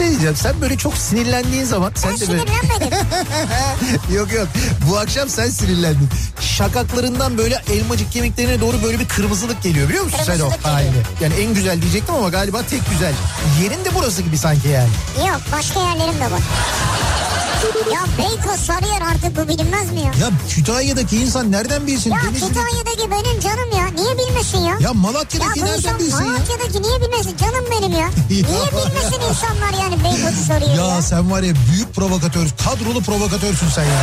şey diyeceğim. Sen böyle çok sinirlendiğin zaman Ben sen de böyle sinirlenmedim. yok yok. Bu akşam sen sinirlendin. Şakaklarından böyle elmacık kemiklerine doğru böyle bir kırmızılık geliyor biliyor musun sen o Kırmızılık halini? Yani en güzel diyecektim ama galiba tek güzel. Yerin de burası gibi sanki yani. Yok başka yerlerim de var. Ya Beykoz Sarıyer artık bu bilinmez mi ya? Ya Kütahya'daki insan nereden bilsin? Ya Denizli- Kütahya'daki benim canım ya. Niye bilmesin ya? Ya Malatya'daki Ya nereden insan bilsin ya? Malatya'daki niye bilmesin? Canım benim ya. Niye bilmesin insanlar yani Beykoz'u soruyor ya? Ya sen var ya büyük provokatör, kadrolu provokatörsün sen ya.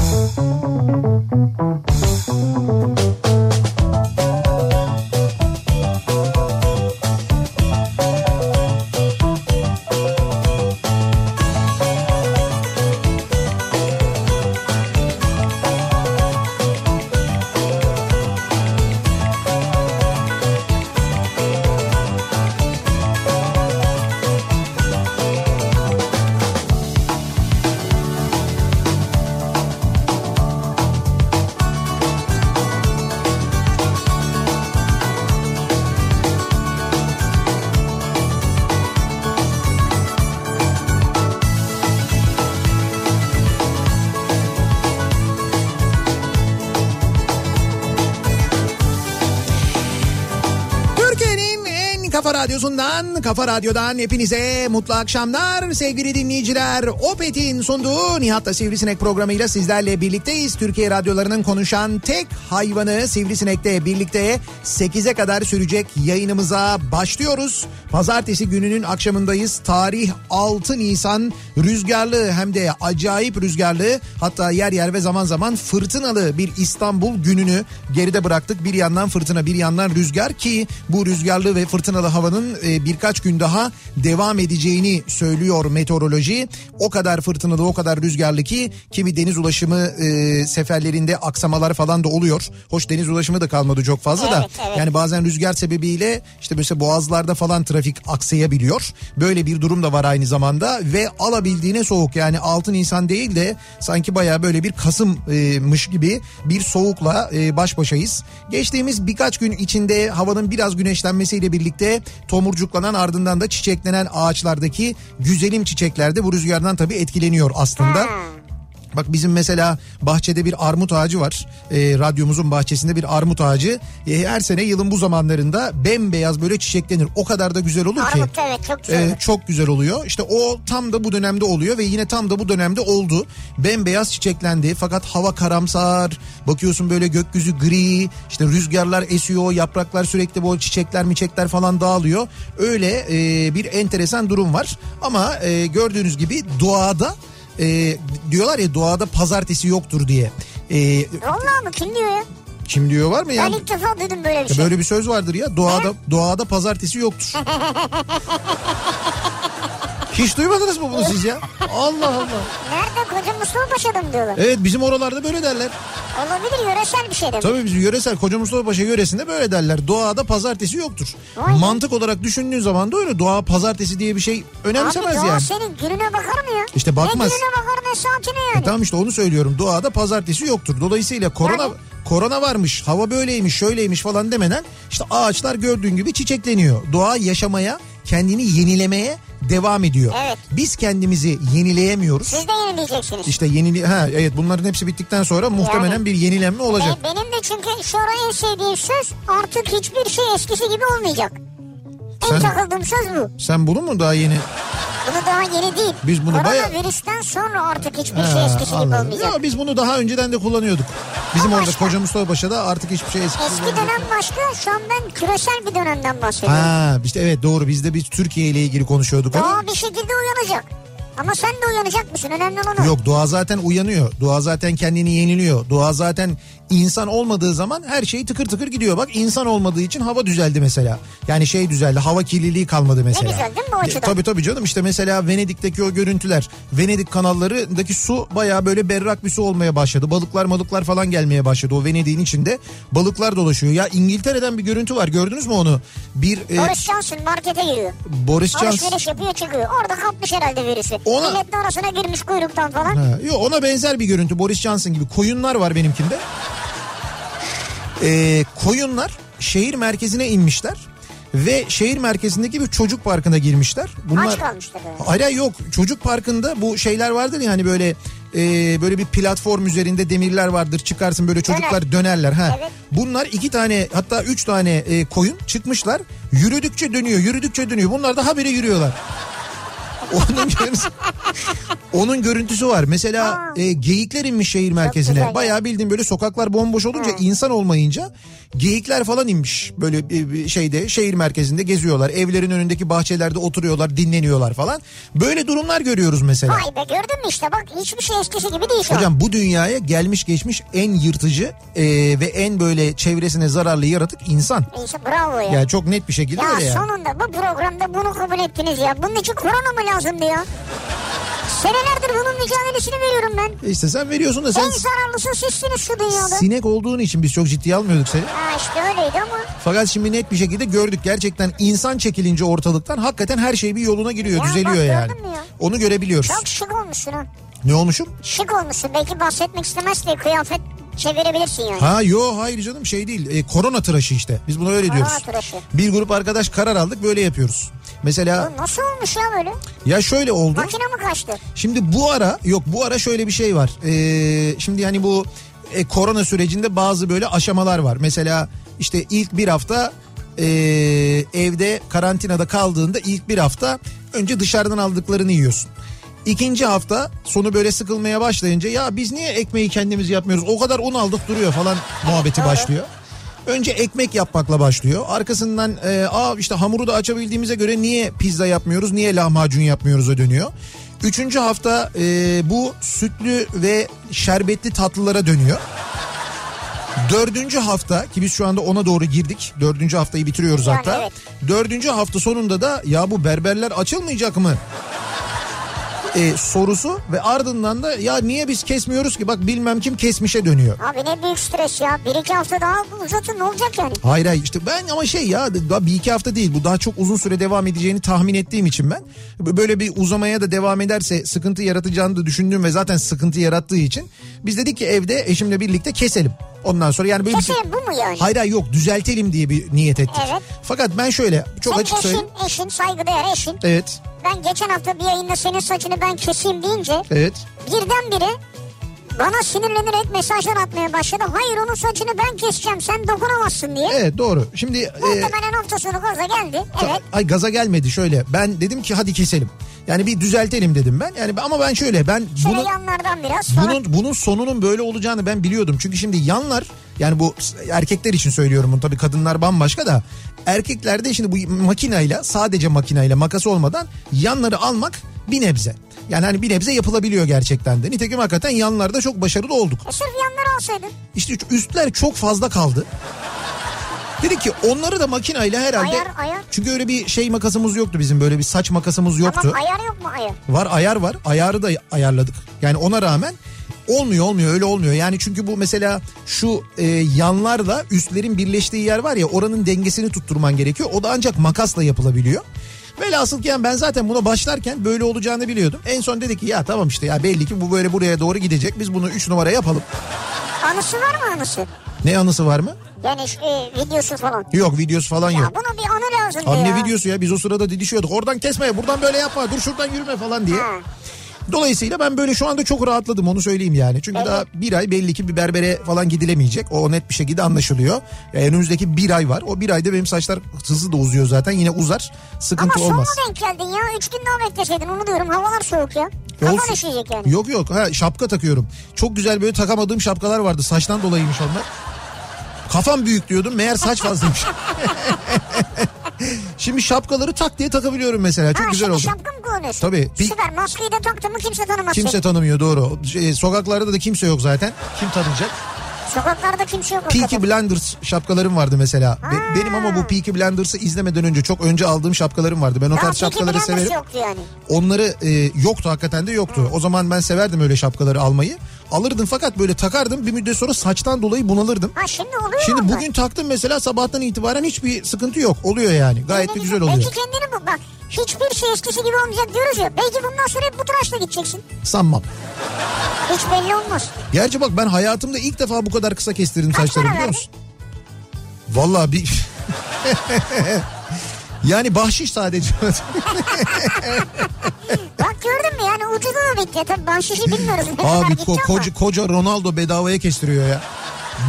Kafa radyosundan, kafa radyodan hepinize mutlu akşamlar sevgili dinleyiciler. Opet'in sunduğu Nihat'la Sivrisinek programıyla sizlerle birlikteyiz. Türkiye radyolarının konuşan tek hayvanı Sivrisinek'te birlikte 8'e kadar sürecek yayınımıza başlıyoruz. Pazartesi gününün akşamındayız. Tarih 6 Nisan rüzgarlı hem de acayip rüzgarlı hatta yer yer ve zaman zaman fırtınalı bir İstanbul gününü geride bıraktık. Bir yandan fırtına bir yandan rüzgar ki bu rüzgarlı ve fırtınalı havanın e, birkaç gün daha devam edeceğini söylüyor meteoroloji. O kadar fırtınalı o kadar rüzgarlı ki kimi deniz ulaşımı e, seferlerinde aksamalar falan da oluyor. Hoş deniz ulaşımı da kalmadı çok fazla da. Evet. Yani bazen rüzgar sebebiyle işte mesela boğazlarda falan trafik aksayabiliyor. Böyle bir durum da var aynı zamanda ve alabildiğine soğuk yani 6 Nisan değil de sanki baya böyle bir Kasım'mış gibi bir soğukla e, baş başayız. Geçtiğimiz birkaç gün içinde havanın biraz güneşlenmesiyle birlikte tomurcuklanan ardından da çiçeklenen ağaçlardaki güzelim çiçekler de bu rüzgardan tabii etkileniyor aslında. Bak bizim mesela bahçede bir armut ağacı var. Ee, radyomuzun bahçesinde bir armut ağacı. Ee, her sene yılın bu zamanlarında bembeyaz böyle çiçeklenir. O kadar da güzel olur ki. Armut evet çok güzel. Olur. çok güzel oluyor. İşte o tam da bu dönemde oluyor ve yine tam da bu dönemde oldu. Bembeyaz çiçeklendi fakat hava karamsar. Bakıyorsun böyle gökyüzü gri. işte rüzgarlar esiyor. Yapraklar sürekli bu çiçekler miçekler falan dağılıyor. Öyle e, bir enteresan durum var. Ama e, gördüğünüz gibi doğada e, diyorlar ya doğada pazartesi yoktur diye. E, Vallahi mı kim diyor ya? kim diyor var mı ya? Ben ilk defa duydum böyle bir şey. Böyle bir söz vardır ya doğada doğada pazartesi yoktur. Hiç duymadınız mı bunu siz ya? Allah Allah. Nerede koca Mustafa Paşa'da mı diyorlar? Evet bizim oralarda böyle derler. Olabilir yöresel bir şey de. bu. Tabii bizim yöresel Koca Mustafa Paşa yöresinde böyle derler. Doğada pazartesi yoktur. Vay. Mantık olarak düşündüğün zaman da öyle. Doğa pazartesi diye bir şey Abi önemsemez doğa yani. senin gününe bakar mı ya? İşte bakmaz. Ne gününe bakar ne saatine yani. E tamam işte onu söylüyorum. Doğada pazartesi yoktur. Dolayısıyla korona Yani- korona varmış, hava böyleymiş, şöyleymiş falan demeden işte ağaçlar gördüğün gibi çiçekleniyor. Doğa yaşamaya, kendini yenilemeye devam ediyor. Evet. Biz kendimizi yenileyemiyoruz. Siz de yenileyeceksiniz. İşte yenili ha evet bunların hepsi bittikten sonra muhtemelen Yani- bir yenilenme olacak. E, benim de çünkü şu ara en sevdiğim söz artık hiçbir şey eskisi gibi olmayacak. En Sen- takıldığım söz bu. Sen bunu mu daha yeni? Bunu daha yeni değil. Biz bunu baya- Koronavirüsten sonra artık hiçbir Ha, şey eskisi gibi anladım. olmayacak. Ya biz bunu daha önceden de kullanıyorduk. Bizim O orada başka. Koca Mustafa Paşa'da artık hiçbir şey eskisi Eski gibi dönem başka şu an ben küresel bir dönemden bahsediyorum. Ha işte evet doğru biz de biz Türkiye ile ilgili konuşuyorduk onu. Doğa bir şekilde uyanacak. Ama sen de uyanacak mısın? Önemli olan o. Yok doğa zaten uyanıyor. Doğa zaten kendini yeniliyor. Doğa zaten insan olmadığı zaman her şey tıkır tıkır gidiyor. Bak insan olmadığı için hava düzeldi mesela. Yani şey düzeldi hava kirliliği kalmadı mesela. güzel değil mi bu açıdan? Tabii tabii canım işte mesela Venedik'teki o görüntüler. Venedik kanallarındaki su baya böyle berrak bir su olmaya başladı. Balıklar malıklar falan gelmeye başladı. O Venedik'in içinde balıklar dolaşıyor. Ya İngiltere'den bir görüntü var gördünüz mü onu? Bir e, Boris Johnson markete giriyor. Boris Johnson. Alışveriş yapıyor çıkıyor. Orada kapmış herhalde virüsü. Ona- Milletin arasına girmiş kuyruktan falan. Ha, yok ona benzer bir görüntü Boris Johnson gibi koyunlar var benimkinde. Ee, koyunlar şehir merkezine inmişler ve şehir merkezindeki bir çocuk parkına girmişler. Aç kalmışlar. Hayır yok çocuk parkında bu şeyler vardır ya hani böyle e, böyle bir platform üzerinde demirler vardır çıkarsın böyle çocuklar dönerler. Ha. Evet. Bunlar iki tane hatta üç tane e, koyun çıkmışlar yürüdükçe dönüyor yürüdükçe dönüyor bunlar da habire yürüyorlar. Onun görüntüsü, onun görüntüsü var. Mesela Aa. e, geyikler inmiş şehir merkezine. ya. Bayağı bildiğim böyle sokaklar bomboş olunca insan olmayınca geyikler falan inmiş. Böyle bir şeyde şehir merkezinde geziyorlar. Evlerin önündeki bahçelerde oturuyorlar, dinleniyorlar falan. Böyle durumlar görüyoruz mesela. Vay be gördün mü işte bak hiçbir şey eskisi gibi değil şu an. Hocam bu dünyaya gelmiş geçmiş en yırtıcı e, ve en böyle çevresine zararlı yaratık insan. Neyse bravo ya. Yani çok net bir şekilde Ya öyle yani. sonunda bu programda bunu kabul ettiniz ya. Bunun için korona mı lazımdı ya? Senelerdir bunun mücadelesini veriyorum ben. İşte sen veriyorsun da sen En zararlısı sizsiniz şu dünyada. sinek olduğun için biz çok ciddiye almıyorduk seni. Ha işte öyleydi ama. Fakat şimdi net bir şekilde gördük gerçekten insan çekilince ortalıktan hakikaten her şey bir yoluna giriyor, Ya düzeliyor bak, yani. ya? Onu görebiliyoruz. Çok şık olmuşsun ha. Ne olmuşum? Şık olmuşsun. Belki bahsetmek istemez diye kıyafet çevirebilirsin yani. Ha yo hayır canım şey değil. E, korona tıraşı işte. Biz buna öyle Korona diyoruz. tıraşı. Bir grup arkadaş karar aldık böyle yapıyoruz. Mesela Bu nasıl olmuş ya böyle? ya şöyle oldu. Makine mi kaçtı? Şimdi bu ara yok bu ara şöyle bir şey var. Ee, şimdi hani bu e, korona sürecinde bazı böyle aşamalar var. Mesela işte ilk bir hafta e, evde karantinada kaldığında ilk bir hafta önce dışarıdan aldıklarını yiyorsun. İkinci hafta sonu böyle sıkılmaya başlayınca ya biz niye ekmeği kendimiz yapmıyoruz o kadar un aldık duruyor falan muhabbeti başlıyor. Önce ekmek yapmakla başlıyor. Arkasından e, aa işte hamuru da açabildiğimize göre niye pizza yapmıyoruz, niye lahmacun yapmıyoruz'a dönüyor. Üçüncü hafta e, bu sütlü ve şerbetli tatlılara dönüyor. Dördüncü hafta ki biz şu anda ona doğru girdik. Dördüncü haftayı bitiriyoruz hatta. evet. Dördüncü hafta sonunda da ya bu berberler açılmayacak mı? E, sorusu ve ardından da ya niye biz kesmiyoruz ki bak bilmem kim kesmişe dönüyor. Abi ne büyük stres ya. Bir iki hafta daha uzatın ne olacak yani? Hayır hayır işte ben ama şey ya daha bir iki hafta değil bu daha çok uzun süre devam edeceğini tahmin ettiğim için ben böyle bir uzamaya da devam ederse sıkıntı yaratacağını da düşündüğüm ve zaten sıkıntı yarattığı için biz dedik ki evde eşimle birlikte keselim. Ondan sonra yani böyle bir- Keselim bu mu yani? Hayır hayır yok düzeltelim diye bir niyet ettik. Evet. Fakat ben şöyle çok Senin açık eşin, söyleyeyim. eşin, saygıdeğer eşin. Evet Ben geçen hafta bir yayında senin saçını ben keseyim deyince evet. birdenbire bana sinirlenerek mesajlar atmaya başladı. Hayır onun saçını ben keseceğim sen dokunamazsın diye. Evet doğru. Şimdi e, Muhtemelen hafta sonu gaza geldi. Evet. Ay gaza gelmedi şöyle. Ben dedim ki hadi keselim. Yani bir düzeltelim dedim ben. Yani ama ben şöyle ben Şöyle yanlardan biraz falan. bunun bunun sonunun böyle olacağını ben biliyordum. Çünkü şimdi yanlar yani bu erkekler için söylüyorum bunu tabii kadınlar bambaşka da erkeklerde şimdi bu makinayla sadece makinayla makası olmadan yanları almak bir nebze. Yani hani bir nebze yapılabiliyor gerçekten de. Nitekim hakikaten yanlarda çok başarılı olduk. E sırf yanları alsaydın. İşte üstler çok fazla kaldı. Dedi ki onları da makinayla herhalde... Ayar, ayar. Çünkü öyle bir şey makasımız yoktu bizim böyle bir saç makasımız yoktu. Ama ayar yok mu ayar? Var ayar var. Ayarı da ayarladık. Yani ona rağmen olmuyor olmuyor öyle olmuyor. Yani çünkü bu mesela şu e, yanlarla üstlerin birleştiği yer var ya oranın dengesini tutturman gerekiyor. O da ancak makasla yapılabiliyor. Velhasıl ki yani ben zaten buna başlarken böyle olacağını biliyordum. En son dedi ki ya tamam işte ya belli ki bu böyle buraya doğru gidecek. Biz bunu 3 numara yapalım. Anısı var mı anısı? Ne anısı var mı? Yani şu, e, videosu falan. Yok videosu falan Ya yok. buna bir anı lazım Abi ya. videosu ya biz o sırada didişiyorduk. Oradan kesme buradan böyle yapma dur şuradan yürüme falan diye. Ha. Dolayısıyla ben böyle şu anda çok rahatladım onu söyleyeyim yani. Çünkü Evet. daha bir ay belli ki bir berbere falan gidilemeyecek. O net bir şekilde anlaşılıyor. Yani önümüzdeki bir ay var. O bir ayda benim saçlar hızlı da uzuyor zaten. Yine uzar. Sıkıntı Ama olmaz. sonuna denk geldin ya. Üç gün daha bekleseydin onu diyorum. Havalar soğuk ya. Olsun. Kafan üşüyecek yani. Yok yok ha, şapka takıyorum. Çok güzel böyle takamadığım şapkalar vardı. Saçtan dolayıymış onlar. Kafam büyük diyordum meğer saç fazlaymış. Şimdi şapkaları tak diye takabiliyorum mesela. Çok ha, güzel oldu. şapka mı tanıyorsun. Tabii. Bir- Süper maskeyi de taktın mı kimse tanımaz. Kimse seni. tanımıyor doğru. Şey, sokaklarda da kimse yok zaten. Kim tanıyacak? Sokaklarda kimse yok. Peaky. Blinders şapkalarım vardı mesela. Be- Ha. benim ama bu Peaky Blinders'ı izlemeden önce çok önce aldığım şapkalarım vardı. Ben o Ya tarz Peaky şapkaları Blinders severim. yoktu yani. Onları e, yoktu hakikaten de yoktu. O zaman ben severdim öyle şapkaları almayı. Alırdım fakat böyle takardım bir müddet sonra saçtan dolayı bunalırdım. Ha şimdi oluyor Şimdi mu? bugün taktım mesela sabahtan itibaren hiçbir sıkıntı yok. Oluyor yani. Gayet de güzel oluyor. Belki kendini bu bak. Hiçbir şey eskisi gibi olmayacak diyoruz ya. Belki bundan sonra hep bu tıraşla gideceksin. Sanmam. Hiç belli olmaz. Gerçi bak ben hayatımda ilk defa bu kadar kısa kestirdim Kaç saçlarımı para biliyor musun? Vallahi bir... yani bahşiş sadece. Bak gördün mü yani ucuza da bitti. Tabii bahşişi bilmiyoruz. Ne Abi ko- koca, koca Ronaldo bedavaya kestiriyor ya.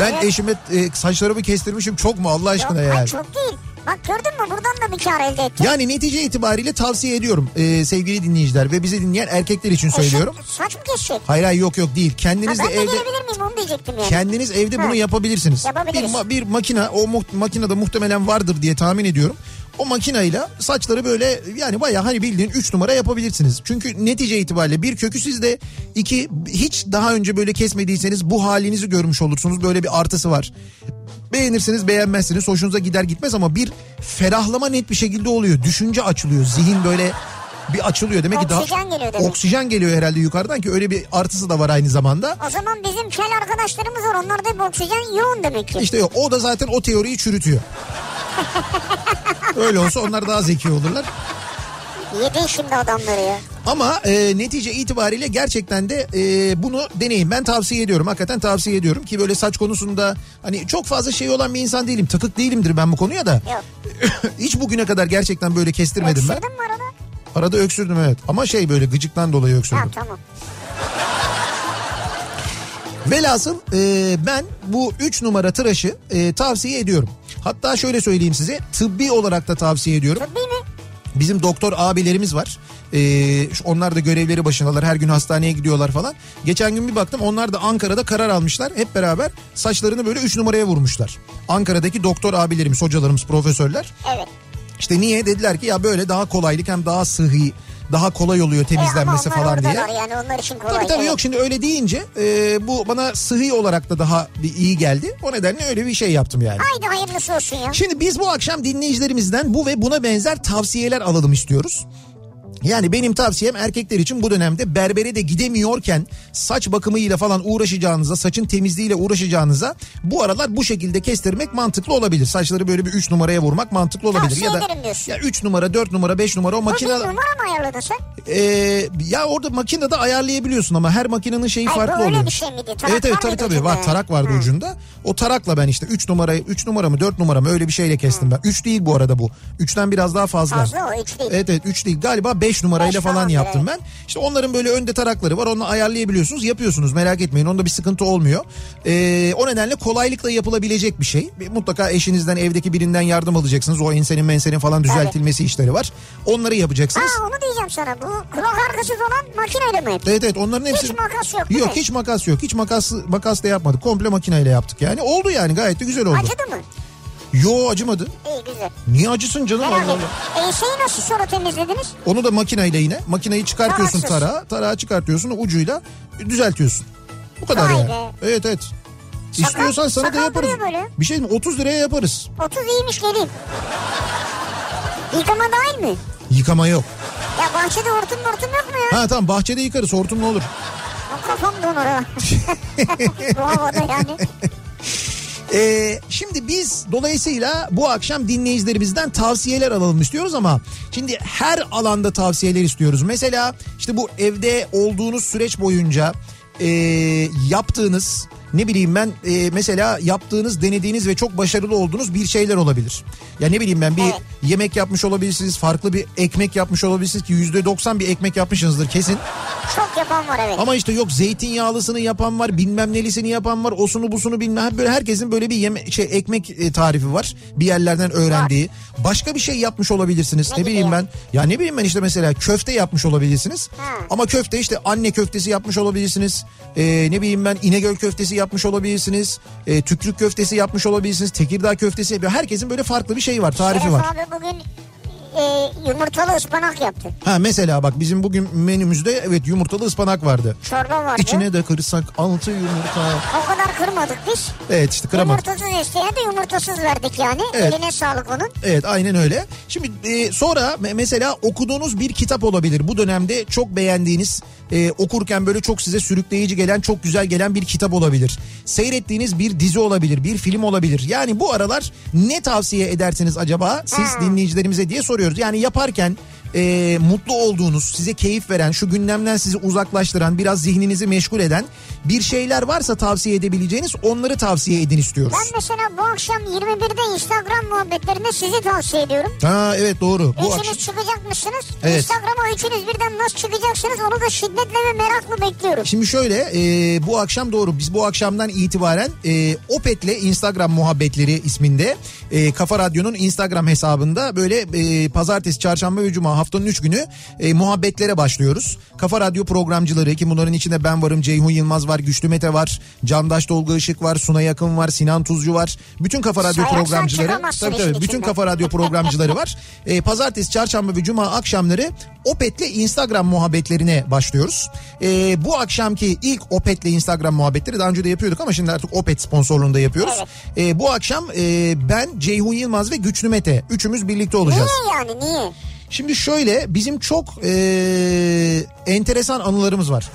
Ben Evet. eşime e, saçlarımı kestirmişim çok mu Allah Yok, aşkına ay yani. çok değil. Bak gördün mü buradan da bir kar elde ettin. Yani netice itibariyle tavsiye ediyorum e, sevgili dinleyiciler ve bizi dinleyen erkekler için söylüyorum. E, saç mı kesecek? Hayır hayır yok yok değil. Ha, Kendiniz ben de de evde gelebilir miyim onu diyecektim yani. kendiniz evde bunu Ha. yapabilirsiniz. Yapabiliriz. Bir, ma- bir makine o mu- makinede muhtemelen vardır diye tahmin ediyorum. O makinayla saçları böyle yani bayağı hani bildiğin 3 numara yapabilirsiniz. Çünkü netice itibariyle bir kökü sizde iki hiç daha önce böyle kesmediyseniz bu halinizi görmüş olursunuz. Böyle bir artısı var. Beğenirsiniz beğenmezsiniz hoşunuza gider gitmez ama bir ferahlama net bir şekilde oluyor. Düşünce açılıyor zihin böyle bir açılıyor. Demek ki daha Oksijen geliyor demek. oksijen geliyor herhalde yukarıdan ki öyle bir artısı da var aynı zamanda. O zaman bizim kel arkadaşlarımız var. Onlarda hep oksijen yoğun demek ki. İşte yok o da zaten o teoriyi çürütüyor. Öyle olsa onlar daha zeki olurlar. Yedin şimdi adamları ya. Ama e, netice itibariyle gerçekten de e, bunu deneyin. Ben tavsiye ediyorum. Hakikaten tavsiye ediyorum ki böyle saç konusunda hani çok fazla şey olan bir insan değilim. Takık değilimdir ben bu konuya da. Yok. Hiç bugüne kadar gerçekten böyle kestirmedim ben. Öksürdün mü arada? Arada öksürdüm evet. Ama şey böyle gıcıktan dolayı Ha öksürdüm. tamam. Velhasıl e, ben bu 3 numara tıraşı e, tavsiye ediyorum. Hatta şöyle söyleyeyim size tıbbi olarak da tavsiye ediyorum. Tıbbi mi? Bizim doktor abilerimiz var. Ee, onlar da görevleri başındalar. Her gün hastaneye gidiyorlar falan. Geçen gün bir baktım onlar da Ankara'da karar almışlar. Hep beraber saçlarını böyle 3 numaraya vurmuşlar. Ankara'daki doktor abilerimiz, hocalarımız, profesörler. Evet. İşte niye dediler ki ya böyle daha kolaylık hem daha sıhhi, daha kolay oluyor temizlenmesi e, falan diye. Yani onlar için kolay. Tabii tabii evet. yok şimdi öyle deyince e, bu bana sıhhi olarak da daha bir iyi geldi. O nedenle öyle bir şey yaptım yani. Haydi hayırlısı olsun ya. Şimdi biz bu akşam dinleyicilerimizden bu ve buna benzer tavsiyeler alalım istiyoruz. Yani benim tavsiyem erkekler için bu dönemde berbere de gidemiyorken saç bakımıyla falan uğraşacağınıza, saçın temizliğiyle uğraşacağınıza bu aralar bu şekilde kestirmek mantıklı olabilir. Saçları böyle bir 3 numaraya vurmak mantıklı olabilir. Tavsiye ya da diyorsun. ya 3 numara, 4 numara, 5 numara o makine numara mı ayarladın sen? Ee, ya orada makinede ayarlayabiliyorsun ama her makinenin şeyi Hayır, farklı oluyor. bir şey miydi? Tarak evet evet tabii tabii var tarak vardı Ha. ucunda. O tarakla ben işte 3 numarayı 3 numara mı 4 numara mı öyle bir şeyle kestim ben. 3 değil bu arada bu. 3'ten biraz daha fazla. Fazla o üç değil. Evet evet 3 değil galiba 5 numarayla Beş falan yaptım evet. ben. İşte onların böyle önde tarakları var onu ayarlayabiliyorsunuz yapıyorsunuz merak etmeyin onda bir sıkıntı olmuyor. Ee, o nedenle kolaylıkla yapılabilecek bir şey. Mutlaka eşinizden evdeki birinden yardım alacaksınız. O ensenin mensenin falan düzeltilmesi işleri var. Onları yapacaksınız. Ha onu diyeceğim sana. Bu kulak arkası olan makineyle mi hep? Evet evet onların hepsi... Hiç makas yok Yok hiç makas yok. Hiç makas makas da yapmadık. Komple makineyle yaptık yani. Oldu yani gayet de güzel oldu. Acıdı mı? Yo acımadı. İyi güzel. Niye acısın canım Merak Allah. Allah. E, şeyi nasıl sonra temizlediniz? Onu da makineyle yine. Makineyi çıkartıyorsun Taraksız. tarağa. Tarağı çıkartıyorsun ucuyla düzeltiyorsun. Bu kadar Vay yani. be. Evet evet. Sakal- İstiyorsan sana da yaparız. böyle. Bir şey mi? 30 liraya yaparız. 30 iyiymiş geleyim. Yıkama dahil mi? Yıkama yok. Ya bahçede hortum hortum yok mu ya? Ha tamam bahçede yıkarız hortumlu olur. O kafam donur ha. Bu havada yani. Ee, şimdi biz dolayısıyla bu akşam dinleyicilerimizden tavsiyeler alalım istiyoruz ama şimdi her alanda tavsiyeler istiyoruz. Mesela işte bu evde olduğunuz süreç boyunca e, yaptığınız ne bileyim ben e, mesela yaptığınız denediğiniz ve çok başarılı olduğunuz bir şeyler olabilir. Ya ne bileyim ben bir Evet. yemek yapmış olabilirsiniz farklı bir ekmek yapmış olabilirsiniz ki yüzde doksan bir ekmek yapmışsınızdır kesin. Çok yapan var evet. Ama işte yok zeytinyağlısını yapan var, bilmem nelisini yapan var, osunu busunu bilmem. Böyle herkesin böyle bir yeme şey ekmek e, tarifi var. Bir yerlerden öğrendiği. Başka bir şey yapmış olabilirsiniz. Ne Ne, bileyim ya? ben. Ya ne bileyim ben işte mesela köfte yapmış olabilirsiniz. Ha. Ama köfte işte anne köftesi yapmış olabilirsiniz. E, ne bileyim ben İnegöl köftesi yapmış olabilirsiniz. E, tükrük köftesi yapmış olabilirsiniz. Tekirdağ köftesi. Herkesin böyle farklı bir şeyi var, tarifi Şeref var. abi bugün e, yumurtalı ıspanak yaptı. Ha mesela bak bizim bugün menümüzde evet yumurtalı ıspanak vardı. Çorba vardı. İçine de kırsak altı yumurta. O kadar kırmadık biz. Evet işte kıramadık. Yumurtasız isteyene de yumurtasız verdik yani. Evet. Eline sağlık onun. Evet aynen öyle. Şimdi e, sonra me- mesela okuduğunuz bir kitap olabilir. Bu dönemde çok beğendiğiniz e, okurken böyle çok size sürükleyici gelen çok güzel gelen bir kitap olabilir. Seyrettiğiniz bir dizi olabilir bir film olabilir. Yani bu aralar ne tavsiye edersiniz acaba siz Ha. dinleyicilerimize diye soruyoruz. Yani yaparken e, mutlu olduğunuz size keyif veren şu gündemden sizi uzaklaştıran biraz zihninizi meşgul eden bir şeyler varsa tavsiye edebileceğiniz onları tavsiye edin istiyoruz. Ben mesela bu akşam 21'de Instagram muhabbetlerinde sizi tavsiye ediyorum. Ha evet doğru. Bu Üçünüz akşam... çıkacakmışsınız. Evet. Instagram'a üçünüz birden nasıl çıkacaksınız onu da şiddetle ve merakla bekliyorum. Şimdi şöyle e, bu akşam doğru biz bu akşamdan itibaren e, Opet'le Instagram muhabbetleri isminde e, Kafa Radyo'nun Instagram hesabında böyle e, pazartesi, çarşamba ve cuma haftanın 3 günü e, muhabbetlere başlıyoruz. Kafa Radyo programcıları ki bunların içinde ben varım, Ceyhun Yılmaz var, Güçlü Mete var, Candaş Tolga Işık var, Suna Yakın var, Sinan Tuzcu var. Bütün Kafa Radyo Sayarsan programcıları tabii tabii bütün içinden. Kafa Radyo programcıları var. E, pazartesi, çarşamba ve cuma akşamları Opet'le Instagram muhabbetlerine başlıyoruz. E, bu akşamki ilk Opet'le Instagram muhabbetleri daha önce de yapıyorduk ama şimdi artık Opet sponsorluğunda yapıyoruz. E, bu akşam e, ben, Ceyhun Yılmaz ve Güçlü Mete üçümüz birlikte olacağız. Niye yani niye? Şimdi şöyle bizim çok e, enteresan anılarımız var.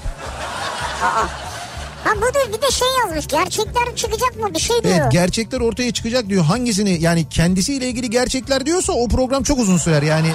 Ha bu da bir de şey yazmış gerçekler çıkacak mı bir şey diyor. Evet gerçekler ortaya çıkacak diyor. Hangisini yani kendisiyle ilgili gerçekler diyorsa o program çok uzun sürer. Yani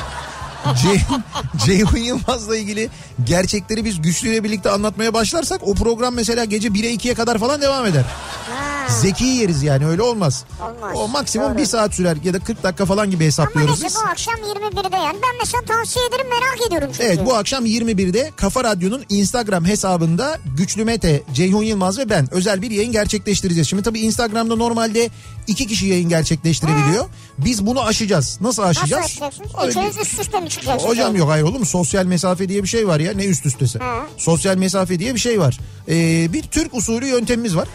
Ceyhun, Yılmaz'la ilgili gerçekleri biz güçlüyle birlikte anlatmaya başlarsak o program mesela gece 1'e 2'ye kadar falan devam eder. Ha. Zeki yeriz yani öyle olmaz. Olmaz, O maksimum doğru. bir saat sürer ya da 40 dakika falan gibi Ama hesaplıyoruz neyse biz. bu akşam 21'de yani ben mesela tavsiye ederim merak ediyorum çünkü. Evet bu akşam 21'de Kafa Radyo'nun Instagram hesabında Güçlü Mete, Ceyhun Yılmaz ve ben özel bir yayın gerçekleştireceğiz. Şimdi tabii Instagram'da normalde iki kişi yayın gerçekleştirebiliyor. Biz bunu aşacağız. Nasıl Nasıl aşacağız? Abi, Üçünüz üst üste mi çıkacaksınız? Hocam yok hayır olur mu? Sosyal mesafe diye bir şey var ya. Ne üst üstesi? Hı. Sosyal mesafe diye bir şey var. Ee, bir Türk usulü yöntemimiz var.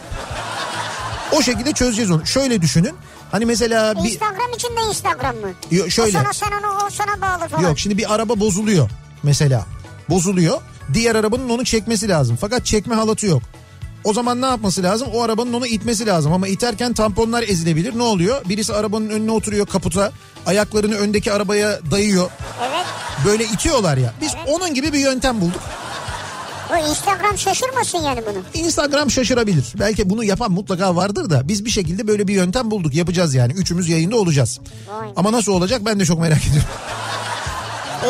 O şekilde çözeceğiz onu. Şöyle düşünün. Hani mesela bir... Instagram için de Instagram mı? Yo, şöyle. O sana sen onu o sana bağlı falan. Yok şimdi bir araba bozuluyor mesela. Bozuluyor. Diğer arabanın onu çekmesi lazım. Fakat çekme halatı yok. O zaman ne yapması lazım? O arabanın onu itmesi lazım ama iterken tamponlar ezilebilir. Ne oluyor? Birisi arabanın önüne oturuyor kaputa. Ayaklarını öndeki arabaya dayıyor. Evet. Böyle itiyorlar ya. Biz onun gibi bir yöntem bulduk. Bu Instagram şaşırmasın yani bunu. Instagram şaşırabilir. Belki bunu yapan mutlaka vardır da biz bir şekilde böyle bir yöntem bulduk. Yapacağız yani. Üçümüz yayında olacağız. Vay. Ama nasıl olacak ben de çok merak ediyorum.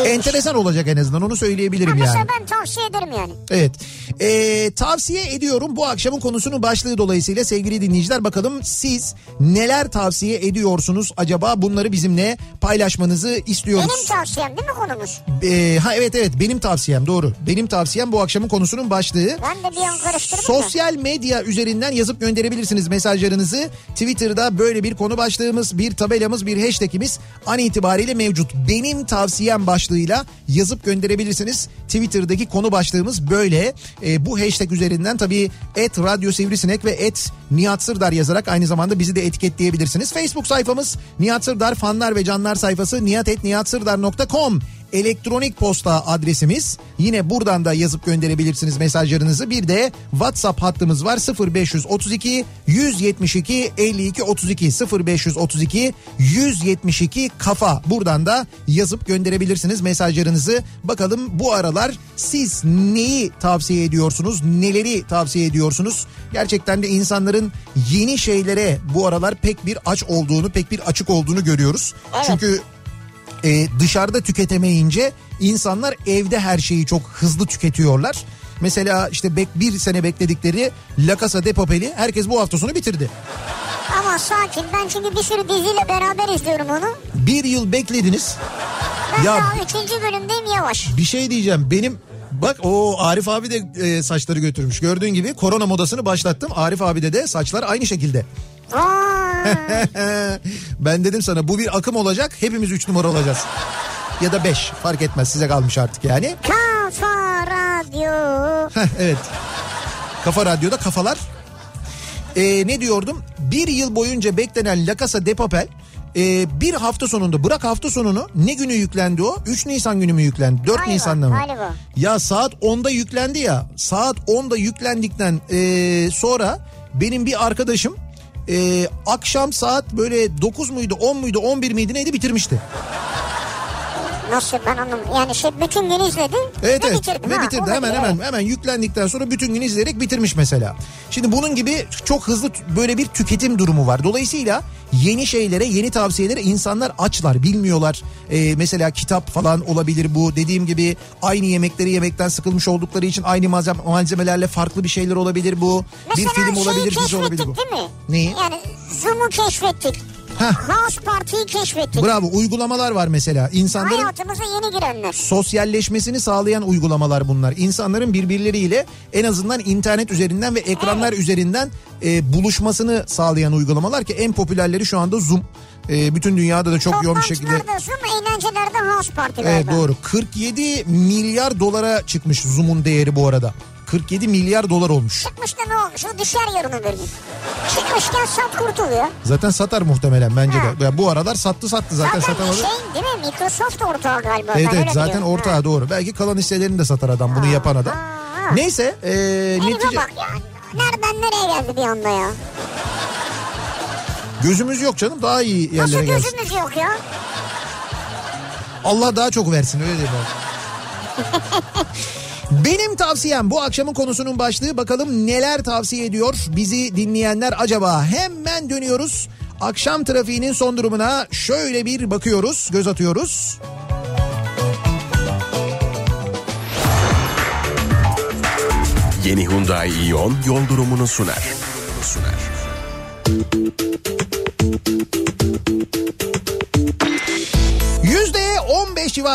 Enteresan olacak en azından onu söyleyebilirim Ha, yani. mesela ben tavsiye ederim yani. Evet. Ee, tavsiye ediyorum bu akşamın konusunun başlığı dolayısıyla sevgili dinleyiciler bakalım siz neler tavsiye ediyorsunuz acaba bunları bizimle paylaşmanızı Benim istiyoruz. tavsiyem değil mi konumuz? Ee, ha evet evet benim tavsiyem doğru. Benim tavsiyem bu akşamın konusunun başlığı. Ben de bir an karıştırdım da. Sosyal medya üzerinden yazıp gönderebilirsiniz mesajlarınızı. Twitter'da böyle bir konu başlığımız, bir tabelamız, bir hashtagimiz an itibariyle mevcut. Benim tavsiyem başlığıyla yazıp gönderebilirsiniz. Twitter'daki konu başlığımız böyle. Ee, bu hashtag üzerinden tabii et radyo sivrisinek ve et Nihat Sırdar yazarak aynı zamanda bizi de etiketleyebilirsiniz. Facebook sayfamız Nihat Sırdar fanlar ve canlar sayfası nihatetnihatsırdar.com elektronik posta adresimiz. Yine buradan da yazıp gönderebilirsiniz mesajlarınızı. Bir de WhatsApp hattımız var 0532 172 52 32 0532 172 kafa. Buradan da yazıp gönderebilirsiniz mesajlarınızı. Bakalım bu aralar siz neyi tavsiye ediyorsunuz? Neleri tavsiye ediyorsunuz? Gerçekten de insanların yeni şeylere bu aralar pek bir aç olduğunu, pek bir açık olduğunu görüyoruz. Evet. Çünkü e, dışarıda tüketemeyince insanlar evde her şeyi çok hızlı tüketiyorlar. Mesela işte bek, bir sene bekledikleri La Casa de Papel'i herkes bu hafta sonu bitirdi. Ama sakin ben çünkü bir sürü diziyle beraber izliyorum onu. Bir yıl beklediniz. Ben Ya- daha üçüncü bölümdeyim yavaş. Bir şey diyeceğim benim bak o Arif abi de e, saçları götürmüş. Gördüğün gibi korona modasını başlattım. Arif abi de saçlar aynı şekilde. Ben dedim sana bu bir akım olacak hepimiz 3 numara olacağız. Ya da 5 fark etmez size kalmış artık yani. Kafa Radyo. Heh, evet. Kafa Radyo'da kafalar. Ee, ne diyordum? Bir yıl boyunca beklenen La Casa de Papel Ee, bir hafta sonunda bırak hafta sonunu ne günü yüklendi o? 3 Nisan günü mü yüklendi? 4 Galiba, Nisan'da mı? galiba. Ya saat 10'da yüklendi ya. Saat 10'da yüklendikten ee, sonra benim bir arkadaşım ee, akşam saat böyle 9 muydu 10 muydu 11 miydi neydi bitirmişti. Nasıl ben anlamadım. Yani şey bütün gün izledi Evet ve evet bitirdi. ve Ha, bitirdi hemen evet. hemen hemen yüklendikten sonra bütün gün izleyerek bitirmiş mesela. Şimdi bunun gibi çok hızlı böyle bir tüketim durumu var. Dolayısıyla yeni şeylere yeni tavsiyelere insanlar açlar bilmiyorlar. Ee, mesela kitap falan olabilir bu dediğim gibi aynı yemekleri yemekten sıkılmış oldukları için aynı malzeme- malzemelerle farklı bir şeyler olabilir bu. Mesela bir film olabilir dizi olabilir bu. değil mi? Neyi? Yani Zoom'u keşfettik. Heh. House Party'yi keşfettik. Bravo uygulamalar var mesela insanların Hayatımıza yeni girenler. sosyalleşmesini sağlayan uygulamalar bunlar. İnsanların birbirleriyle en azından internet üzerinden ve ekranlar üzerinden e, buluşmasını sağlayan uygulamalar ki en popülerleri şu anda Zoom. E, bütün dünyada da çok yoğun bir şekilde. Zoom, eğlencelerde House Party Evet doğru. 47 milyar dolara çıkmış Zoom'un değeri bu arada. 47 milyar dolar olmuş. Çıkmış da ne olmuş? O düşer yarın öbür gün. Çıkmışken sat kurtuluyor. Zaten satar muhtemelen bence Ha. de. Ya bu aralar sattı sattı zaten, Zaten satamadı. şey değil mi? Microsoft ortağı galiba. Evet evet zaten biliyorum. ortağı Ha. doğru. Belki kalan hisselerini de satar adam bunu yapan adam. ha. Neyse e, Herife netice bak ya. Nereden nereye geldi bir anda ya? gözümüz yok canım daha iyi Nasıl yerlere gelsin. gözümüz yok ya? Allah daha çok versin öyle diyeyim. Benim tavsiyem bu akşamın konusunun başlığı bakalım neler tavsiye ediyor bizi dinleyenler acaba hemen dönüyoruz. Akşam trafiğinin son durumuna şöyle bir bakıyoruz göz atıyoruz. Yeni Hyundai Ion yol durumunu sunar. Sunar. Yüzde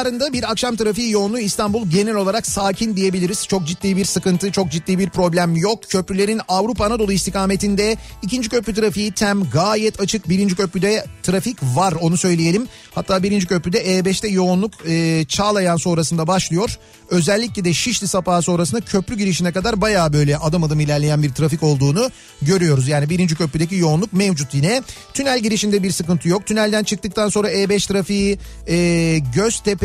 civarında bir akşam trafiği yoğunluğu İstanbul genel olarak sakin diyebiliriz. Çok ciddi bir sıkıntı, çok ciddi bir problem yok. Köprülerin Avrupa Anadolu istikametinde ikinci köprü trafiği tem gayet açık. Birinci köprüde trafik var onu söyleyelim. Hatta birinci köprüde E5'te yoğunluk e, Çağlayan sonrasında başlıyor. Özellikle de Şişli Sapağı sonrasında köprü girişine kadar bayağı böyle adım adım ilerleyen bir trafik olduğunu görüyoruz. Yani birinci köprüdeki yoğunluk mevcut yine. Tünel girişinde bir sıkıntı yok. Tünelden çıktıktan sonra E5 trafiği e,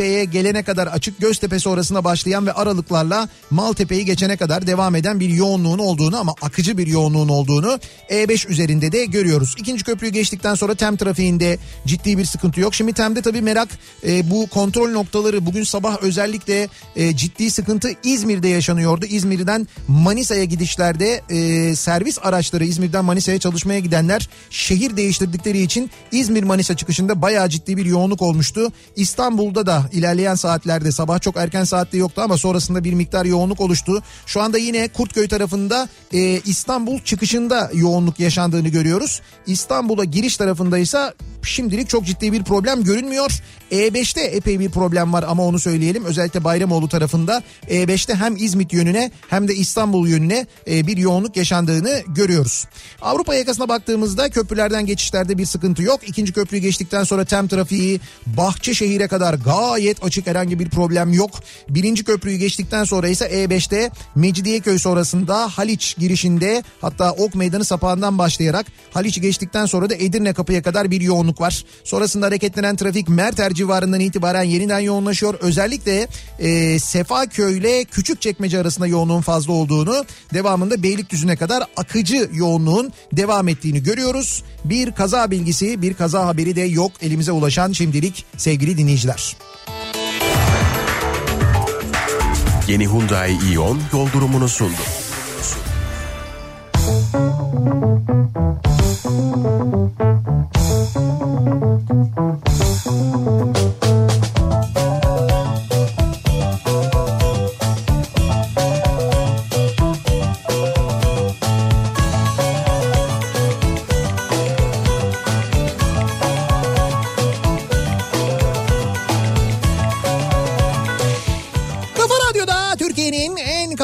Göztepe'ye gelene kadar açık Göztepe sonrasında başlayan ve aralıklarla Maltepe'yi geçene kadar devam eden bir yoğunluğun olduğunu ama akıcı bir yoğunluğun olduğunu E5 üzerinde de görüyoruz. İkinci köprüyü geçtikten sonra TEM trafiğinde ciddi bir sıkıntı yok. Şimdi TEM'de tabii merak e, bu kontrol noktaları bugün sabah özellikle e, ciddi sıkıntı İzmir'de yaşanıyordu. İzmir'den Manisa'ya gidişlerde e, servis araçları İzmir'den Manisa'ya çalışmaya gidenler şehir değiştirdikleri için İzmir Manisa çıkışında bayağı ciddi bir yoğunluk olmuştu. İstanbul'da da ilerleyen saatlerde sabah çok erken saatte yoktu ama sonrasında bir miktar yoğunluk oluştu. Şu anda yine Kurtköy tarafında e, İstanbul çıkışında yoğunluk yaşandığını görüyoruz. İstanbul'a giriş tarafında ise şimdilik çok ciddi bir problem görünmüyor. E5'te epey bir problem var ama onu söyleyelim. Özellikle Bayramoğlu tarafında E5'te hem İzmit yönüne hem de İstanbul yönüne e, bir yoğunluk yaşandığını görüyoruz. Avrupa yakasına baktığımızda köprülerden geçişlerde bir sıkıntı yok. İkinci köprüyü geçtikten sonra tem trafiği Bahçeşehir'e kadar gayet açık herhangi bir problem yok. Birinci köprüyü geçtikten sonra ise E5'te Mecidiyeköy sonrasında Haliç girişinde hatta Ok Meydanı sapağından başlayarak Haliç'i geçtikten sonra da Edirne kapıya kadar bir yoğunluk var. Sonrasında hareketlenen trafik Merter civarından itibaren yeniden yoğunlaşıyor. Özellikle e, Sefaköy ile Küçükçekmece arasında yoğunluğun fazla olduğunu devamında Beylikdüzü'ne kadar akıcı yoğunluğun devam ettiğini görüyoruz. Bir kaza bilgisi bir kaza haberi de yok elimize ulaşan şimdilik sevgili dinleyiciler. Yeni Hyundai Ion yol durumunu sundu. Kafa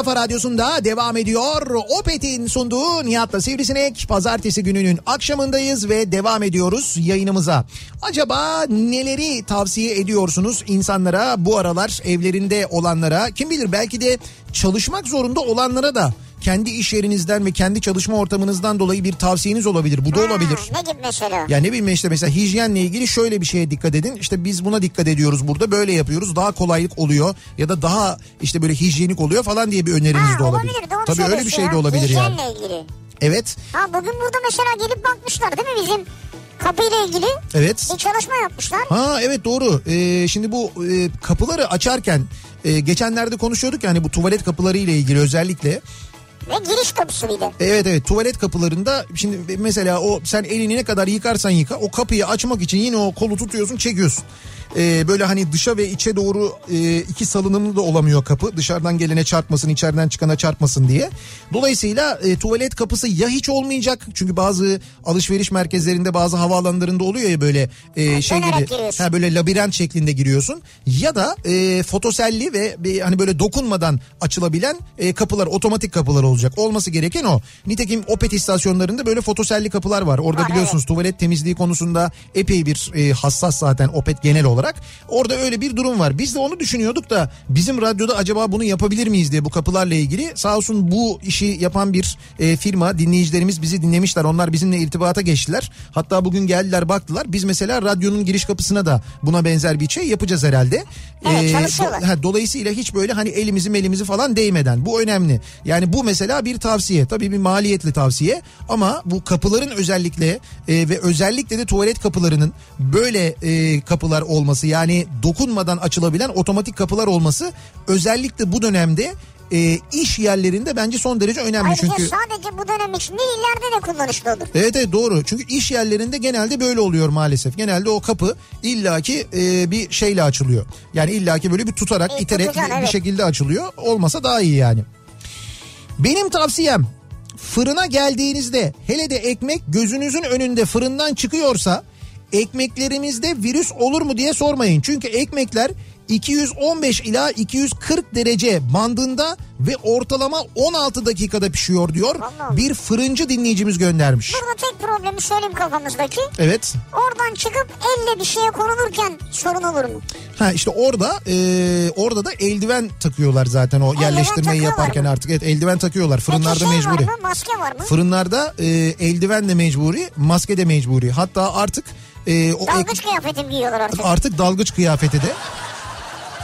kafa radyosunda devam ediyor. Opet'in sunduğu Nihat'la Sivrisinek. Pazartesi gününün akşamındayız ve devam ediyoruz yayınımıza. Acaba neleri tavsiye ediyorsunuz insanlara bu aralar evlerinde olanlara? Kim bilir belki de çalışmak zorunda olanlara da kendi iş yerinizden ve kendi çalışma ortamınızdan dolayı bir tavsiyeniz olabilir. Bu da Ha, olabilir. Ne gibi mesela? Ya ne bileyim işte mesela hijyenle ilgili şöyle bir şeye dikkat edin. İşte biz buna dikkat ediyoruz burada böyle yapıyoruz. Daha kolaylık oluyor ya da daha işte böyle hijyenik oluyor falan diye bir öneriniz Ha, de olabilir. olabilir doğru Tabii öyle bir şey de olabilir yani. Hijyenle ilgili. Evet. Ha bugün burada mesela gelip bakmışlar değil mi bizim kapıyla ilgili Evet. bir çalışma yapmışlar. Ha evet doğru. Ee, şimdi bu e, kapıları açarken e, geçenlerde konuşuyorduk yani bu tuvalet kapıları ile ilgili özellikle. Ve giriş kapısı bir de. Evet evet tuvalet kapılarında şimdi mesela o sen elini ne kadar yıkarsan yıka o kapıyı açmak için yine o kolu tutuyorsun çekiyorsun. Ee, böyle hani dışa ve içe doğru e, iki salınımlı da olamıyor kapı. Dışarıdan gelene çarpmasın içeriden çıkana çarpmasın diye. Dolayısıyla e, tuvalet kapısı ya hiç olmayacak. Çünkü bazı alışveriş merkezlerinde bazı havaalanlarında oluyor ya böyle e, şey gibi. Ha, böyle labirent şeklinde giriyorsun. Ya da e, fotoselli ve bir, hani böyle dokunmadan açılabilen e, kapılar otomatik kapılar olacak. Olması gereken o. Nitekim Opet istasyonlarında böyle fotoselli kapılar var. Orada Var, biliyorsunuz tuvalet temizliği konusunda epey bir e, hassas zaten Opet genel olarak. Orada öyle bir durum var. Biz de onu düşünüyorduk da bizim radyoda acaba bunu yapabilir miyiz diye bu kapılarla ilgili. Sağ olsun bu işi yapan bir e, firma dinleyicilerimiz bizi dinlemişler. Onlar bizimle irtibata geçtiler. Hatta bugün geldiler baktılar. Biz mesela radyonun giriş kapısına da buna benzer bir şey yapacağız herhalde. Evet, çalışıyorlar. do- ha, dolayısıyla hiç böyle hani elimizi melimizi falan değmeden bu önemli. Yani bu mesela bir tavsiye tabii bir maliyetli tavsiye ama bu kapıların özellikle e, ve özellikle de tuvalet kapılarının böyle e, kapılar olması yani dokunmadan açılabilen otomatik kapılar olması özellikle bu dönemde e, iş yerlerinde bence son derece önemli Ayrıca çünkü. sadece bu dönem için değil ileride de kullanışlı olur. Evet evet doğru. Çünkü iş yerlerinde genelde böyle oluyor maalesef. Genelde o kapı illaki e, bir şeyle açılıyor. Yani illaki böyle bir tutarak, İyi, iterek tutacaksın, bir evet. şekilde açılıyor. Olmasa daha iyi yani. Benim tavsiyem fırına geldiğinizde hele de ekmek gözünüzün önünde fırından çıkıyorsa ekmeklerimizde virüs olur mu diye sormayın. Çünkü ekmekler 215 ila 240 derece bandında ve ortalama 16 dakikada pişiyor diyor. Vallahi. Bir fırıncı dinleyicimiz göndermiş. Burada tek problemi söyleyeyim kafamızdaki. Evet. Oradan çıkıp elle bir şeye konulurken sorun olur mu? Ha işte orada e, orada da eldiven takıyorlar zaten o yerleştirmeyi takıyorlar yaparken mı? artık. Evet eldiven takıyorlar. Fırınlarda Peki şey mecburi. var mı? Maske var mı? Fırınlarda e, eldiven de mecburi, maske de mecburi. Hatta artık e, o ek- Dalgıç kıyafeti giyiyorlar artık. artık dalgıç kıyafeti de.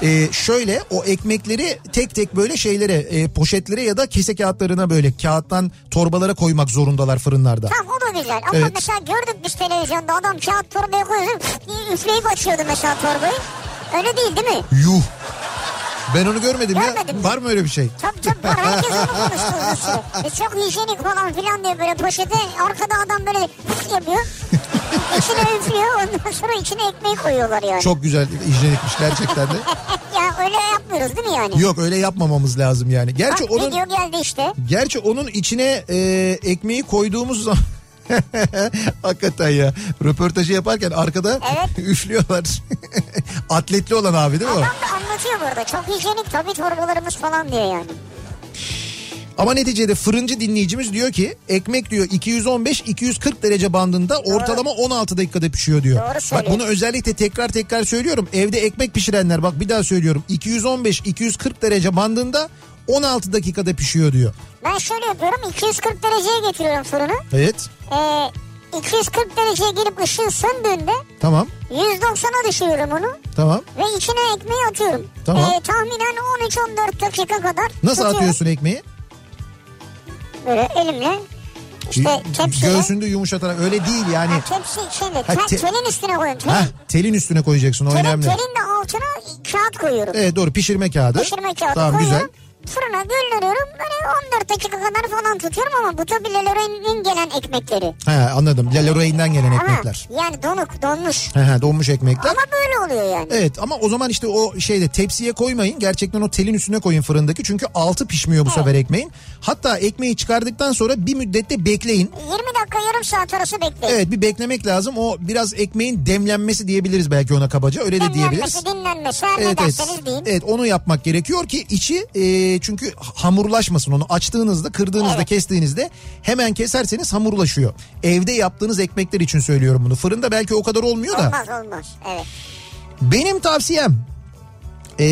E, şöyle o ekmekleri tek tek böyle şeylere e, poşetlere ya da kese kağıtlarına böyle kağıttan torbalara koymak zorundalar fırınlarda. Tamam o da güzel ama Evet. mesela gördük biz televizyonda adam kağıt torbaya koyuyordu üf- üfleyip açıyordu mesela torbayı. Öyle değil değil mi? Yuh. Ben onu görmedim, Görmedin ya. mi? Var mı öyle bir şey? Tabii tabii var herkes onu konuştu uzun süre. E çok hijyenik falan filan diye böyle poşete arkada adam böyle yapıyor. İçine üflüyor ondan sonra içine ekmeği koyuyorlar yani. Çok güzel hijyenikmiş gerçekten de. ya öyle yapmıyoruz değil mi yani? Yok öyle yapmamamız lazım yani. Gerçi Bak onun video geldi işte. gerçi onun içine e, ekmeği koyduğumuz zaman Hakikaten ya. Röportajı yaparken arkada Evet. üflüyorlar. Atletli olan abi değil mi o? Adam da anlatıyor burada. Çok hijyenik tabii torbalarımız falan diyor yani. Ama neticede fırıncı dinleyicimiz diyor ki ekmek diyor 215-240 derece bandında ortalama 16 dakikada pişiyor diyor. Doğru Bak bunu özellikle tekrar tekrar söylüyorum. Evde ekmek pişirenler bak bir daha söylüyorum. 215-240 derece bandında 16 dakikada pişiyor diyor. Ben şöyle yapıyorum 240 dereceye getiriyorum fırını. Evet Ee, 240 dereceye girip ışığı söndüğünde tamam 190'a düşürüyorum onu tamam. ve içine ekmeği atıyorum. Tamam. Ee, tahminen 13-14 dakika kadar Nasıl tutuyorum. atıyorsun ekmeği? Böyle elimle işte tepsiyle. Göğsünde yumuşatarak öyle değil yani. Ha, tepsi şeyle Ha, te- telin üstüne koyuyorum. Telin, Heh, telin üstüne koyacaksın o telin, önemli. telin de altına kağıt koyuyorum. Evet doğru pişirme kağıdı. Pişirme kağıdı Tamam koyuyorum. güzel. Fırına gönderiyorum. Böyle 14 dakika kadar falan tutuyorum ama bu tabii Leroy'nin gelen ekmekleri. He anladım. La Lorraine'den gelen Ama ekmekler. yani donuk donmuş. He he donmuş ekmekler. Ama böyle oluyor yani. Evet ama o zaman işte o şeyde tepsiye koymayın. Gerçekten o telin üstüne koyun fırındaki. Çünkü altı pişmiyor bu sefer ekmeğin. Hatta ekmeği çıkardıktan sonra bir müddette bekleyin. 20 dakika yarım saat arası bekleyin. Evet bir beklemek lazım. O biraz ekmeğin demlenmesi diyebiliriz belki ona kabaca. Öyle de diyebiliriz. Dinlenmesi dinlenmesi her Evet, ne evet. derseniz deyin. evet onu yapmak gerekiyor ki içi e, çünkü hamurlaşmasın onu açtığınızda kırdığınızda Evet. kestiğinizde hemen keserseniz hamurlaşıyor. Evde yaptığınız ekmekler için söylüyorum bunu. Fırında belki o kadar olmuyor da. Olmaz olmaz. Evet. Benim tavsiyem ee,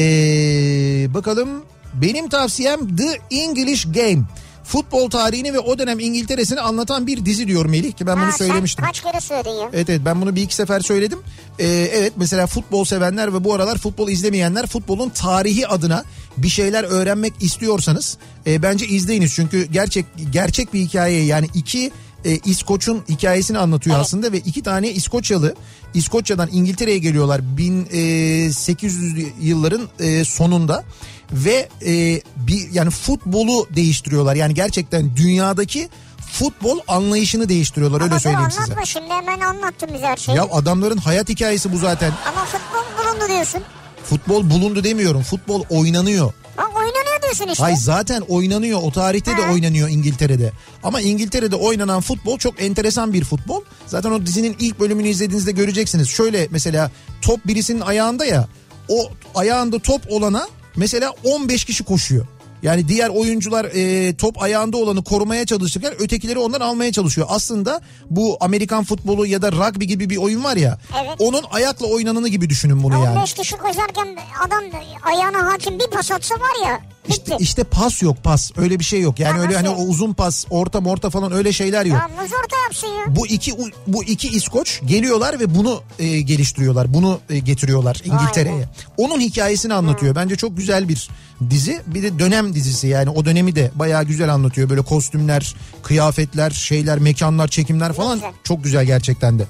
bakalım benim tavsiyem The English Game. Futbol tarihini ve o dönem İngiltere'sini anlatan bir dizi diyor Melih ki ben bunu Ha, söylemiştim. Sen kaç kere söyledin ya? Evet evet ben bunu bir iki sefer söyledim. Ee, evet mesela futbol sevenler ve bu aralar futbol izlemeyenler futbolun tarihi adına bir şeyler öğrenmek istiyorsanız e, bence izleyiniz. Çünkü gerçek gerçek bir hikaye yani iki e, İskoç'un hikayesini anlatıyor Evet. aslında ve iki tane İskoçyalı İskoçya'dan İngiltere'ye geliyorlar 1800 yılların e, sonunda ve e, bir yani futbolu değiştiriyorlar. Yani gerçekten dünyadaki futbol anlayışını değiştiriyorlar öyle Ama dur söyleyeyim size. anlatma şimdi hemen anlattın bize her şeyi. Ya adamların hayat hikayesi bu zaten. Ama futbol bulundu diyorsun. Futbol bulundu demiyorum. Futbol oynanıyor. Bak oynanıyor diyorsun işte. Hay zaten oynanıyor. O tarihte de Ha. oynanıyor İngiltere'de. Ama İngiltere'de oynanan futbol çok enteresan bir futbol. Zaten o dizinin ilk bölümünü izlediğinizde göreceksiniz. Şöyle mesela top birisinin ayağında ya. O ayağında top olana mesela 15 kişi koşuyor. Yani diğer oyuncular e, top ayağında olanı korumaya çalışırken ötekileri ondan almaya çalışıyor. Aslında bu Amerikan futbolu ya da rugby gibi bir oyun var ya. Evet. Onun ayakla oynananı gibi düşünün bunu yani. 15 kişi koşarken adam ayağına hakim bir pas atsa var ya. İşte, işte pas yok pas öyle bir şey yok yani Ha, öyle hani nasıl? o uzun pas orta morta falan öyle şeyler yok. Ya orta yapsın ya. Bu iki bu iki İskoç geliyorlar ve bunu e, geliştiriyorlar. Bunu e, getiriyorlar İngiltere'ye. Onun hikayesini anlatıyor. Bence çok güzel bir dizi. Bir de dönem dizisi yani o dönemi de bayağı güzel anlatıyor. Böyle kostümler, kıyafetler, şeyler, mekanlar, çekimler falan güzel. çok güzel gerçekten de.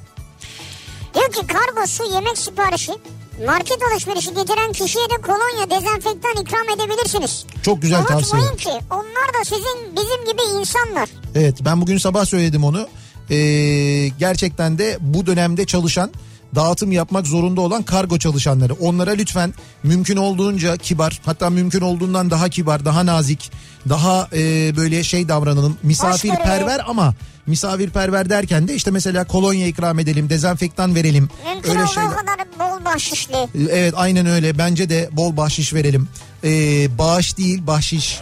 Diyor ki kargo, su, yemek siparişi market alışverişi getiren kişiye de kolonya, dezenfektan ikram edebilirsiniz. Çok güzel tavsiye. Unutmayın ki onlar da sizin bizim gibi insanlar. Evet ben bugün sabah söyledim onu. Ee, gerçekten de bu dönemde çalışan dağıtım yapmak zorunda olan kargo çalışanları. Onlara lütfen mümkün olduğunca kibar hatta mümkün olduğundan daha kibar daha nazik daha e, böyle şey davranalım misafirperver ama misafirperver derken de işte mesela kolonya ikram edelim dezenfektan verelim. Mümkün öyle olduğu şeyler. kadar bol bahşişli. Evet aynen öyle bence de bol bahşiş verelim. Ee, bağış değil bahşiş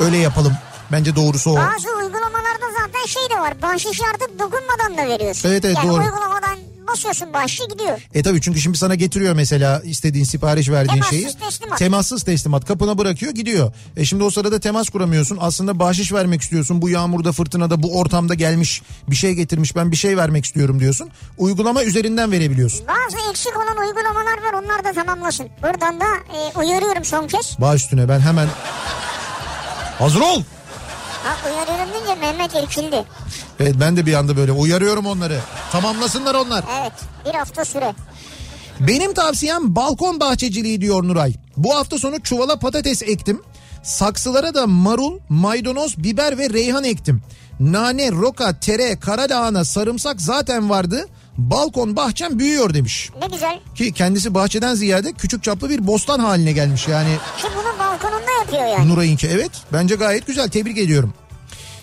öyle yapalım. Bence doğrusu o. Bazı uygulamalarda zaten şey de var. Bahşiş artık dokunmadan da veriyorsun. Evet, evet, yani doğru. uygulamadan basıyorsun bahşişi gidiyor. E tabii çünkü şimdi sana getiriyor mesela istediğin sipariş verdiğin Temassız şeyi. teslimat. Temassız teslimat. Kapına bırakıyor gidiyor. E şimdi o sırada temas kuramıyorsun. Aslında bahşiş vermek istiyorsun. Bu yağmurda fırtınada bu ortamda gelmiş bir şey getirmiş ben bir şey vermek istiyorum diyorsun. Uygulama üzerinden verebiliyorsun. Bazı eksik olan uygulamalar var onlar da tamamlasın. Buradan da e, uyarıyorum son kez. Bağ üstüne ben hemen hazır ol. Ha, uyarıyorum deyince Mehmet irkildi. Evet ben de bir anda böyle uyarıyorum onları. Tamamlasınlar onlar. Evet bir hafta süre. Benim tavsiyem balkon bahçeciliği diyor Nuray. Bu hafta sonu çuvala patates ektim. Saksılara da marul, maydanoz, biber ve reyhan ektim. Nane, roka, tere, karalahana, sarımsak zaten vardı. Balkon bahçem büyüyor demiş. Ne güzel. Ki kendisi bahçeden ziyade küçük çaplı bir bostan haline gelmiş. Yani Ki bunu balkonunda yapıyor yani. Nuray'ınki evet bence gayet güzel tebrik ediyorum.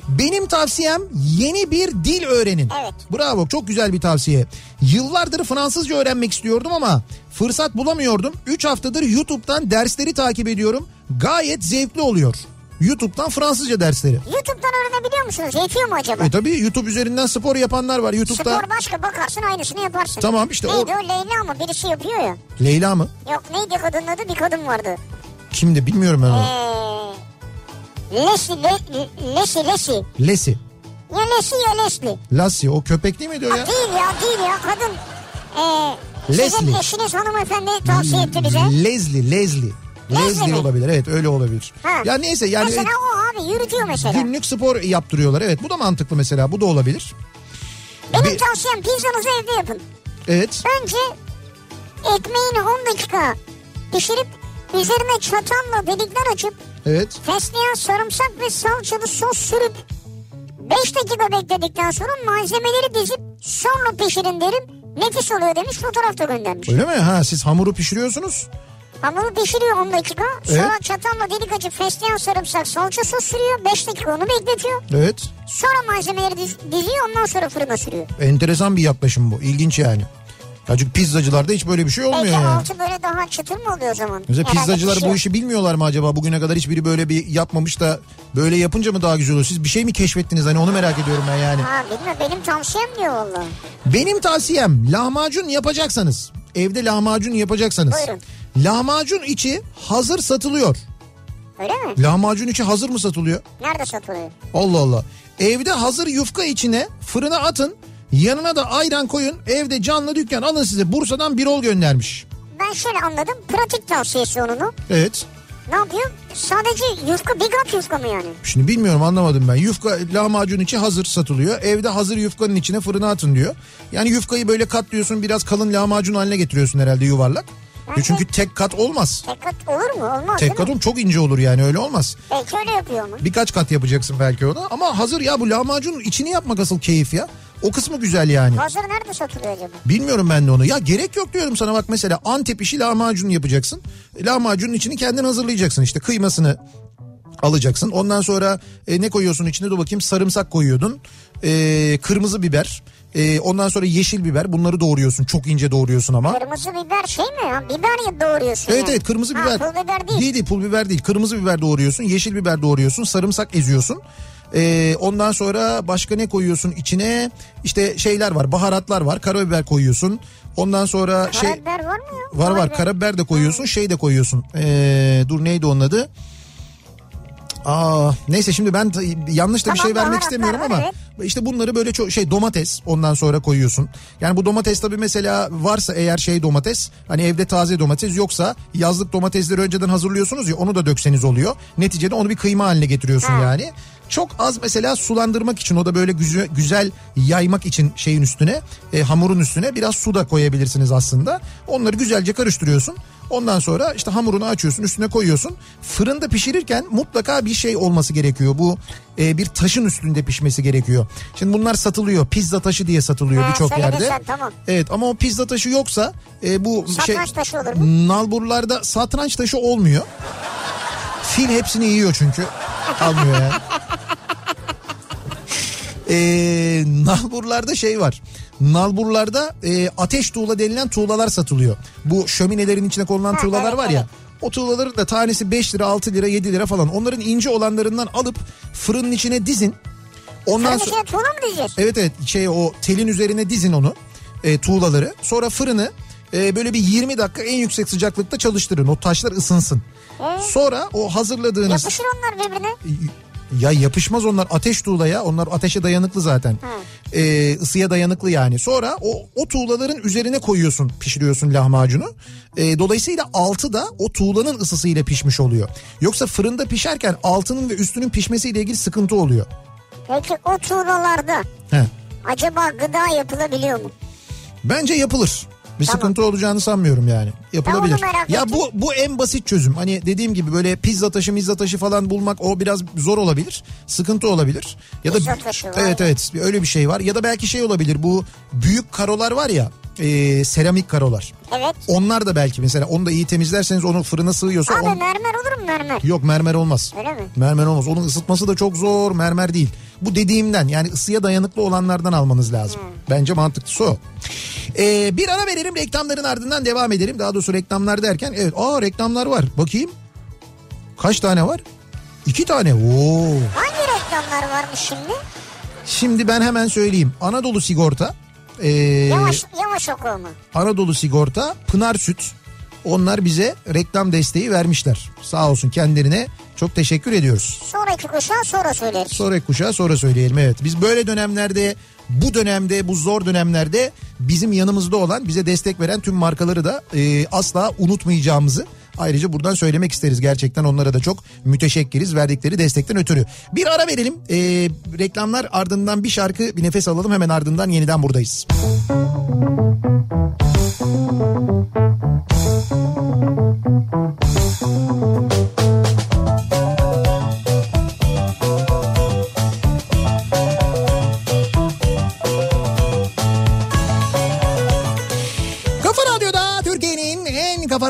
Benim tavsiyem yeni bir dil öğrenin. Evet. Bravo çok güzel bir tavsiye. Yıllardır Fransızca öğrenmek istiyordum ama fırsat bulamıyordum. 3 haftadır YouTube'dan dersleri takip ediyorum. Gayet zevkli oluyor. YouTube'dan Fransızca dersleri. YouTube'dan öğrenebiliyor musunuz? Yetiyor mu acaba? E tabii YouTube üzerinden spor yapanlar var YouTube'da. Spor başka bakarsın aynısını yaparsın. Tamam, işte o- Neydi o Leyla mı? Birisi yapıyor ya. Leyla mı? Yok neydi kadının adı? Bir kadın vardı. Kimdi bilmiyorum ben onu. Ee, Leslie, Le, Leslie, Leslie. Lesi. Ya Leslie ya Leslie. Lassie o köpek değil miydi o Ha, ya? değil ya değil ya kadın. Ee, sizin Leslie. eşiniz hanımefendi tavsiye etti bize. Leslie, Leslie. Leslie mi? olabilir evet öyle olabilir. Ha. Ya neyse yani Mesela o abi yürütüyor mesela. günlük spor yaptırıyorlar evet bu da mantıklı mesela bu da olabilir. Benim Bir- tavsiyem pizzanızı evde yapın. Evet Önce ekmeğini 10 dakika pişirip üzerine çatalla delikler açıp evet fesleğen sarımsak ve salçalı sos sürüp 5 dakika bekledikten sonra malzemeleri dizip sonra pişirin derim. Nefis oluyor demiş fotoğrafta göndermiş. öyle mi? Ha siz hamuru pişiriyorsunuz. Hamuru pişiriyor 10 dakika. Sonra Evet. çatalla delik açıp fesleğen sarımsak salça sos sürüyor. 5 dakika onu bekletiyor. Evet Sonra malzemeleri diz- diziyor ondan sonra fırına sürüyor. enteresan bir yaklaşım bu ilginç yani. Ya çünkü pizzacılarda hiç böyle bir şey olmuyor Belki yani. altı böyle daha çıtır mı oluyor o zaman? Mesela Herhalde pizzacılar bu işi bilmiyorlar mı acaba? Bugüne kadar hiçbiri böyle bir yapmamış da böyle yapınca mı daha güzel oluyor? Siz bir şey mi keşfettiniz? Hani onu merak ediyorum ben yani. Ha bilmiyorum benim tavsiyem diyor valla. Benim tavsiyem lahmacun yapacaksanız, evde lahmacun yapacaksanız. Buyurun. Lahmacun içi hazır satılıyor. Öyle mi? Lahmacun içi hazır mı satılıyor? Nerede satılıyor? Allah Allah. Evde hazır yufka içine fırına atın. Yanına da ayran koyun. Evde canlı dükkan alın size. Bursa'dan bir ol göndermiş. Ben şöyle anladım. Pratik tavsiyesi onun. Evet. Ne yapıyor? Sadece yufka, bir kat yufka mı yani? Şimdi bilmiyorum anlamadım ben. Yufka lahmacun içi hazır satılıyor. Evde hazır yufkanın içine fırına atın diyor. Yani yufkayı böyle katlıyorsun biraz kalın lahmacun haline getiriyorsun herhalde yuvarlak. Bence- Çünkü tek kat olmaz. Tek kat olur mu? Olmaz Tek kat çok ince olur yani öyle olmaz. Belki öyle yapıyor mu? Birkaç kat yapacaksın belki ona. Ama hazır ya bu lahmacunun içini yapmak asıl keyif ya. O kısmı güzel yani. Hazır nerede satılıyor acaba? Bilmiyorum ben de onu. Ya gerek yok diyorum sana bak mesela Antep işi lahmacun yapacaksın. Lahmacunun içini kendin hazırlayacaksın işte kıymasını alacaksın. Ondan sonra e, ne koyuyorsun içine dur bakayım sarımsak koyuyordun. E, kırmızı biber. E, ondan sonra yeşil biber bunları doğruyorsun çok ince doğruyorsun ama. Kırmızı biber şey mi ya? Biber doğruyorsun Evet yani. evet kırmızı Ha, biber. pul biber değil. Değil değil pul biber değil. Kırmızı biber doğruyorsun, yeşil biber doğruyorsun, sarımsak eziyorsun. Ee, ondan sonra başka ne koyuyorsun içine? İşte şeyler var, baharatlar var. Karabiber koyuyorsun. Ondan sonra şey Karabiber var mı ya? var var Karabiber. karabiber de koyuyorsun, şey de koyuyorsun. Ee, dur neydi onun adı? Aa neyse şimdi ben yanlış da bir Tamam, şey vermek istemiyorum ama işte bunları böyle çok şey domates ondan sonra koyuyorsun. Yani bu domates tabii mesela varsa eğer şey domates hani evde taze domates yoksa yazlık domatesleri önceden hazırlıyorsunuz ya onu da dökseniz oluyor. Neticede onu bir kıyma haline getiriyorsun Ha. yani. Çok az mesela sulandırmak için o da böyle güzel, güzel yaymak için şeyin üstüne e, hamurun üstüne biraz su da koyabilirsiniz aslında. Onları güzelce karıştırıyorsun. Ondan sonra işte hamurunu açıyorsun üstüne koyuyorsun. Fırında pişirirken mutlaka bir şey olması gerekiyor. Bu e, bir taşın üstünde pişmesi gerekiyor. Şimdi bunlar satılıyor. Pizza taşı diye satılıyor birçok yerde. sen, tamam. Evet ama o pizza taşı yoksa e, bu şey Satranç taşı olur mu? nalburlarda satranç taşı olmuyor. Fil hepsini yiyor çünkü. Almıyor yani. Ee, nalburlarda şey var. Nalburlarda e, ateş tuğla denilen tuğlalar satılıyor. Bu şöminelerin içine konulan Ha, tuğlalar evet, var ya. evet. O tuğlaların da tanesi 5 lira 6 lira 7 lira falan. Onların ince olanlarından alıp fırının içine dizin. Ondan sonra içine tuğla mı diyeceğiz? Evet evet şey o telin üzerine dizin onu e, tuğlaları. Sonra fırını e, böyle bir 20 dakika en yüksek sıcaklıkta çalıştırın. O taşlar ısınsın. Ee? Sonra o hazırladığınız Yapışır onlar birbirine. Ya yapışmaz onlar ateş tuğla ya onlar ateşe dayanıklı zaten ee, ısıya dayanıklı yani sonra o, o tuğlaların üzerine koyuyorsun pişiriyorsun lahmacunu Ee, dolayısıyla altı da o tuğlanın ısısıyla pişmiş oluyor yoksa fırında pişerken altının ve üstünün pişmesiyle ilgili sıkıntı oluyor. Peki o tuğlalarda Heh. acaba gıda yapılabiliyor mu? Bence yapılır. Bir Tamam. sıkıntı olacağını sanmıyorum yani. Yapılabilir. Ya bu bu en basit çözüm. Hani dediğim gibi böyle pizza taşı, mizza taşı falan bulmak o biraz zor olabilir. Sıkıntı olabilir. Ya da Pizza taşı var. Evet evet öyle bir şey var. Ya da belki şey olabilir. Bu büyük karolar var ya, e, seramik karolar. Evet. Onlar da belki mesela onu da iyi temizlerseniz onu fırına sığıyorsa Abi on- mermer olur mu mermer? Yok mermer olmaz. Öyle mi? Mermer olmaz. Onun ısıtması da çok zor. Mermer değil. Bu dediğimden yani ısıya dayanıklı olanlardan almanız lazım. Bence mantıklısı o. Ee, bir ara verelim reklamların ardından devam edelim. Daha doğrusu reklamlar derken evet aa reklamlar var. Bakayım. Kaç tane var? İki tane. Oo. Hangi reklamlar varmış şimdi? Şimdi ben hemen söyleyeyim. Anadolu Sigorta. ee, Yavaş yavaş oku ama. Anadolu Sigorta, Pınar Süt. Onlar bize reklam desteği vermişler. Sağ olsun kendilerine çok teşekkür ediyoruz. Sonraki kuşağa sonra söyleriz. Sonraki kuşağa sonra söyleyelim evet. Biz böyle dönemlerde bu dönemde bu zor dönemlerde bizim yanımızda olan bize destek veren tüm markaları da e, asla unutmayacağımızı ayrıca buradan söylemek isteriz. Gerçekten onlara da çok müteşekkiriz verdikleri destekten ötürü. Bir ara verelim. E, reklamlar ardından bir şarkı bir nefes alalım hemen ardından yeniden buradayız. Kafa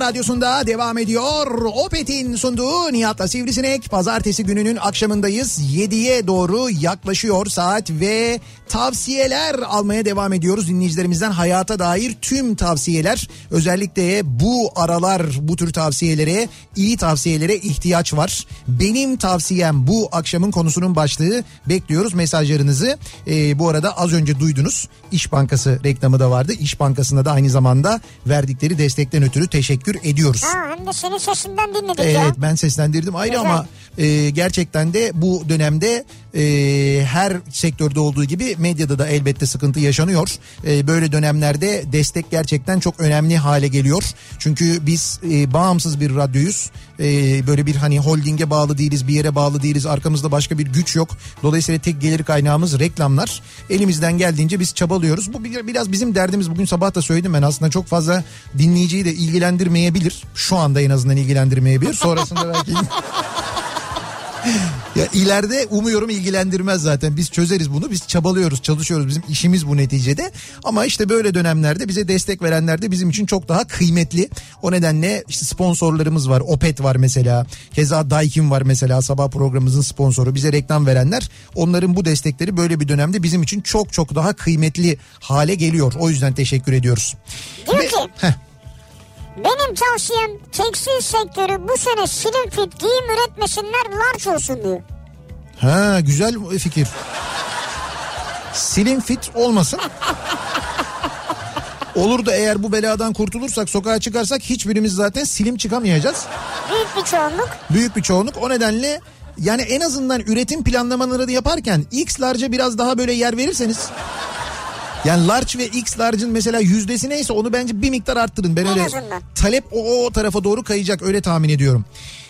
radyosunda devam ediyor. Opet'in sunduğu Nihat'la Sivrisinek. Pazartesi gününün akşamındayız. 7'ye doğru yaklaşıyor saat ve tavsiyeler almaya devam ediyoruz. Dinleyicilerimizden hayata dair tüm tavsiyeler. Özellikle bu aralar bu tür tavsiyelere, iyi tavsiyelere ihtiyaç var. Benim tavsiyem bu akşamın konusunun başlığı. Bekliyoruz mesajlarınızı. Ee, bu arada az önce duydunuz. İş Bankası reklamı da vardı. İş Bankası'na da aynı zamanda verdikleri destekten ötürü teşekkür teşekkür ediyoruz. Ha hem de senin sesinden dinledik Evet ya. ben seslendirdim ayrı Güzel. ama e, gerçekten de bu dönemde e, her sektörde olduğu gibi medyada da elbette sıkıntı yaşanıyor. E, böyle dönemlerde destek gerçekten çok önemli hale geliyor. Çünkü biz e, bağımsız bir radyoyuz. E, böyle bir hani holdinge bağlı değiliz, bir yere bağlı değiliz. Arkamızda başka bir güç yok. Dolayısıyla tek gelir kaynağımız reklamlar. Elimizden geldiğince biz çabalıyoruz. Bu bir- biraz bizim derdimiz. Bugün sabah da söyledim ben aslında çok fazla dinleyiciyi de ilgilendirmeyebilir. Şu anda en azından ilgilendirmeyebilir. Sonrasında belki ya ileride umuyorum ilgilendirmez zaten. Biz çözeriz bunu. Biz çabalıyoruz, çalışıyoruz. Bizim işimiz bu neticede. Ama işte böyle dönemlerde bize destek verenler de bizim için çok daha kıymetli. O nedenle işte sponsorlarımız var. Opet var mesela. Keza Daikin var mesela sabah programımızın sponsoru. Bize reklam verenler. Onların bu destekleri böyle bir dönemde bizim için çok çok daha kıymetli hale geliyor. O yüzden teşekkür ediyoruz. Diyor Ve- ki Heh, benim tavsiyem tekstil sektörü bu sene slim fit giyim üretmesinler large olsun diyor. Ha güzel fikir. Slim fit olmasın. Olur da eğer bu beladan kurtulursak sokağa çıkarsak hiçbirimiz zaten slim çıkamayacağız. Büyük bir çoğunluk. Büyük bir çoğunluk o nedenle yani en azından üretim planlamaları yaparken X large'a biraz daha böyle yer verirseniz yani large ve X large'ın mesela yüzdesi neyse onu bence bir miktar arttırın. Ben En öyle azından. talep o, o tarafa doğru kayacak öyle tahmin ediyorum.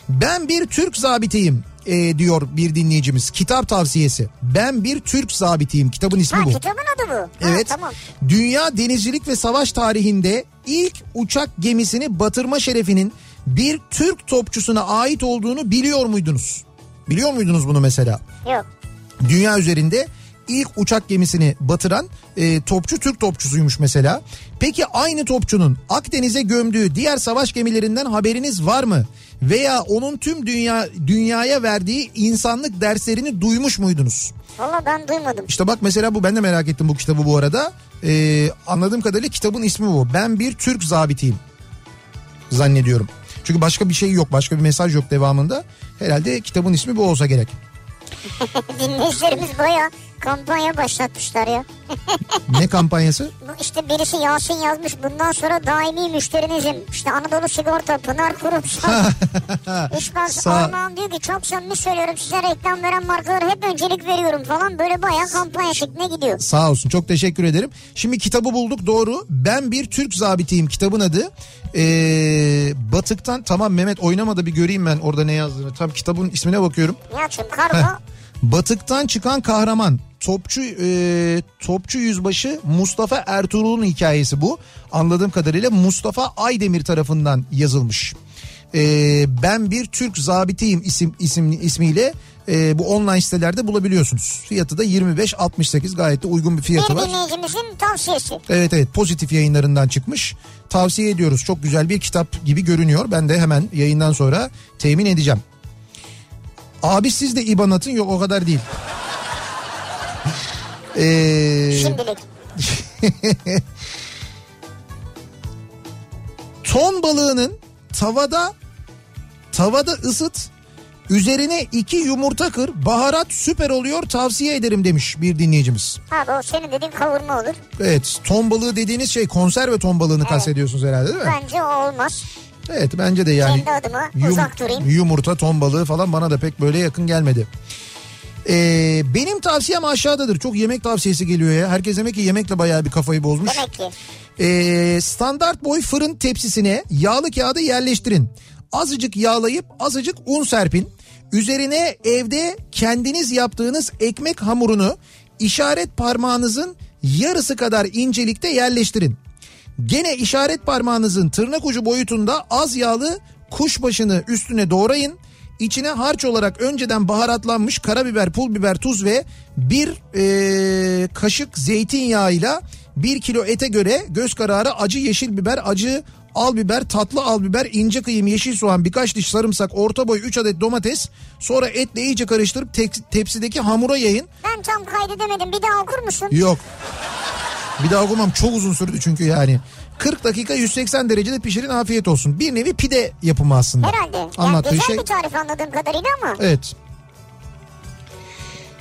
Ben bir Türk zabitiyim e, diyor bir dinleyicimiz. Kitap tavsiyesi. Ben bir Türk zabitiyim. Kitabın ismi Ha bu. kitabın adı bu. Ha, Evet. tamam. Dünya denizcilik ve savaş tarihinde ilk uçak gemisini batırma şerefinin bir Türk topçusuna ait olduğunu biliyor muydunuz? Biliyor muydunuz bunu mesela? Yok. Dünya üzerinde ilk uçak gemisini batıran e, topçu Türk topçusuymuş mesela. Peki aynı topçunun Akdeniz'e gömdüğü diğer savaş gemilerinden haberiniz var mı? Veya onun tüm dünya dünyaya verdiği insanlık derslerini duymuş muydunuz? Valla ben duymadım. İşte bak mesela bu ben de merak ettim bu kitabı bu arada. Ee, anladığım kadarıyla kitabın ismi bu. Ben bir Türk zabitiyim zannediyorum. Çünkü başka bir şey yok başka bir mesaj yok devamında. Herhalde kitabın ismi bu olsa gerek. Dinleyicilerimiz baya kampanya başlatmışlar ya. Ne kampanyası? Bu işte birisi Yasin yazmış bundan sonra daimi müşterinizim. İşte Anadolu Sigorta, Pınar Kurumsal. İşbaz Armağan diyor ki çok samimi söylüyorum size reklam veren markalara hep öncelik veriyorum falan. Böyle baya kampanya şeklinde gidiyor. Sağ olsun çok teşekkür ederim. Şimdi kitabı bulduk doğru. Ben bir Türk zabitiyim kitabın adı. Ee, Batık'tan tamam Mehmet oynamadı bir göreyim ben orada ne yazdığını. Tam kitabın ismine bakıyorum. Nihat'cığım kargo Batık'tan çıkan kahraman topçu e, topçu yüzbaşı Mustafa Ertuğrul'un hikayesi bu. Anladığım kadarıyla Mustafa Aydemir tarafından yazılmış. E, ben bir Türk zabitiyim isim isimli ismiyle e, bu online sitelerde bulabiliyorsunuz. Fiyatı da 25.68 gayet de uygun bir fiyatı bir var. dinleyicimizin tavsiyesi. Evet evet pozitif yayınlarından çıkmış. Tavsiye ediyoruz. Çok güzel bir kitap gibi görünüyor. Ben de hemen yayından sonra temin edeceğim. Abi siz de İban atın yok o kadar değil. Ee, Şimdilik. ton balığının tavada tavada ısıt üzerine iki yumurta kır baharat süper oluyor tavsiye ederim demiş bir dinleyicimiz. Ha o senin dediğin kavurma olur. Evet ton balığı dediğiniz şey konserve ton balığını kastediyorsunuz herhalde değil mi? Bence o olmaz. Evet bence de yani. Kendi adıma yum- uzak durayım. Yumurta, ton balığı falan bana da pek böyle yakın gelmedi. Ee, benim tavsiyem aşağıdadır. Çok yemek tavsiyesi geliyor ya. Herkes demek ki yemekle bayağı bir kafayı bozmuş. Demek ki. Ee, standart boy fırın tepsisine yağlı kağıdı yerleştirin. Azıcık yağlayıp azıcık un serpin. Üzerine evde kendiniz yaptığınız ekmek hamurunu işaret parmağınızın yarısı kadar incelikte yerleştirin. Gene işaret parmağınızın tırnak ucu boyutunda az yağlı kuşbaşını üstüne doğrayın. İçine harç olarak önceden baharatlanmış karabiber, pul biber, tuz ve bir eee, kaşık zeytinyağıyla bir kilo ete göre göz kararı acı yeşil biber, acı al biber, tatlı al biber, ince kıyım yeşil soğan, birkaç diş sarımsak, orta boy 3 adet domates. Sonra etle iyice karıştırıp tepsideki hamura yayın. Ben tam kaydedemedim. Bir daha okur musun? Yok. Bir daha okumam çok uzun sürdü çünkü yani. 40 dakika 180 derecede pişirin afiyet olsun. Bir nevi pide yapımı aslında. Herhalde. Yani Anlattığı güzel şey. bir tarif anladığım kadarıyla ama. Evet.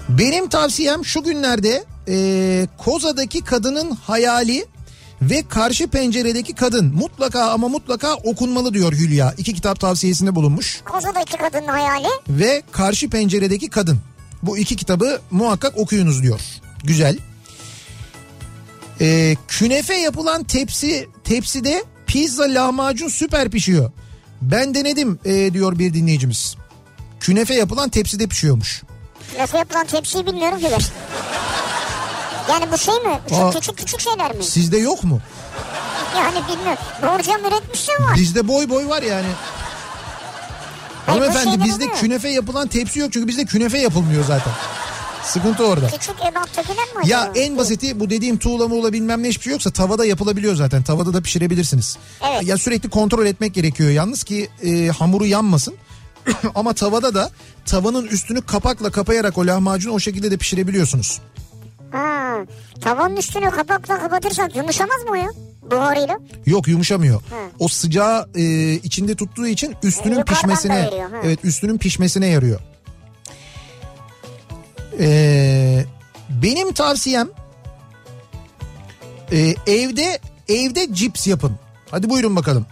Benim tavsiyem şu günlerde e, Koza'daki kadının hayali ve karşı penceredeki kadın mutlaka ama mutlaka okunmalı diyor Hülya. İki kitap tavsiyesinde bulunmuş. Kozadaki kadının hayali. Ve karşı penceredeki kadın. Bu iki kitabı muhakkak okuyunuz diyor. Güzel. Ee, künefe yapılan tepsi tepside pizza lahmacun süper pişiyor. Ben denedim e, diyor bir dinleyicimiz. Künefe yapılan tepside pişiyormuş. Nasıl yapılan tepsiyi bilmiyorum ki ben. Yani bu şey mi? Çok Aa. küçük küçük şeyler mi? Sizde yok mu? Yani bilmiyorum. Borcam üretmişsin var. Bizde boy boy var yani. Hayır, Hanımefendi şeyler bizde oluyor. künefe yapılan tepsi yok çünkü bizde künefe yapılmıyor zaten. Sıkıntı orada. Küçük ebattakiler mi acaba? Ya en basiti bu dediğim tuğla muğla bilmem ne hiçbir şey yoksa tavada yapılabiliyor zaten. Tavada da pişirebilirsiniz. Evet. Ya sürekli kontrol etmek gerekiyor yalnız ki e, hamuru yanmasın. Ama tavada da tavanın üstünü kapakla kapayarak o lahmacunu o şekilde de pişirebiliyorsunuz. Ha, tavanın üstünü kapakla kapatırsak yumuşamaz mı o ya? Buharıyla. Yok yumuşamıyor. Hı. O sıcağı e, içinde tuttuğu için üstünün Yukarıdan da pişmesine ha. evet üstünün pişmesine yarıyor. Ee, benim tavsiyem e, evde evde cips yapın. Hadi buyurun bakalım.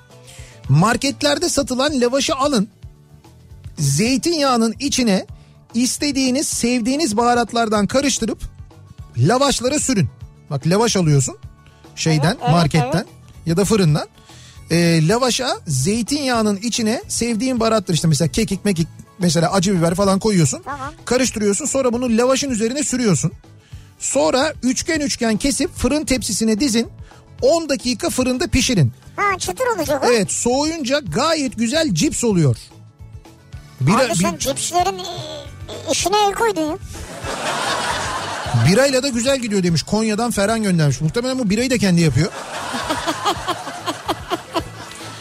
Marketlerde satılan lavaşı alın. Zeytinyağının içine istediğiniz, sevdiğiniz baharatlardan karıştırıp lavaşlara sürün. Bak lavaş alıyorsun şeyden Evet, evet, marketten evet. ya da fırından. Ee, lavaşa zeytinyağının içine sevdiğin baharatlar işte mesela kekik mekik mesela acı biber falan koyuyorsun. Tamam. Karıştırıyorsun sonra bunu lavaşın üzerine sürüyorsun. Sonra üçgen üçgen kesip fırın tepsisine dizin. 10 dakika fırında pişirin. Ha çıtır olacak o. Evet soğuyunca gayet güzel cips oluyor. Bira, Abi sen bir- cipslerin e, işine el koydun ya. birayla da güzel gidiyor demiş. Konya'dan Ferhan göndermiş. Muhtemelen bu birayı da kendi yapıyor.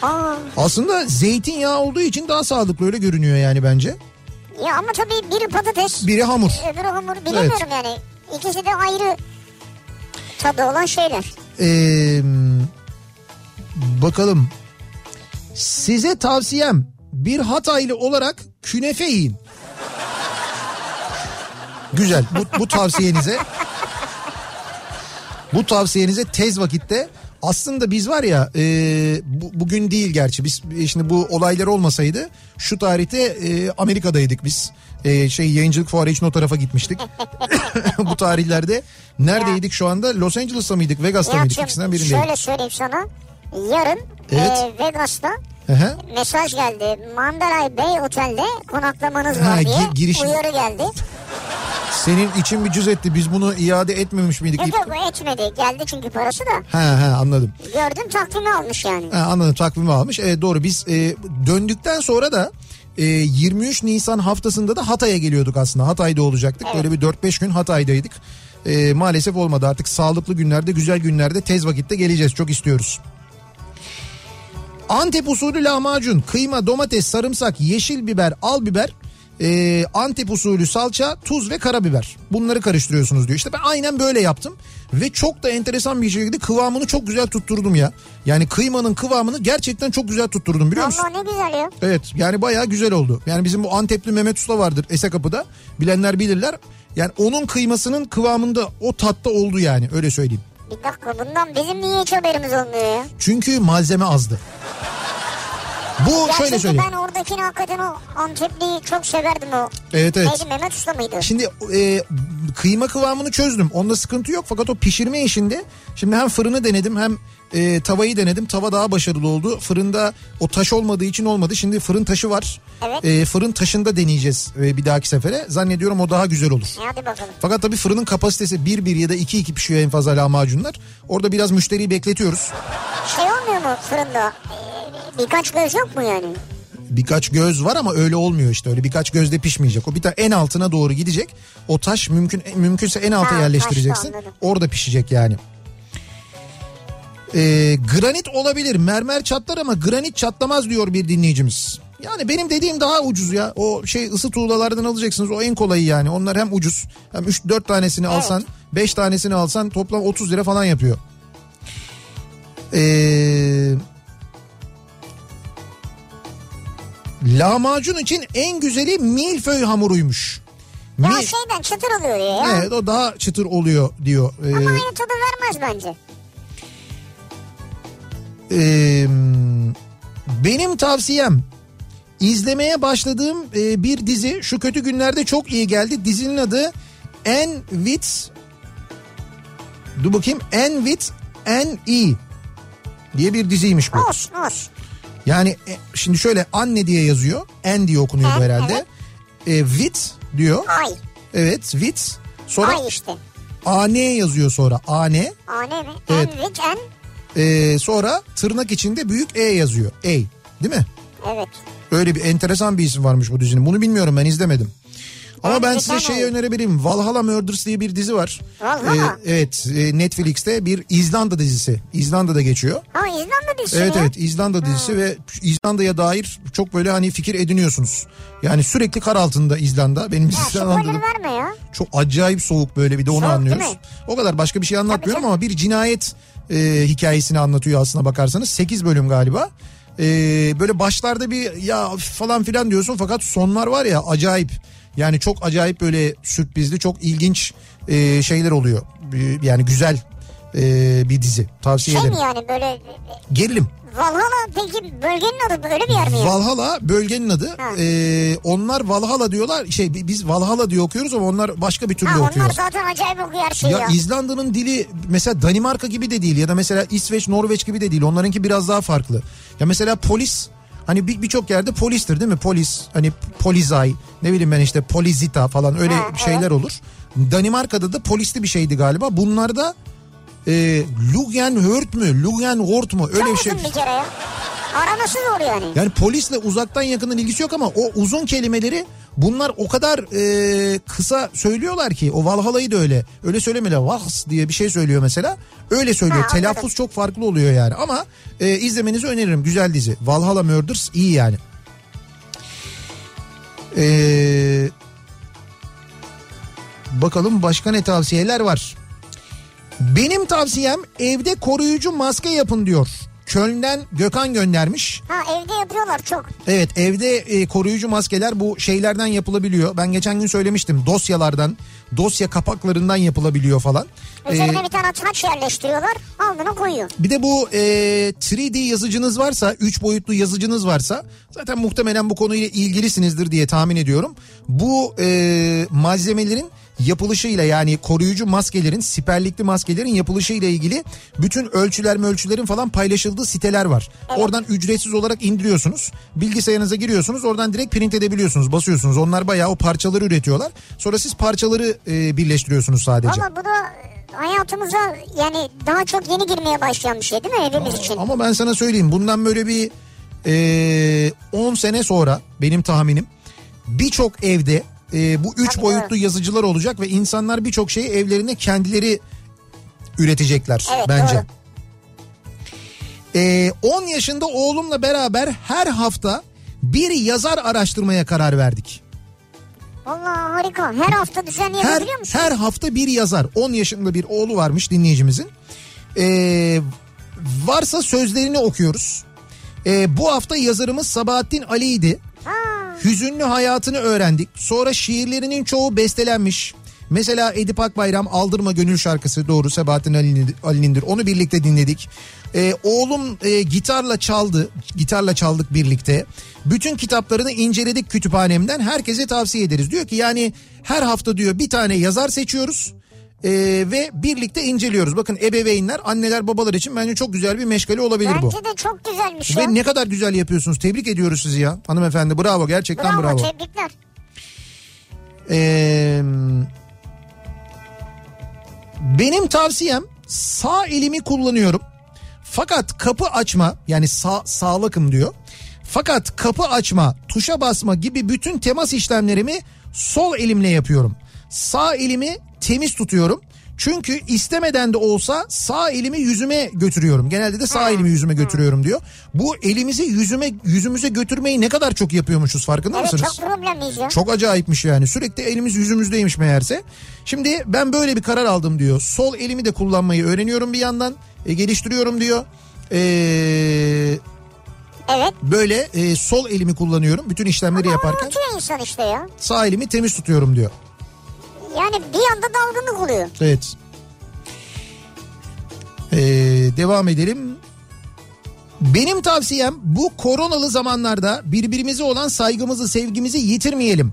Aa, Aslında zeytinyağı olduğu için daha sağlıklı öyle görünüyor yani bence. ya ama tabii biri patates, Biri hamur. öbürü hamur bilemiyorum yani. İkisi de ayrı tadı olan şeyler. Ee, bakalım. Size tavsiyem bir Hataylı olarak künefe yiyin. Güzel. Bu, bu tavsiyenize bu tavsiyenize tez vakitte aslında biz var ya e, bu, bugün değil gerçi biz e, şimdi bu olaylar olmasaydı şu tarihte e, Amerika'daydık biz. E, şey yayıncılık fuarı için o tarafa gitmiştik. bu tarihlerde neredeydik şu anda? Los Angeles'ta mıydık? Vegas'ta mıydık? Nihat'cığım İkisinden birindeydik. şöyle söyleyeyim sana. Yarın Evet. e, Vegas'ta hı. mesaj geldi. Mandaray Bay Otel'de konaklamanız Ha, var diye gi- girişim- uyarı geldi. Senin için bir cüz etti. Biz bunu iade etmemiş miydik? Yok yok etmedi. Geldi çünkü parası da. Ha ha anladım. Gördüm takvimi almış yani. Ha, anladım takvimi almış. Evet doğru biz e, döndükten sonra da e, 23 Nisan haftasında da Hatay'a geliyorduk aslında. Hatay'da olacaktık. Böyle bir 4-5 gün Hatay'daydık. E, maalesef olmadı artık sağlıklı günlerde güzel günlerde tez vakitte geleceğiz. Çok istiyoruz. Antep usulü lahmacun, kıyma, domates, sarımsak, yeşil biber, al biber, e, Antep usulü salça, tuz ve karabiber. Bunları karıştırıyorsunuz diyor. İşte ben aynen böyle yaptım. Ve çok da enteresan bir şekilde kıvamını çok güzel tutturdum ya. Yani kıymanın kıvamını gerçekten çok güzel tutturdum biliyor musun? Ama ne güzel ya. Evet yani bayağı güzel oldu. Yani bizim bu Antepli Mehmet Usta vardır Esekapı'da. Bilenler bilirler. Yani onun kıymasının kıvamında o tatta oldu yani öyle söyleyeyim. Bir dakika bundan bizim niye hiç haberimiz olmuyor ya? Çünkü malzeme azdı. Bu Ya şöyle söyleyeyim. ben oradakini hakikaten o Antepli'yi çok severdim o. Evet evet. Neydi Mehmet Usta mıydı? Şimdi e, kıyma kıvamını çözdüm. Onda sıkıntı yok. Fakat o pişirme işinde şimdi hem fırını denedim hem e, tavayı denedim. Tava daha başarılı oldu. Fırında o taş olmadığı için olmadı. Şimdi fırın taşı var. Evet. E, fırın taşında deneyeceğiz e, bir dahaki sefere. Zannediyorum o daha güzel olur. E, Hadi bakalım. Fakat tabii fırının kapasitesi 1-1 ya da 2-2 pişiyor en fazla lahmacunlar. Orada biraz müşteriyi bekletiyoruz. Şey olmuyor mu fırında? Birkaç göz yok mu yani? Birkaç göz var ama öyle olmuyor işte. Öyle birkaç gözde pişmeyecek. O bir tane en altına doğru gidecek. O taş mümkün mümkünse en alta Ha, yerleştireceksin. Orada pişecek yani. Ee, granit olabilir. Mermer çatlar ama granit çatlamaz diyor bir dinleyicimiz. Yani benim dediğim daha ucuz ya. O şey ısı tuğlalardan alacaksınız. O en kolayı yani. Onlar hem ucuz hem 3-4 tanesini alsan 5 tanesini alsan toplam 30 lira falan yapıyor. Eee... Lahmacun için en güzeli milföy hamuruymuş. Ya Mil- şeyden çıtır oluyor ya. Evet o daha çıtır oluyor diyor. Ee, Ama aynı tadı vermez bence. Ee, benim tavsiyem izlemeye başladığım e, bir dizi şu kötü günlerde çok iyi geldi. Dizinin adı En With Dur bakayım En With En E diye bir diziymiş bu. Olsun olsun. Yani e, şimdi şöyle anne diye yazıyor. En diye okunuyor bu En, herhalde. E, with diyor. Ay. Evet with. Sonra Ay işte. AN yazıyor sonra. AN. Ane mi? Evet. En which en. E, sonra tırnak içinde büyük E yazıyor. A. Değil mi? Evet. Öyle bir enteresan bir isim varmış bu dizinin. Bunu bilmiyorum ben izlemedim. Ama Ben size şeyi önerebilirim. Valhalla Murders diye bir dizi var. Valhalla? Ee, evet e, Netflix'te bir İzlanda dizisi. İzlanda'da geçiyor. Ha İzlanda dizisi Evet ya. evet İzlanda dizisi ve İzlanda'ya dair çok böyle hani fikir ediniyorsunuz. Yani sürekli kar altında İzlanda. Benim Ya İzlanda'da verme ya. çok acayip soğuk böyle bir de onu Soğuk, anlıyoruz. O kadar başka bir şey anlatmıyorum ama bir cinayet e, hikayesini anlatıyor aslına bakarsanız. 8 bölüm galiba. E, böyle başlarda bir ya falan filan diyorsun fakat sonlar var ya acayip. Yani çok acayip böyle sürprizli çok ilginç e, şeyler oluyor. E, Yani güzel e, bir dizi tavsiye Şey ederim. mi yani böyle Gerilim. Valhalla peki bölgenin adı böyle bir yer mi? Valhalla bölgenin adı. Ha. Ee, onlar Valhalla diyorlar. Şey bi- biz Valhalla diye okuyoruz ama onlar başka bir türlü Ha onlar okuyor. zaten acayip okuyor her şeyi Ya ya. İzlanda'nın dili mesela Danimarka gibi de değil ya da mesela İsveç, Norveç gibi de değil. Onlarınki biraz daha farklı. Ya mesela polis hani bir- birçok yerde polistir değil mi? Polis hani polizay ne bileyim ben işte polizita falan öyle Ha, şeyler olur. Danimarka'da da polisli bir şeydi galiba. Bunlarda e, Lugenhört mü? Lugenhort mu? Öyle Çok bir şey. bir kere ya. Araması zor yani. Yani polisle uzaktan yakından ilgisi yok ama o uzun kelimeleri bunlar o kadar e, kısa söylüyorlar ki o Valhalla'yı da öyle. Öyle söylemeler Vahs diye bir şey söylüyor mesela. Öyle söylüyor. Ha. Telaffuz çok farklı oluyor yani ama e, izlemenizi öneririm. Güzel dizi. Valhalla Murders iyi yani. Eee bakalım başka ne tavsiyeler var. Benim tavsiyem evde koruyucu maske yapın diyor. Köln'den Gökhan göndermiş. Ha evde yapıyorlar çok. Evet evde e, koruyucu maskeler bu şeylerden yapılabiliyor. Ben geçen gün söylemiştim dosyalardan, dosya kapaklarından yapılabiliyor falan. Üzerine Ee, bir tane taç yerleştiriyorlar. Alnına koyuyor. bir de bu e, 3D yazıcınız varsa, 3 boyutlu yazıcınız varsa zaten muhtemelen bu konuyla ilgilisinizdir diye tahmin ediyorum. Bu e, malzemelerin yapılışıyla yani koruyucu maskelerin, siperlikli maskelerin yapılışıyla ilgili bütün ölçüler ölçülerin falan paylaşıldığı siteler var. Oradan ücretsiz olarak indiriyorsunuz. Bilgisayarınıza giriyorsunuz. Oradan direkt print edebiliyorsunuz. Basıyorsunuz. Onlar bayağı o parçaları üretiyorlar. Sonra siz parçaları e, birleştiriyorsunuz sadece. Ama bu da e, hayatımıza yani daha çok yeni girmeye başlayan bir şey değil mi hepimiz için? Ama ben sana söyleyeyim bundan böyle bir e, 10 sene sonra benim tahminim birçok evde e, bu üç Tabii, boyutlu doğru. yazıcılar olacak ve insanlar birçok şeyi evlerinde kendileri üretecekler Evet, bence. doğru. E, 10 yaşında oğlumla beraber her hafta bir yazar araştırmaya karar verdik. Vallahi harika. Her hafta düzenli Her, musun? her hafta bir yazar. 10 yaşında bir oğlu varmış dinleyicimizin. Ee, varsa sözlerini okuyoruz. Ee, bu hafta yazarımız Sabahattin Ali'ydi. Ha, Hüzünlü hayatını öğrendik. Sonra şiirlerinin çoğu bestelenmiş. Mesela Edip Akbayram Aldırma Gönül şarkısı doğru Sabahattin Ali'nin- Ali'nindir. Onu birlikte dinledik. Ee, oğlum e, gitarla çaldı. Gitarla çaldık birlikte. Bütün kitaplarını inceledik kütüphanemden. Herkese tavsiye ederiz. Diyor ki yani her hafta diyor bir tane yazar seçiyoruz. Ee, ve birlikte inceliyoruz. Bakın ebeveynler, anneler, babalar için bence çok güzel bir meşgale olabilir bu. bence de çok güzelmiş ya. Ve ne kadar güzel yapıyorsunuz. Tebrik ediyoruz sizi ya hanımefendi. Bravo gerçekten bravo, bravo. tebrikler. Ee, benim tavsiyem sağ elimi kullanıyorum. Fakat kapı açma yani sağ, sağlıkım diyor. Fakat kapı açma, tuşa basma gibi bütün temas işlemlerimi sol elimle yapıyorum. Sağ elimi temiz tutuyorum. Çünkü istemeden de olsa sağ elimi yüzüme götürüyorum. Genelde de sağ elimi yüzüme götürüyorum diyor. Bu elimizi yüzüme yüzümüze götürmeyi ne kadar çok yapıyormuşuz farkında Evet mısınız? çok problemliyiz ya. Çok acayipmiş yani. Sürekli elimiz yüzümüzdeymiş meğerse. Şimdi ben böyle bir karar aldım diyor. Sol elimi de kullanmayı öğreniyorum bir yandan. E, geliştiriyorum diyor. Ee, Evet. böyle e, sol elimi kullanıyorum bütün işlemleri yaparken. Unutuyor insan işte ya. Sağ elimi temiz tutuyorum diyor. Yani bir anda dalgınlık oluyor. Evet. Ee, devam edelim. Benim tavsiyem bu koronalı zamanlarda birbirimize olan saygımızı, sevgimizi yitirmeyelim.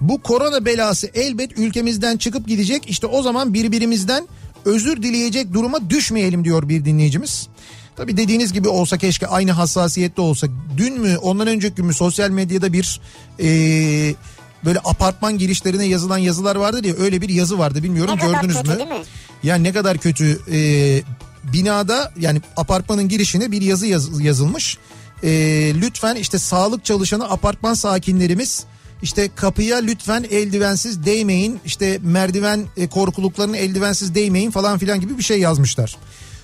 Bu korona belası elbet ülkemizden çıkıp gidecek. İşte o zaman birbirimizden özür dileyecek duruma düşmeyelim diyor bir dinleyicimiz. Tabii dediğiniz gibi olsa keşke aynı hassasiyette olsa. Dün mü ondan önceki gün mü sosyal medyada bir ee, böyle apartman girişlerine yazılan yazılar vardı diye öyle bir yazı vardı bilmiyorum Ne gördünüz mü? değil mi? Yani ne kadar kötü ee, binada yani apartmanın girişine bir yazı yaz- yazılmış. Ee, lütfen işte sağlık çalışanı apartman sakinlerimiz işte kapıya lütfen eldivensiz değmeyin işte merdiven e, korkuluklarına eldivensiz değmeyin falan filan gibi bir şey yazmışlar.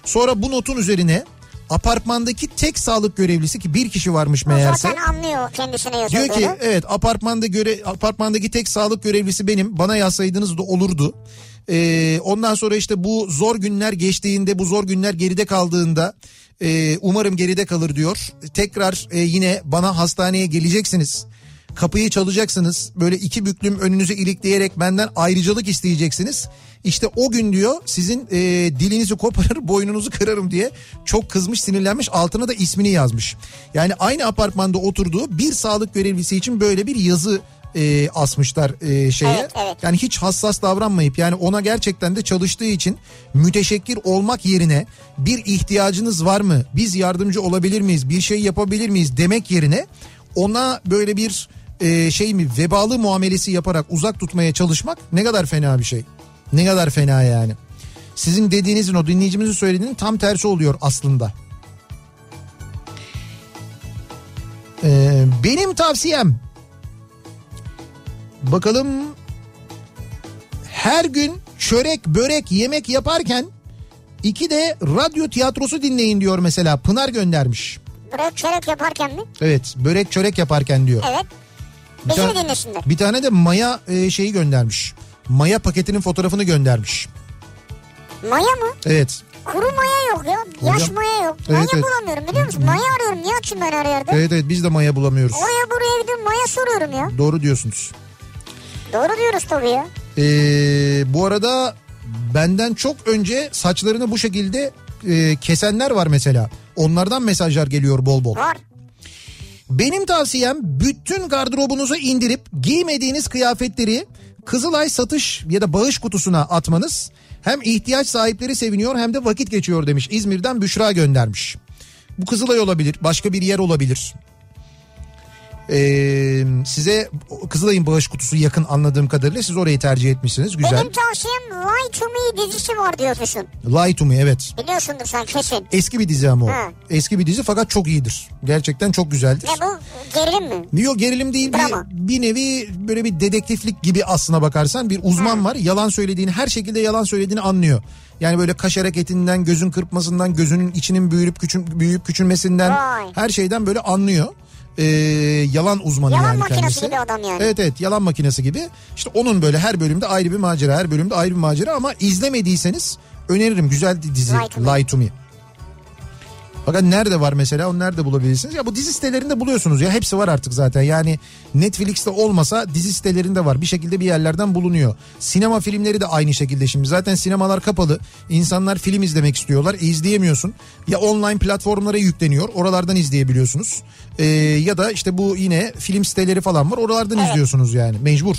Sonra bu notun üzerine apartmandaki tek sağlık görevlisi ki bir kişi varmış O meğerse. zaten anlıyor kendisine Diyor yazıldığını. ki evet apartmanda göre apartmandaki tek sağlık görevlisi benim. Bana yazsaydınız da olurdu. Ee, ondan sonra işte bu zor günler geçtiğinde bu zor günler geride kaldığında e, umarım geride kalır diyor. Tekrar e, yine bana hastaneye geleceksiniz. Kapıyı çalacaksınız. Böyle iki büklüm önünüze ilikleyerek benden ayrıcalık isteyeceksiniz. İşte o gün diyor sizin e, dilinizi koparır boynunuzu kırarım diye çok kızmış sinirlenmiş altına da ismini yazmış. Yani aynı apartmanda oturduğu bir sağlık görevlisi için böyle bir yazı e, asmışlar e, şeye. Evet, evet. Yani hiç hassas davranmayıp yani ona gerçekten de çalıştığı için müteşekkir olmak yerine bir ihtiyacınız var mı? Biz yardımcı olabilir miyiz? Bir şey yapabilir miyiz demek yerine ona böyle bir e, şey mi vebalı muamelesi yaparak uzak tutmaya çalışmak ne kadar fena bir şey. Ne kadar fena yani. Sizin dediğinizin o dinleyicimizin söylediğinin tam tersi oluyor aslında. Ee, benim tavsiyem bakalım her gün çörek börek yemek yaparken iki de radyo tiyatrosu dinleyin diyor mesela Pınar göndermiş. Börek çörek yaparken mi? Evet börek çörek yaparken diyor. Evet. Bir Bizi tane- dinlesinler? Bir tane de maya e, şeyi göndermiş. Maya paketinin fotoğrafını göndermiş. Maya mı? Evet. Kuru maya yok ya. Yaş Hocam- maya yok. Maya evet. bulamıyorum biliyor musun? Maya arıyorum. Niye açayım ben her yerde? Evet evet biz de maya bulamıyoruz. Oraya buraya gidiyorum maya soruyorum ya. Doğru diyorsunuz. Doğru diyoruz tabii ya. Ee, bu arada benden çok önce saçlarını bu şekilde e, kesenler var mesela. Onlardan mesajlar geliyor bol bol. Var. Benim tavsiyem bütün gardırobunuzu indirip giymediğiniz kıyafetleri Kızılay satış ya da bağış kutusuna atmanız hem ihtiyaç sahipleri seviniyor hem de vakit geçiyor demiş. İzmir'den Büşra göndermiş. Bu Kızılay olabilir, başka bir yer olabilir. Ee, size Kızılay'ın bağış kutusu yakın anladığım kadarıyla siz orayı tercih etmişsiniz. Güzel. Benim tavsiyem Lie to Me dizisi var diyorsun. Lie to me evet. Biliyorsundur sen kesin. Eski bir dizi ama o. Ha. Eski bir dizi fakat çok iyidir. Gerçekten çok güzeldir. Ne bu? Gerilim mi? Yok gerilim değil bir, Drama. bir nevi böyle bir dedektiflik gibi aslına bakarsan bir uzman var. Yalan söylediğini her şekilde yalan söylediğini anlıyor. Yani böyle kaş hareketinden gözün kırpmasından gözünün içinin büyüyüp küçün, büyüyüp küçülmesinden Vay. her şeyden böyle anlıyor. Ee, yalan uzmanı Yalan yani makinesi kendisi. gibi adam yani. Evet evet yalan makinesi gibi. İşte onun böyle her bölümde ayrı bir macera her bölümde ayrı bir macera ama izlemediyseniz öneririm güzel dizi Lie to Me. Lie to Me. Fakat nerede var mesela onu nerede bulabilirsiniz? Ya bu dizi sitelerinde buluyorsunuz ya hepsi var artık zaten. Yani Netflix'te olmasa dizi sitelerinde var. Bir şekilde bir yerlerden bulunuyor. Sinema filmleri de aynı şekilde şimdi. Zaten sinemalar kapalı. İnsanlar film izlemek istiyorlar. E, izleyemiyorsun. Ya online platformlara yükleniyor. Oralardan izleyebiliyorsunuz. Ee, ya da işte bu yine film siteleri falan var. Oralardan izliyorsunuz yani mecbur.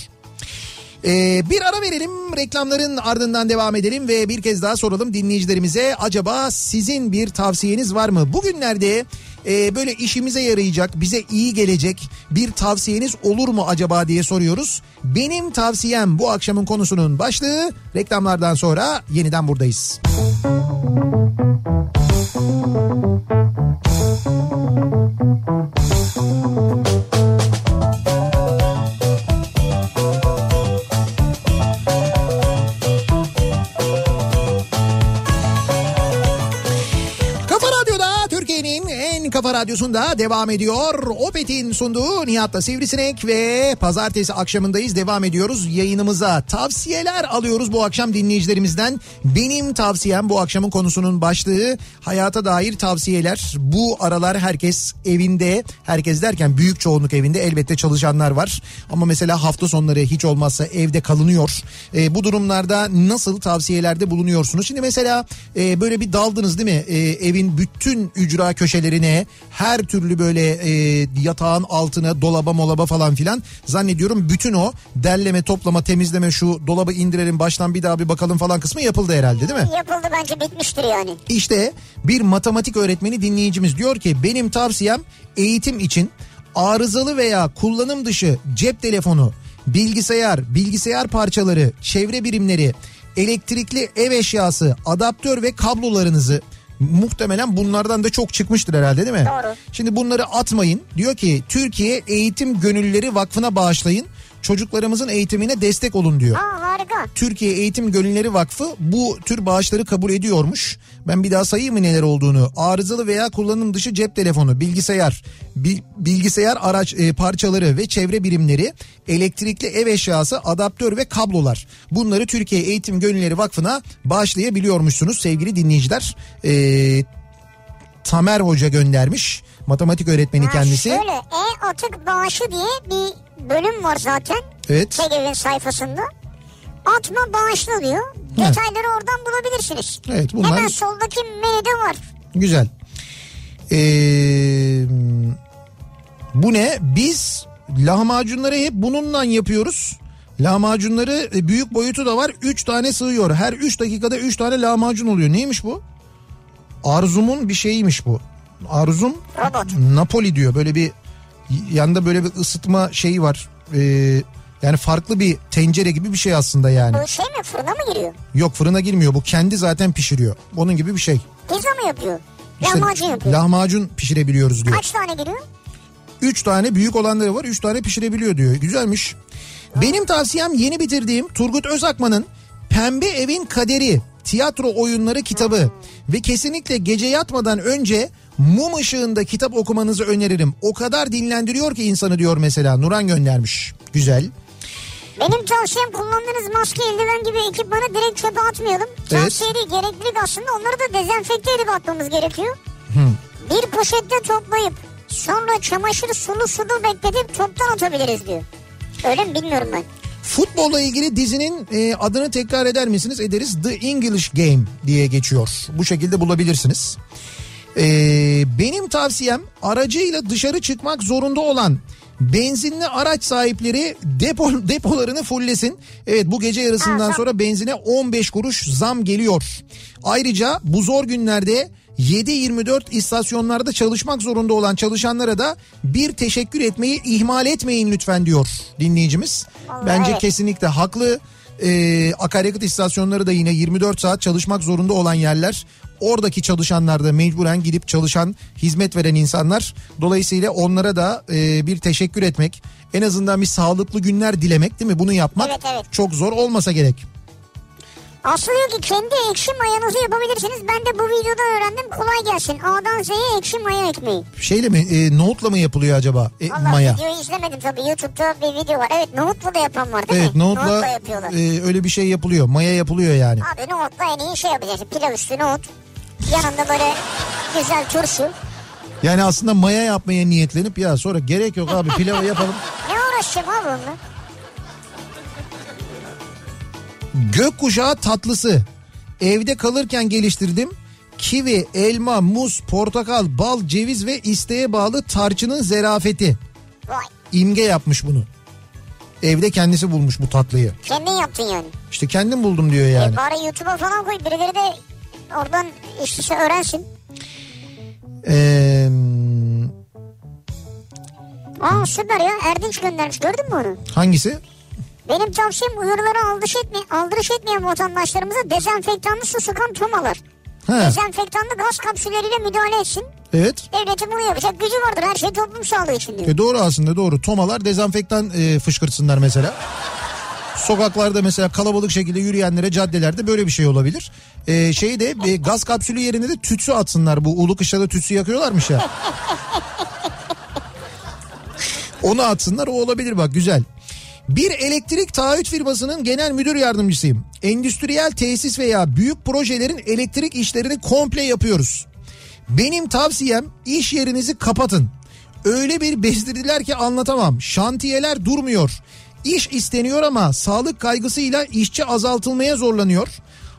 Ee, bir ara verelim reklamların ardından devam edelim ve bir kez daha soralım dinleyicilerimize acaba sizin bir tavsiyeniz var mı? Bugünlerde e, böyle işimize yarayacak bize iyi gelecek bir tavsiyeniz olur mu acaba diye soruyoruz. Benim tavsiyem bu akşamın konusunun başlığı reklamlardan sonra yeniden buradayız. Kafa kafa radyosunda devam ediyor. Opet'in sunduğu Nihat'la Sivrisinek ve pazartesi akşamındayız. Devam ediyoruz yayınımıza. Tavsiyeler alıyoruz bu akşam dinleyicilerimizden. Benim tavsiyem bu akşamın konusunun başlığı hayata dair tavsiyeler. Bu aralar herkes evinde, herkes derken büyük çoğunluk evinde elbette çalışanlar var. Ama mesela hafta sonları hiç olmazsa evde kalınıyor. E, bu durumlarda nasıl tavsiyelerde bulunuyorsunuz? Şimdi mesela e, böyle bir daldınız değil mi? E, evin bütün ücra köşelerine her türlü böyle e, yatağın altına dolaba molaba falan filan zannediyorum bütün o derleme toplama temizleme şu dolabı indirelim baştan bir daha bir bakalım falan kısmı yapıldı herhalde değil mi? Yapıldı bence bitmiştir yani. İşte bir matematik öğretmeni dinleyicimiz diyor ki benim tavsiyem eğitim için arızalı veya kullanım dışı cep telefonu, bilgisayar, bilgisayar parçaları, çevre birimleri, elektrikli ev eşyası, adaptör ve kablolarınızı muhtemelen bunlardan da çok çıkmıştır herhalde değil mi? Doğru. Şimdi bunları atmayın. Diyor ki Türkiye Eğitim Gönülleri Vakfı'na bağışlayın. Çocuklarımızın eğitimine destek olun diyor. Aa harika. Türkiye Eğitim Gönülleri Vakfı bu tür bağışları kabul ediyormuş. Ben bir daha sayayım mı neler olduğunu. Arızalı veya kullanım dışı cep telefonu, bilgisayar, bi- bilgisayar araç e, parçaları ve çevre birimleri, elektrikli ev eşyası, adaptör ve kablolar. Bunları Türkiye Eğitim Gönülleri Vakfı'na bağışlayabiliyormuşsunuz sevgili dinleyiciler. Ee, Tamer Hoca göndermiş. Matematik öğretmeni Ha, kendisi. Şöyle e-atık bağışı diye bir bölüm var zaten. Evet. TGV'nin sayfasında. Atma bağışlı diyor. Detayları oradan bulabilirsiniz. Evet, bunlar- Hemen soldaki menüde var. Güzel. Ee, bu ne? Biz lahmacunları hep bununla yapıyoruz. Lahmacunları e, büyük boyutu da var. 3 tane sığıyor. Her 3 dakikada 3 tane lahmacun oluyor. Neymiş bu? Arzum'un bir şeyiymiş bu. Arzum Robot. Napoli diyor. Böyle bir yanında böyle bir ısıtma şeyi var. Ee, yani farklı bir tencere gibi bir şey aslında yani. Bu şey mi fırına mı giriyor? Yok fırına girmiyor. Bu kendi zaten pişiriyor. Onun gibi bir şey. Pizza mı yapıyor? İşte Lahmacun yapıyor. lahmacun pişirebiliyoruz diyor. Kaç tane giriyor? 3 tane büyük olanları var 3 tane pişirebiliyor diyor. Güzelmiş. Benim tavsiyem yeni bitirdiğim Turgut Özakman'ın Pembe Evin Kaderi tiyatro oyunları kitabı ve kesinlikle gece yatmadan önce mum ışığında kitap okumanızı öneririm. O kadar dinlendiriyor ki insanı diyor mesela Nuran göndermiş. Güzel. Benim tavsiyem kullandığınız maske eldiven gibi ekipmanı direkt çöpe atmayalım. Evet. Tavsiye değil gereklilik aslında onları da dezenfekte edip atmamız gerekiyor. Bir poşette toplayıp sonra çamaşır sulu suda bekletip toptan atabiliriz diyor. Öyle mi bilmiyorum ben. Futbolla ilgili dizinin e, adını tekrar eder misiniz? Ederiz. The English Game diye geçiyor. Bu şekilde bulabilirsiniz. E, benim tavsiyem aracıyla dışarı çıkmak zorunda olan benzinli araç sahipleri depo, depolarını fulllesin. Evet bu gece yarısından sonra benzine 15 kuruş zam geliyor. Ayrıca bu zor günlerde 7-24 istasyonlarda çalışmak zorunda olan çalışanlara da bir teşekkür etmeyi ihmal etmeyin lütfen diyor dinleyicimiz. Vallahi Bence evet. kesinlikle haklı. Ee, akaryakıt istasyonları da yine 24 saat çalışmak zorunda olan yerler. Oradaki çalışanlar da mecburen gidip çalışan, hizmet veren insanlar. Dolayısıyla onlara da e, bir teşekkür etmek, en azından bir sağlıklı günler dilemek değil mi? Bunu yapmak Evet, evet. çok zor olmasa gerek. Aslı diyor ki kendi ekşi mayanızı yapabilirsiniz. Ben de bu videoda öğrendim. Kolay gelsin. A'dan Z'ye ekşi maya ekmeği. Şeyle mi, e, nohutla mı yapılıyor acaba e, Allah maya? videoyu izlemedim tabii. YouTube'da bir video var. Evet nohutla da yapan var değil Evet mi? nohutla, yapıyorlar. e, öyle bir şey yapılıyor. Maya yapılıyor yani. Abi nohutla en iyi şey yapacaksın. Pilav üstü nohut. Yanında böyle güzel turşu. Yani aslında maya yapmaya niyetlenip ya sonra gerek yok abi pilavı yapalım. Ne uğraşacağım abi onunla? Gökkuşağı tatlısı. Evde kalırken geliştirdim. Kivi, elma, muz, portakal, bal, ceviz ve isteğe bağlı tarçının zerafeti. Vay. İmge yapmış bunu. Evde kendisi bulmuş bu tatlıyı. Kendin yaptın yani. İşte kendim buldum diyor yani. E bari YouTube'a falan koy. Birileri de oradan işte öğrensin. Ee, Aa süper ya. Erdinç göndermiş. Gördün mü onu? hangisi? Benim tavsiyem uyarılara aldırış, etme, aldırış etmeyen vatandaşlarımıza dezenfektanlı su sıkan tomalar. Ha, Dezenfektanlı gaz kapsülleriyle müdahale etsin. evet. Devletin bunu yapacak gücü vardır. Her şey toplum sağlığı için diyor. E doğru aslında doğru. Tomalar dezenfektan e, fışkırtsınlar mesela. Sokaklarda mesela kalabalık şekilde yürüyenlere caddelerde böyle bir şey olabilir. E, şey de e, gaz kapsülü yerine de tütsü atsınlar. Bu ulu kışlada tütsü yakıyorlarmış ya. Onu atsınlar o olabilir bak güzel. Bir elektrik taahhüt firmasının genel müdür yardımcısıyım. Endüstriyel tesis veya büyük projelerin elektrik işlerini komple yapıyoruz. Benim tavsiyem iş yerinizi kapatın. Öyle bir bezdirdiler ki anlatamam. Şantiyeler durmuyor. İş isteniyor ama sağlık kaygısıyla işçi azaltılmaya zorlanıyor.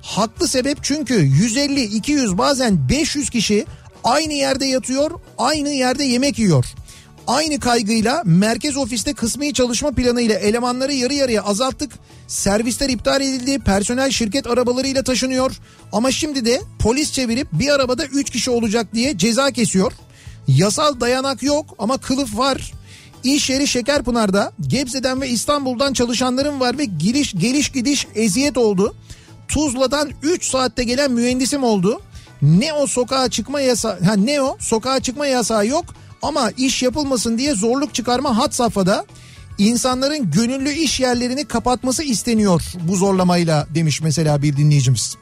Haklı sebep çünkü 150, 200 bazen 500 kişi Aynı yerde yatıyor, aynı yerde yemek yiyor. Aynı kaygıyla merkez ofiste kısmi çalışma planı ile elemanları yarı yarıya azalttık. Servisler iptal edildi. Personel şirket arabalarıyla taşınıyor. Ama şimdi de polis çevirip bir arabada 3 kişi olacak diye ceza kesiyor. Yasal dayanak yok ama kılıf var. İş yeri Şekerpınar'da Gebze'den ve İstanbul'dan çalışanların var ve giriş geliş gidiş eziyet oldu. Tuzla'dan 3 saatte gelen mühendisim oldu. Ne o sokağa çıkma yasa ha ne o sokağa çıkma yasağı yok ama iş yapılmasın diye zorluk çıkarma hat safhada. İnsanların gönüllü iş yerlerini kapatması isteniyor bu zorlamayla demiş mesela bir dinleyicimiz.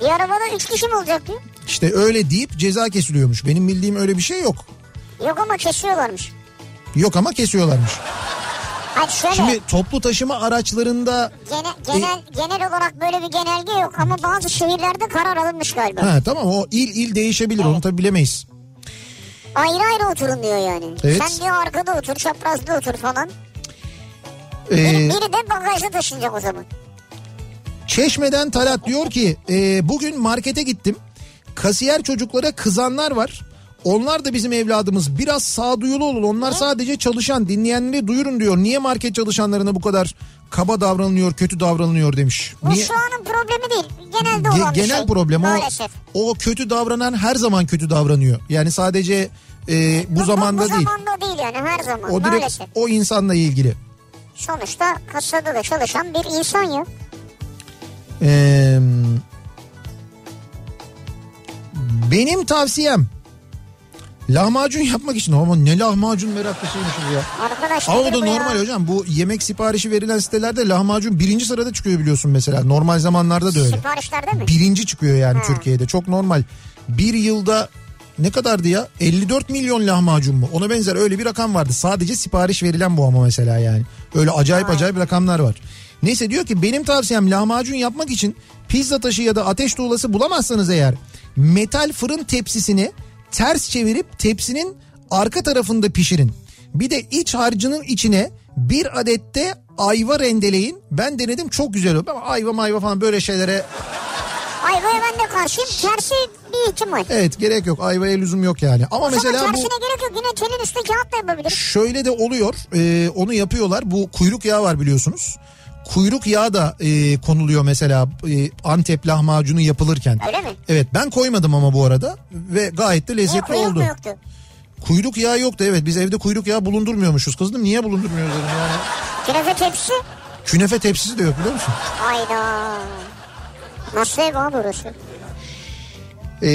Bir arabada üç kişi mi olacak diyor. İşte öyle deyip ceza kesiliyormuş. Benim bildiğim öyle bir şey yok. Yok ama kesiyorlarmış. Yok ama kesiyorlarmış. Hadi şöyle Şimdi toplu taşıma araçlarında gene, genel, genel olarak böyle bir genelge yok ama bazı şehirlerde karar alınmış galiba. ha tamam o il il değişebilir onu tabi bilemeyiz. Ayrı ayrı oturun diyor yani. Evet. Sen diyor arkada otur çaprazda otur falan. Ee, Biri, biri de bagajda taşınacak o zaman. Çeşme'den Talat diyor ki e, bugün markete gittim. Kasiyer çocuklara kızanlar var. Onlar da bizim evladımız. Biraz sağduyulu olun. Onlar sadece çalışan. Dinleyenleri duyurun diyor. Niye market çalışanlarına bu kadar kaba davranılıyor, kötü davranılıyor demiş. Bu Niye? şu anın problemi değil. Genelde Ge- olan genel şey. problem o. Maalesef. O kötü davranan her zaman kötü davranıyor. Yani sadece e, bu, zamanda bu değil. zamanda değil yani her zaman O direkt maalesef. o insanla ilgili. Sonuçta kasada da çalışan bir insan ya. Ee, benim tavsiyem lahmacun yapmak için ama ne lahmacun meraklısıymışız ya. Arkadaş Ama nedir da bu ya? normal hocam bu yemek siparişi verilen sitelerde lahmacun birinci sırada çıkıyor biliyorsun mesela. Normal zamanlarda da öyle. Siparişlerde mi? Birinci çıkıyor yani Ha. Türkiye'de çok normal. Bir yılda ne kadardı ya? 54 milyon lahmacun mu? Ona benzer öyle bir rakam vardı. Sadece sipariş verilen bu ama mesela yani. Öyle acayip acayip rakamlar var. Neyse diyor ki benim tavsiyem lahmacun yapmak için pizza taşı ya da ateş tuğlası bulamazsanız eğer metal fırın tepsisini ters çevirip tepsinin arka tarafında pişirin. Bir de iç harcının içine bir adette ayva rendeleyin. Ben denedim çok güzel oldu ama ayva mayva falan böyle şeylere Ayvaya ben de karşıyım. Tersi bir ihtimal. Evet gerek yok ayvaya lüzum yok yani. Ama O mesela bu tersine gerek yok. Yine telin üstü kağıt da yapabilir. şöyle de oluyor Ee, onu yapıyorlar bu kuyruk yağı var biliyorsunuz. Kuyruk yağı da e, konuluyor mesela e, Antep lahmacunu yapılırken. Öyle mi? Evet ben koymadım ama bu arada ve gayet de Niye lezzetli kuyruk oldu. mu yoktu? Kuyruk yağı yoktu evet biz evde kuyruk yağı bulundurmuyormuşuz kızım niye bulundurmuyoruz dedim yani. Künefe tepsi. Künefe tepsisi de yok biliyor musun? Hayda. Nasıl ev abi burası? Ee,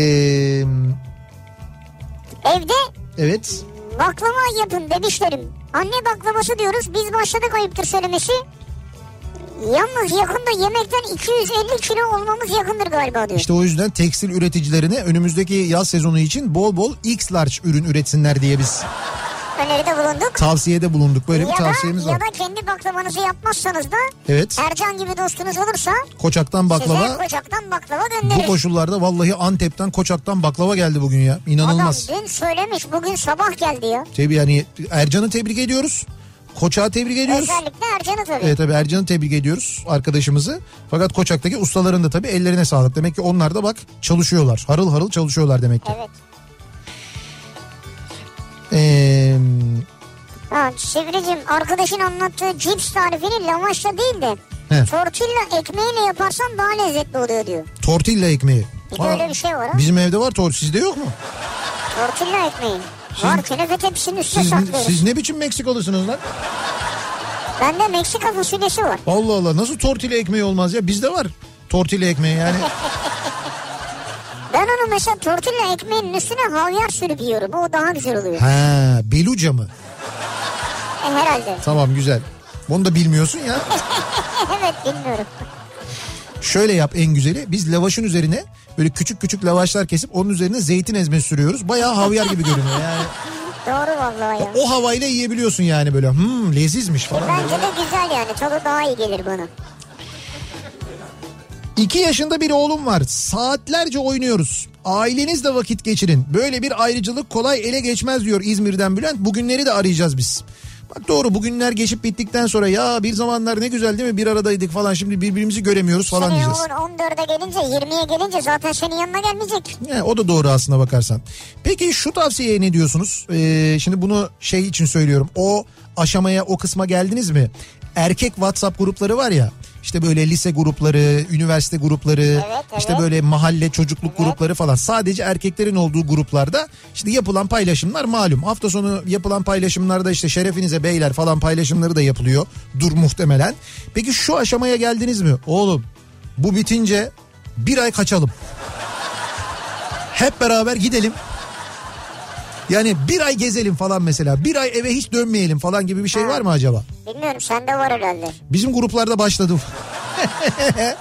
Evde evet baklava yapın demişlerim. Anne baklavası diyoruz. Biz başladık ayıptır söylemesi. Yalnız yakında yemekten 250 kilo olmamız yakındır galiba diyor. işte o yüzden tekstil üreticilerine önümüzdeki yaz sezonu için bol bol X large ürün üretsinler diye biz Öneride bulunduk. tavsiyede bulunduk. Böyle bir ya tavsiyemiz da, var. ya da kendi baklavanızı yapmazsanız da Evet. Ercan gibi dostunuz olursa Koçaktan size baklava. kocaktan baklava Bu gönderir. koşullarda vallahi Antep'ten Koçak'tan baklava geldi bugün ya. İnanılmaz. Adam dün söylemiş bugün sabah geldi ya. Tabii yani Ercan'ı tebrik ediyoruz. Koçak'ı tebrik ediyoruz. Özellikle Ercan'ı tabii. Evet tabii Ercan'ı tebrik ediyoruz arkadaşımızı. Fakat Koçak'taki ustaların da tabii ellerine sağlık. Demek ki onlar da bak çalışıyorlar. Harıl harıl çalışıyorlar demek ki. Evet. Ee, Ha, Sivricim arkadaşın anlattığı cips tarifini lavaşla değil de He. tortilla ekmeğiyle yaparsan daha lezzetli oluyor diyor. tortilla ekmeği. Bir de Aa, öyle bir şey var ha. Bizim evde var tor. Sizde yok mu? Tortilla ekmeği. Var künefe tepsinin üstüne Siz, saklıyoruz. siz ne biçim Meksikalısınız lan? Bende Meksika fasulyesi var. Allah Allah nasıl tortilla ekmeği olmaz ya? Bizde var tortilla ekmeği yani. Ben onu mesela tortilla ekmeğinin üstüne havyar sürüp yiyorum. O daha güzel oluyor. ha beluca mı? E, herhalde. Tamam güzel. Bunu da bilmiyorsun ya. evet bilmiyorum. Şöyle yap en güzeli. Biz lavaşın üzerine böyle küçük küçük lavaşlar kesip onun üzerine zeytin ezmesi sürüyoruz. Bayağı havyar gibi görünüyor yani. Doğru vallahi ya. O havayla yiyebiliyorsun yani böyle. Hmm lezizmiş falan. Bence de güzel yani. Tadı daha iyi gelir bana. İki yaşında bir oğlum var. Saatlerce oynuyoruz. Ailenizle vakit geçirin. Böyle bir ayrıcılık kolay ele geçmez diyor İzmir'den Bülent. Bugünleri de arayacağız biz. Bak doğru bugünler geçip bittikten sonra ya bir zamanlar ne güzel değil mi bir aradaydık falan şimdi birbirimizi göremiyoruz falan Seni diyeceğiz. olur 14'e gelince 20'ye gelince zaten senin yanına gelmeyecek. Yani o da doğru aslına bakarsan. Peki şu tavsiyeye ne diyorsunuz? Ee, şimdi bunu şey için söylüyorum. O aşamaya o kısma geldiniz mi? Erkek WhatsApp grupları var ya. İşte böyle lise grupları, üniversite grupları, Evet, işte evet. böyle mahalle çocukluk grupları falan. Sadece erkeklerin olduğu gruplarda işte yapılan paylaşımlar malum. Hafta sonu yapılan paylaşımlarda işte şerefinize beyler falan paylaşımları da yapılıyor. Dur muhtemelen. Peki şu aşamaya geldiniz mi? Oğlum bu bitince bir ay kaçalım. Hep beraber gidelim. Yani bir ay gezelim falan mesela. Bir ay eve hiç dönmeyelim falan gibi bir şey var mı acaba? Bilmiyorum sende var herhalde. Bizim gruplarda başladım. E,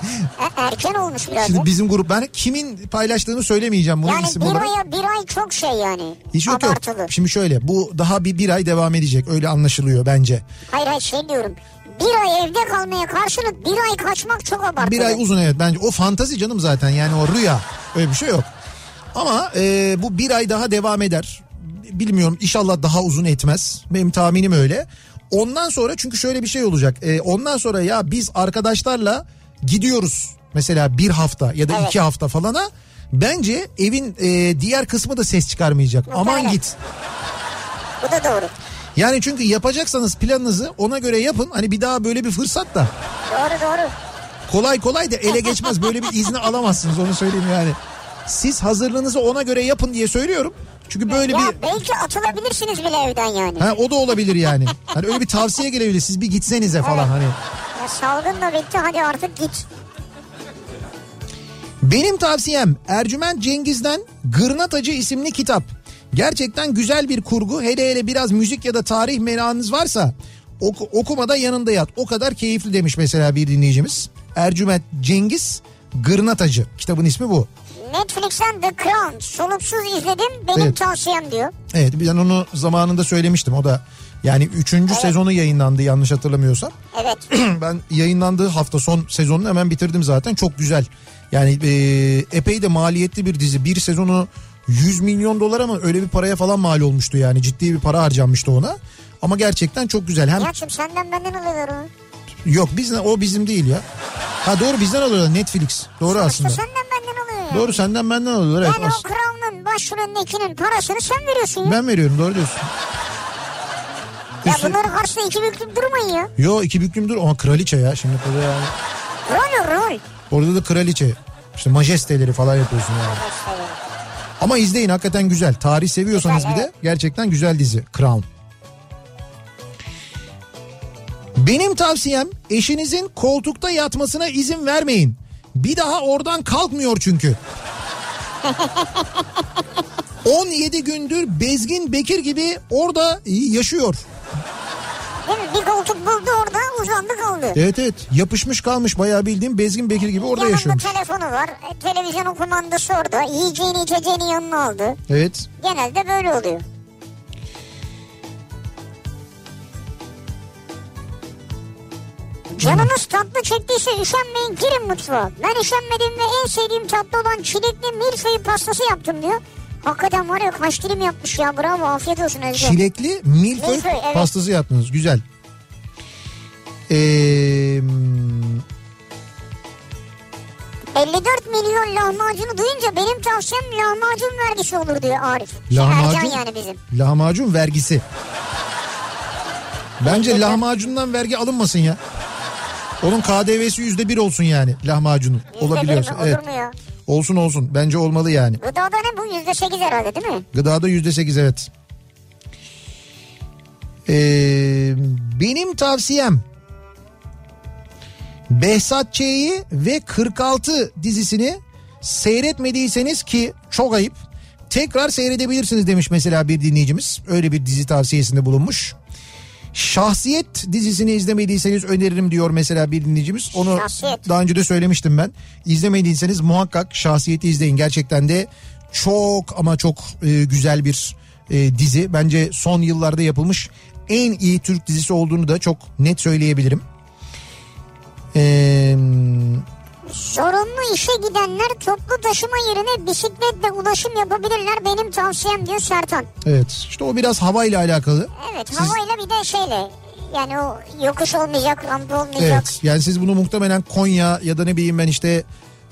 erken olmuş biraz. Şimdi bizim grup ben kimin paylaştığını söylemeyeceğim bunu Yani isim bir olarak. aya bir ay çok şey yani. Hiç yok yok. Abartılı. Şimdi şöyle bu daha bir, bir ay devam edecek öyle anlaşılıyor bence. Hayır hayır şey diyorum. Bir ay evde kalmaya karşılık bir ay kaçmak çok abartılı. Bir ay uzun evet bence o fantazi canım zaten yani o rüya öyle bir şey yok. Ama e, bu bir ay daha devam eder. Bilmiyorum inşallah daha uzun etmez. Benim tahminim öyle. Ondan sonra çünkü şöyle bir şey olacak. E, ondan sonra ya biz arkadaşlarla gidiyoruz. Mesela bir hafta ya da Evet. iki hafta falana. Bence evin e, diğer kısmı da ses çıkarmayacak. Aman Muhtemelen. git. Bu da doğru. Yani çünkü yapacaksanız planınızı ona göre yapın. Hani bir daha böyle bir fırsat da Doğru doğru. kolay kolay da ele geçmez. Böyle bir izni alamazsınız onu söyleyeyim yani. Siz hazırlığınızı ona göre yapın diye söylüyorum. Çünkü böyle ya bir belki atılabilirsiniz bile evden yani. ha, o da olabilir yani. Hani öyle bir tavsiye gelebilir. Siz bir gitsenize falan Evet. hani. Ya salgın da bitti hadi artık git. Benim tavsiyem Ercüment Cengiz'den Gırnatacı isimli kitap. Gerçekten güzel bir kurgu. Hele hele biraz müzik ya da tarih merakınız varsa oku, okumada yanında yat. O kadar keyifli demiş mesela bir dinleyicimiz. Ercüment Cengiz Gırnatacı. Kitabın ismi bu. Netflix'ten The Crown soluksuz izledim benim Evet. tavsiyem diyor. Evet ben onu zamanında söylemiştim. O da yani 3. sezonu yayınlandı yanlış hatırlamıyorsam. Evet. ben yayınlandığı hafta son sezonunu hemen bitirdim zaten. Çok güzel. Yani e, epey de maliyetli bir dizi. Bir sezonu 100 milyon dolar ama öyle bir paraya falan mal olmuştu yani. Ciddi bir para harcanmıştı ona. Ama gerçekten çok güzel. Hem Nihat'cığım senden benden alıyorlar yok biz o bizim değil ya. Ha doğru bizden alıyorlar Netflix. Doğru Sonuçta aslında. senden benden alıyor ya. Doğru senden benden alıyorlar. Evet. Yani o Crown'un başrolündekinin parasını sen veriyorsun ya. Ben veriyorum doğru diyorsun. Ya Üstü- bunların karşısında iki büklüm durmayın ya. Yo iki büklüm dur ama kraliçe ya şimdi tabii yani. Rol rol. Orada da kraliçe. İşte majesteleri falan yapıyorsun yani. Ama izleyin hakikaten güzel. Tarih seviyorsanız Güzel, bir de gerçekten güzel dizi Crown. Benim tavsiyem eşinizin koltukta yatmasına izin vermeyin. Bir daha oradan kalkmıyor çünkü. 17 gündür Bezgin Bekir gibi orada yaşıyor. Değil mi? Bir koltuk buldu orada uzandı kaldı. Evet evet yapışmış kalmış bayağı bildiğim Bezgin Bekir gibi orada Yanında yaşıyormuş. telefonu var. E, televizyonun kumandası orada. Yiyeceğini içeceğini yanına aldı. Evet. Genelde böyle oluyor. Canınız tatlı çektiyse üşenmeyin girin mutfağa. Ben üşenmedim ve en sevdiğim tatlı olan çilekli milföy pastası yaptım diyor. Hakikaten var ya kaç dilim yapmış ya bravo afiyet olsun Özge. Çilekli milföy Milföy, evet. pastası yaptınız. Güzel. Ee, 54 milyon lahmacunu duyunca benim tavsiyem lahmacun vergisi olur diyor Arif. Lahmacun, Ercan yani bizim. lahmacun vergisi. Bence lahmacundan vergi alınmasın ya. Onun KDV'si yüzde bir olsun yani lahmacunun. Olabiliyorsa. Olur Evet. mu ya? Olsun olsun. Bence olmalı yani. Gıdada ne bu? Yüzde sekiz herhalde değil mi? Gıdada yüzde sekiz evet. Ee, benim tavsiyem Behzat Ç'yi ve 46 dizisini seyretmediyseniz ki çok ayıp tekrar seyredebilirsiniz demiş mesela bir dinleyicimiz. Öyle bir dizi tavsiyesinde bulunmuş. Şahsiyet dizisini izlemediyseniz öneririm diyor mesela bir dinleyicimiz. Onu Şahsiyet. daha önce de söylemiştim ben. İzlemediyseniz muhakkak Şahsiyet'i izleyin. Gerçekten de çok ama çok e, güzel bir e, dizi. Bence son yıllarda yapılmış en iyi Türk dizisi olduğunu da çok net söyleyebilirim. Eee Zorunlu işe gidenler toplu taşıma yerine bisikletle ulaşım yapabilirler benim tavsiyem diyor Sertan. Evet işte o biraz havayla alakalı. Evet Siz- havayla bir de şeyle yani o yokuş olmayacak rampa olmayacak. Evet yani siz bunu muhtemelen Konya ya da ne bileyim ben işte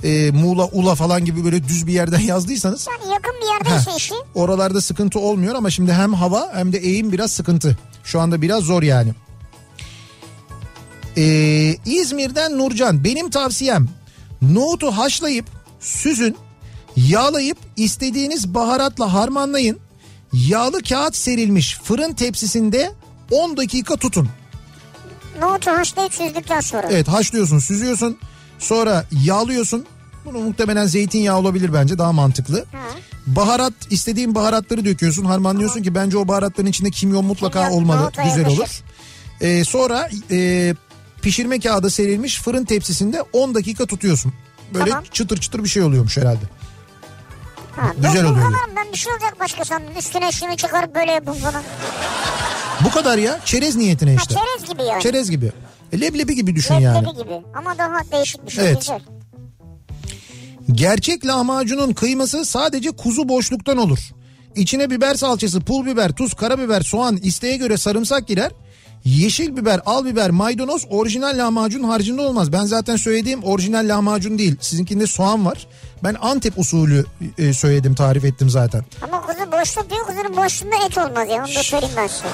e, Muğla, Ula falan gibi böyle düz bir yerden yazdıysanız Yani yakın bir yerdeyse Heh, işi oralarda sıkıntı olmuyor ama şimdi hem hava hem de eğim biraz sıkıntı. Şu anda biraz zor yani. Ee, İzmir'den Nurcan benim tavsiyem nohutu haşlayıp süzün yağlayıp istediğiniz baharatla harmanlayın. Yağlı kağıt serilmiş fırın tepsisinde 10 dakika tutun. nohutu haşlayıp süzdükten sonra. Evet haşlıyorsun süzüyorsun sonra yağlıyorsun. Bunu muhtemelen zeytinyağı olabilir bence daha mantıklı. Ha. Baharat istediğin baharatları döküyorsun harmanlıyorsun ki bence o baharatların içinde kimyon mutlaka Kimyon, olmalı güzel yakışır. olur. Ee, sonra e, pişirme kağıdı serilmiş fırın tepsisinde 10 dakika tutuyorsun. Böyle Tamam. çıtır çıtır bir şey oluyormuş herhalde. Ha, Güzel oluyor. kullanırım, Ben bir şey olacak başka sandım. Üstüne şunu çıkarıp böyle yapın falan. Bu kadar ya çerez niyetine Ha, işte. çerez gibi yani. Çerez gibi. E, leblebi gibi düşün Leblebi yani. gibi. Ama daha değişik bir şey. Evet. Güzel. Gerçek lahmacunun kıyması sadece kuzu boşluktan olur. İçine biber salçası, pul biber, tuz, karabiber, soğan, isteğe göre sarımsak girer. Yeşil biber, al biber, maydanoz orijinal lahmacun harcında olmaz. Ben zaten söylediğim orijinal lahmacun değil. Sizinkinde soğan var. Ben Antep usulü e, söyledim, tarif ettim zaten. Ama kuzu boşluk diyor. Kuzunun boşluğunda et olmaz ya. Onu da söyleyeyim ben size.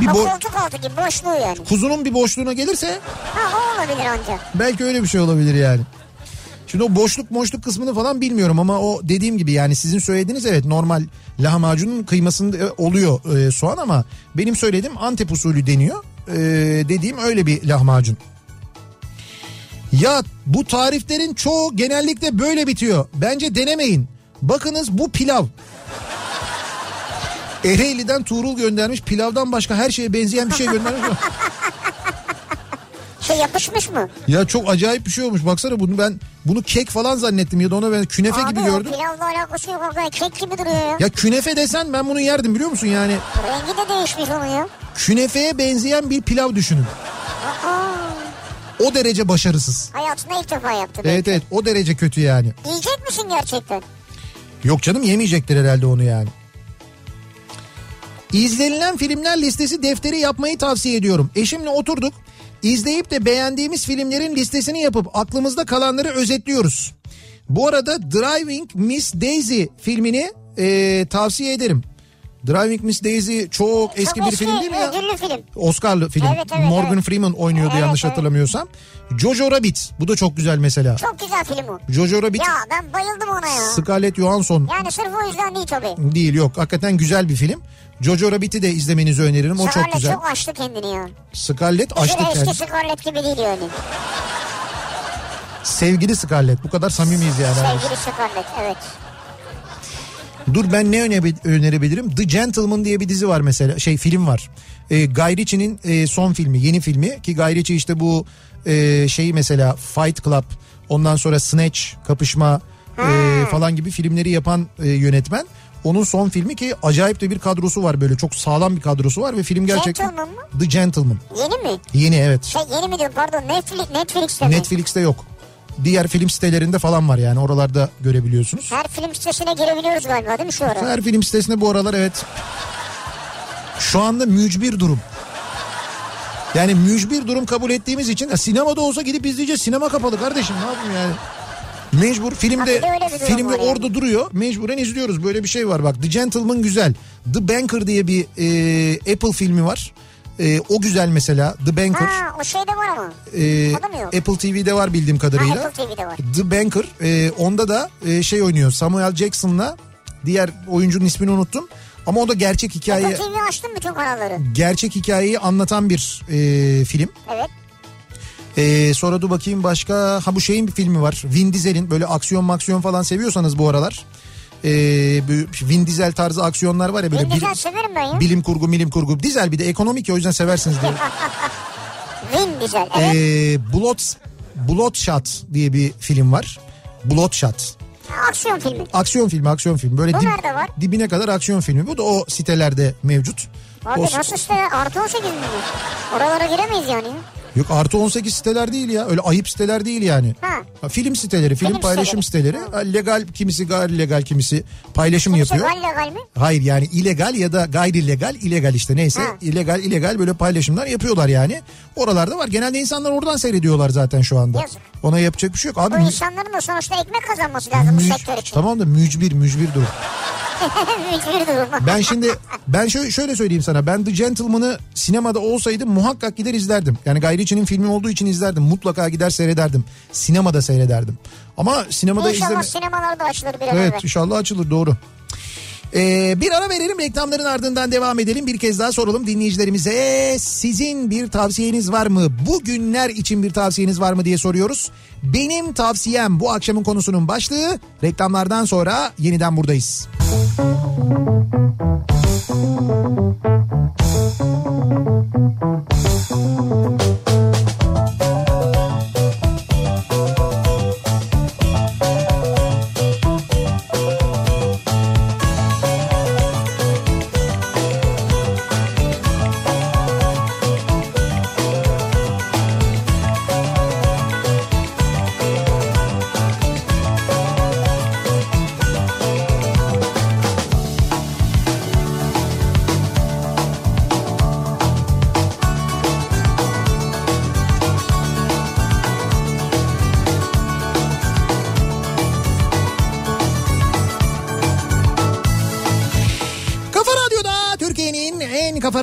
Bir bo- koltuk altı gibi boşluğu yani. kuzunun bir boşluğuna gelirse Ha o olabilir ancak. Belki öyle bir şey olabilir yani. Şimdi o boşluk boşluk kısmını falan bilmiyorum ama o dediğim gibi yani sizin söylediğiniz evet normal lahmacunun kıymasında e, oluyor e, soğan ama benim söylediğim Antep usulü deniyor. E, dediğim öyle bir lahmacun. Ya bu tariflerin çoğu genellikle böyle bitiyor. Bence denemeyin. Bakınız bu pilav. Ereğli'den Tuğrul göndermiş. Pilavdan başka her şeye benzeyen bir şey göndermiş. Şey yapışmış mı? Ya çok acayip bir şey olmuş. Baksana bunu ben bunu kek falan zannettim ya da ona ben künefe Abi gibi gördüm. pilavla alakası yok. Kek gibi duruyor ya. Ya künefe desen ben bunu yerdim biliyor musun yani? Rengi de değişmiş onun ya. Künefeye benzeyen bir pilav düşünün. O derece başarısız. Hayatında ilk defa yaptı. Evet evet o derece kötü yani. Yiyecek misin gerçekten? Yok canım yemeyecektir herhalde onu yani. İzlenilen filmler listesi defteri yapmayı tavsiye ediyorum. Eşimle oturduk. İzleyip de beğendiğimiz filmlerin listesini yapıp aklımızda kalanları özetliyoruz. Bu arada Driving Miss Daisy filmini e, tavsiye ederim. Driving Miss Daisy çok eski Çok bir film değil mi ya? film. Oscar'lı film. Evet, evet, Morgan evet. Freeman oynuyordu Evet, yanlış evet. hatırlamıyorsam. Jojo Rabbit bu da çok güzel mesela. Çok güzel film o. Jojo Rabbit Ya ben bayıldım ona ya. Scarlett Johansson Yani sırf o yüzden değil tabii. değil yok. Hakikaten güzel bir film. Jojo Rabbit'i de izlemenizi öneririm. O çok Scarlett güzel. çok açtı kendini ya. Scarlett açtı eski kendi. Scarlett gibi değil yani. Sevgili Scarlett. Bu kadar samimiyiz yani. Sevgili Scarlett evet. Dur ben ne öne- önerebilirim? The Gentleman diye bir dizi var mesela. Şey film var. Ee, Guy Ritchie'nin e, son filmi, yeni filmi. Ki Guy Ritchie işte bu e, şeyi mesela Fight Club, ondan sonra Snatch, Kapışma e, falan gibi filmleri yapan e, yönetmen. Onun son filmi ki acayip de bir kadrosu var böyle. Çok sağlam bir kadrosu var ve film gerçekten... Gentleman mı? The Gentleman. Yeni mi? Yeni evet. Şey yeni mi diyorum pardon Netflix, Netflix'te mi? Netflix'te yok. Diğer film sitelerinde falan var yani oralarda görebiliyorsunuz. Her film sitesine girebiliyoruz galiba değil mi şu ara? Her film sitesinde bu aralar evet. Şu anda mücbir durum. Yani mücbir durum kabul ettiğimiz için ya sinemada olsa gidip izleyeceğiz. Sinema kapalı kardeşim ne yapayım yani. Mecbur Ha, filmde filmde var yani. orada duruyor. Mecburen izliyoruz. Böyle bir şey var bak. The Gentleman güzel. The Banker diye bir e, Apple filmi var. E, o güzel mesela. The Banker. Ha o şeyde var ama. E, o da mı yok? Apple TV'de var bildiğim Ha, kadarıyla. Apple TV'de var. The Banker. e, onda da e, şey oynuyor. Samuel Jackson'la diğer oyuncunun ismini unuttum. Ama o da gerçek hikaye Apple TV açtım bütün kanalları. gerçek hikayeyi anlatan bir e, film. Evet. E, sonra dur bakayım başka. Ha bu şeyin bir filmi var. Vin Diesel'in böyle aksiyon maksiyon falan seviyorsanız bu aralar. E, Vin Diesel tarzı aksiyonlar var ya böyle Vin Diesel severim ben ya. bilim kurgu milim kurgu. Diesel bir de ekonomik ya o yüzden seversiniz diye. Vin Diesel evet. e, Blood, Bloodshot diye bir film var. Bloodshot. Aksiyon filmi. Aksiyon filmi, aksiyon filmi. Böyle Bu dib- nerede var? dibine kadar aksiyon filmi. Bu da o sitelerde mevcut. Abi O- nasıl işte artı 18 mi? Oralara giremeyiz yani. Yok artı 18 siteler değil ya. Öyle ayıp siteler değil yani. Ha. Ha, film siteleri, film, Film paylaşım siteleri. siteleri. Legal kimisi gayri legal kimisi paylaşım Kimse yapıyor. gal legal mi? Hayır yani illegal ya da gayri legal, illegal işte neyse. Ha. illegal illegal böyle paylaşımlar yapıyorlar yani. Oralarda var. Genelde insanlar oradan seyrediyorlar zaten şu anda. Yazık. Ona yapacak bir şey yok. Abi Bu insanların da sonuçta ekmek kazanması lazım bu müc- sektör için. Tamam da mücbir mücbir durum. Mücbir durum. Ben şimdi ben şöyle, şöyle söyleyeyim sana. Ben The Gentleman'ı sinemada olsaydım muhakkak gider izlerdim. Yani Guy Ritchie'nin filmi olduğu için izlerdim. Mutlaka gider seyrederdim. Sinemada seyrederdim. Ama sinemada İnşallah izleme... sinemalarda açılır bir Evet evvel. inşallah açılır doğru. Ee, bir ara verelim reklamların ardından devam edelim. Bir kez daha soralım dinleyicilerimize. Sizin bir tavsiyeniz var mı? Bugünler için bir tavsiyeniz var mı diye soruyoruz. Benim tavsiyem bu akşamın konusunun başlığı. Reklamlardan sonra yeniden buradayız. Kafa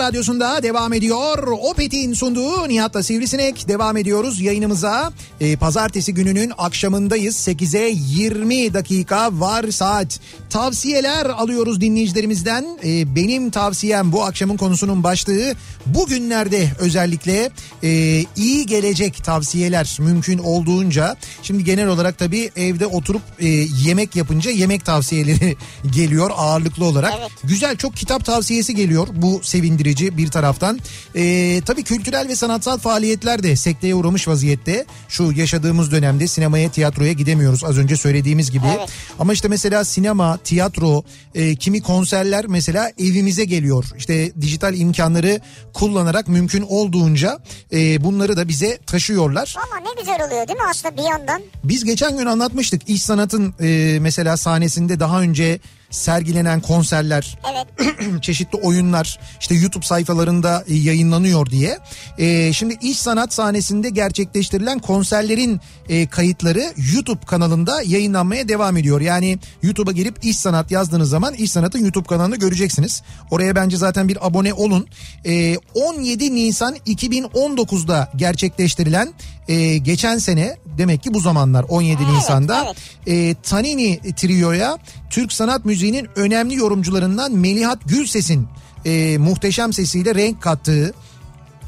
radyosunda devam ediyor. Opet'in sunduğu Nihat'la Sivrisinek devam ediyoruz yayınımıza. Ee, pazartesi gününün akşamındayız. 8'e 20 dakika var saat. Tavsiyeler alıyoruz dinleyicilerimizden. Ee, benim tavsiyem bu akşamın konusunun başlığı. Bugünlerde özellikle e, iyi gelecek tavsiyeler mümkün olduğunca. Şimdi genel olarak tabii evde oturup e, yemek yapınca yemek tavsiyeleri geliyor ağırlıklı olarak. Evet. Güzel çok kitap tavsiyesi geliyor bu sevindirici bir taraftan. Ee, tabii kültürel ve sanatsal faaliyetler de sekteye uğramış vaziyette. Şu yaşadığımız dönemde sinemaya tiyatroya gidemiyoruz az önce söylediğimiz gibi. Evet. Ama işte mesela sinema, tiyatro, e, kimi konserler mesela evimize geliyor. İşte dijital imkanları kullanarak mümkün olduğunca e, bunları da bize taşıyorlar. Ama ne güzel oluyor değil mi aslında bir yandan? Biz geçen gün anlatmıştık iş sanatın e, mesela sahnesinde daha önce sergilenen konserler Evet. çeşitli oyunlar işte YouTube sayfalarında e, yayınlanıyor diye. E, şimdi iş sanat sahnesinde gerçekleştirilen konserlerin e, kayıtları YouTube kanalında yayınlanmaya devam ediyor. Yani YouTube'a girip iş sanat yazdığınız zaman iş sanatın YouTube kanalını göreceksiniz. Oraya bence zaten bir abone olun. E, 17 Nisan 2019'da gerçekleştirilen e, geçen sene demek ki bu zamanlar 17 Evet, Nisan'da evet. e, Tanini Trio'ya Türk sanat müziğinin önemli yorumcularından Melihat Gülses'in e, muhteşem sesiyle renk kattığı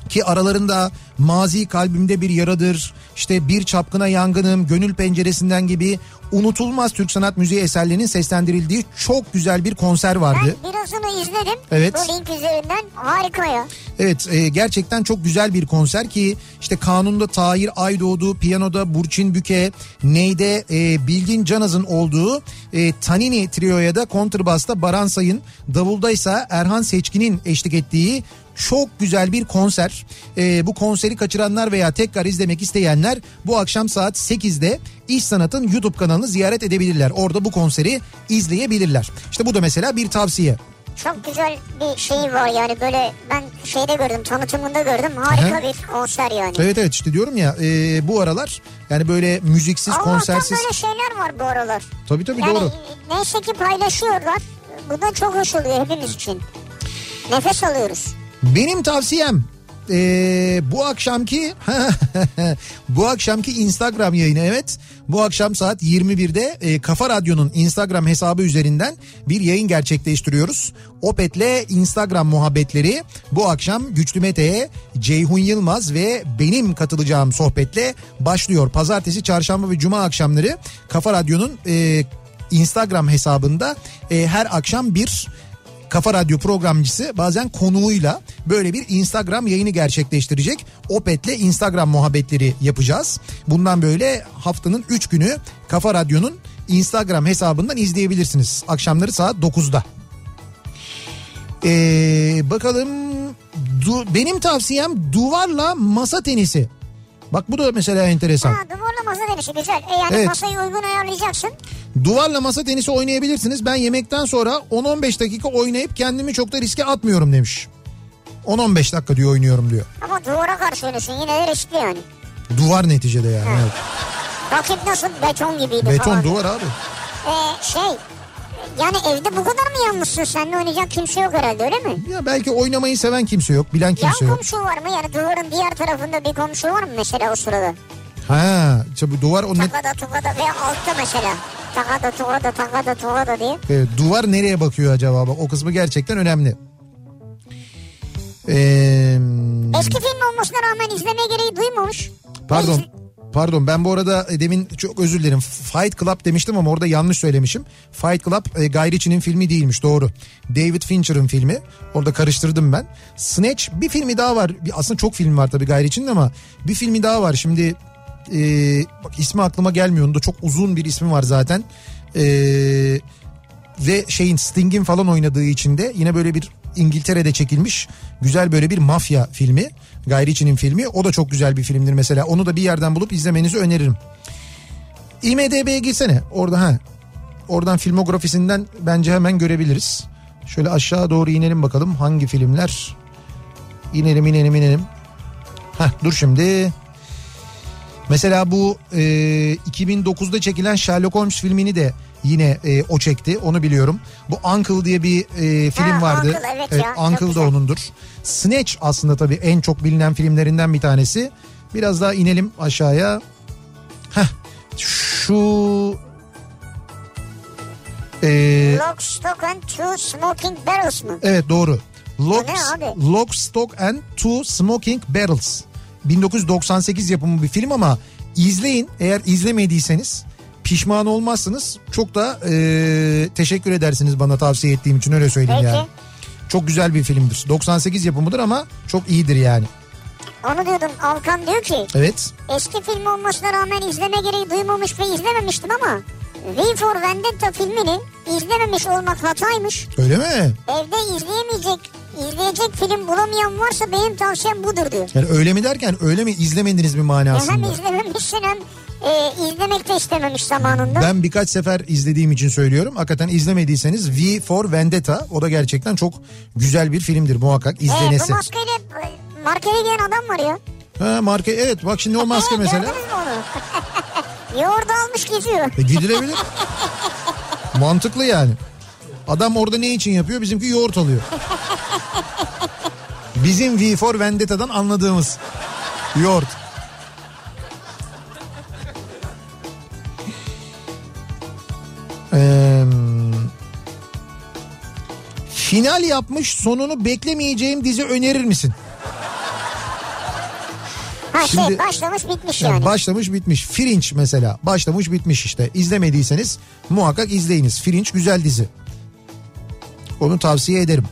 ki aralarında mazi kalbimde bir yaradır, işte bir çapkına yangınım, gönül penceresinden gibi unutulmaz Türk sanat müziği eserlerinin seslendirildiği çok güzel bir konser vardı. Ben birazını izledim. Evet. Bu link üzerinden harika ya. Evet e, gerçekten çok güzel bir konser ki işte kanunda Tahir Aydoğdu, piyanoda Burçin Büke, neyde e, Bilgin Canaz'ın olduğu e, Tanini Trio'ya da kontrbasta Baran Sayın, davulda ise Erhan Seçkin'in eşlik ettiği çok güzel bir konser. E, bu konseri kaçıranlar veya tekrar izlemek isteyenler bu akşam saat 8'de İş Sanat'ın YouTube kanalını ziyaret edebilirler. Orada bu konseri izleyebilirler. İşte bu da mesela bir tavsiye. Çok güzel bir şey var yani böyle ben şeyde gördüm tanıtımında gördüm harika Aha. bir konser yani. Evet evet işte diyorum ya e, bu aralar yani böyle müziksiz Allah'tan konsersiz böyle şeyler var bu aralar. tabii tabii Yani doğru. neyse ki paylaşıyorlar. Bu da çok hoş oluyor hepimiz için. Nefes alıyoruz. Benim tavsiyem e, bu akşamki bu akşamki Instagram yayını evet bu akşam saat 21'de e, Kafa Radyo'nun Instagram hesabı üzerinden bir yayın gerçekleştiriyoruz. Opet'le Instagram muhabbetleri bu akşam Güçlü Mete'ye Ceyhun Yılmaz ve benim katılacağım sohbetle başlıyor. Pazartesi, çarşamba ve cuma akşamları Kafa Radyo'nun e, Instagram hesabında e, her akşam bir Kafa Radyo programcısı bazen konuğuyla böyle bir Instagram yayını gerçekleştirecek. Opet'le Instagram muhabbetleri yapacağız. Bundan böyle haftanın 3 günü Kafa Radyo'nun Instagram hesabından izleyebilirsiniz. Akşamları saat 9'da. Ee, bakalım Du- benim tavsiyem duvarla masa tenisi. Bak bu da mesela enteresan. Ha duvarla masa tenisi güzel. E yani Evet. masayı uygun ayarlayacaksın. Duvarla masa tenisi oynayabilirsiniz. Ben yemekten sonra 10-15 dakika oynayıp kendimi çok da riske atmıyorum demiş. 10-15 dakika diyor oynuyorum diyor. Ama duvara karşı oynuyorsun yine de riskli yani. Duvar neticede yani. Evet. Rakip nasıl beton gibiydi Beton falan. duvar abi. Ee, şey yani evde bu kadar mı yalnızsın seninle oynayacak kimse yok herhalde öyle mi? Ya belki oynamayı seven kimse yok, bilen Yan kimse yok. komşu var mı yani duvarın diğer tarafında bir komşu var mı mesela o sırada? Ha, işte bu duvar o ne, Takada tukada veya altta mesela. Takada tukada takada tukada diye. Evet, duvar nereye bakıyor acaba? Bak, o kısmı gerçekten önemli. Ee, Eski film olmasına rağmen izlemeye gereği duymamış. pardon. Pardon ben bu arada e, demin çok özür dilerim. Fight Club demiştim ama orada yanlış söylemişim. Fight Club e, Guy Ritchie'nin filmi değilmiş doğru. David Fincher'ın filmi. Orada karıştırdım ben. Snatch bir filmi daha var. Aslında çok film var tabii Guy Ritchie'nin ama bir filmi daha var. Şimdi e, bak ismi aklıma gelmiyor. Onun da çok uzun bir ismi var zaten. Eee ve şeyin Sting'in falan oynadığı için de yine böyle bir İngiltere'de çekilmiş güzel böyle bir mafya filmi. Guy Ritchie'nin filmi. O da çok güzel bir filmdir mesela. Onu da bir yerden bulup izlemenizi öneririm. IMDB'ye girsene. Orada ha. Oradan filmografisinden bence hemen görebiliriz. Şöyle aşağı doğru inelim bakalım hangi filmler. İnelim inelim inelim. Heh, dur şimdi. Mesela bu e, 2009'da çekilen Sherlock Holmes filmini de yine e, o çekti. Onu biliyorum. Bu Uncle diye bir e, film Ha, vardı. Uncle, evet ya, çok Uncle da güzel. onundur. Snatch aslında tabii en çok bilinen filmlerinden bir tanesi. Biraz daha inelim aşağıya. Heh, şu e, Lock, Stock and Two Smoking Barrels mı? Evet doğru. Lock? Lock, Stock and Two Smoking Barrels. 1998 yapımı bir film ama izleyin eğer izlemediyseniz pişman olmazsınız. Çok da e, teşekkür edersiniz bana tavsiye ettiğim için öyle söyleyeyim Peki. yani. Çok güzel bir filmdir. 98 yapımıdır ama çok iyidir yani. Onu diyordum Alkan diyor ki Evet. eski film olmasına rağmen izleme gereği duymamış ve izlememiştim ama V for Vendetta filmini izlememiş olmak hataymış. Öyle mi? Evde izleyemeyecek, izleyecek film bulamayan varsa benim tavsiyem budur diyor. Yani öyle mi derken öyle mi izlemediniz mi Ya hem manasında? izlememişsin hem e, izlemek de istememiş zamanında. Ben birkaç sefer izlediğim için söylüyorum. Hakikaten izlemediyseniz V for Vendetta o da gerçekten çok güzel bir filmdir muhakkak E, izlenesi. bu maskeyle e, markete gelen adam var ya. Ha, marka evet bak şimdi o maske E, mesela. Gördünüz mü onu? Yoğurdu almış geziyor. E, gidilebilir. Mantıklı yani. Adam orada ne için yapıyor? Bizimki yoğurt alıyor. Bizim V for Vendetta'dan anladığımız yoğurt. Ee, final yapmış sonunu beklemeyeceğim dizi önerir misin? Ha Şimdi- şey başlamış bitmiş Yani yani. Başlamış bitmiş. Fringe mesela başlamış bitmiş işte. İzlemediyseniz muhakkak izleyiniz. Fringe güzel dizi. Onu tavsiye ederim.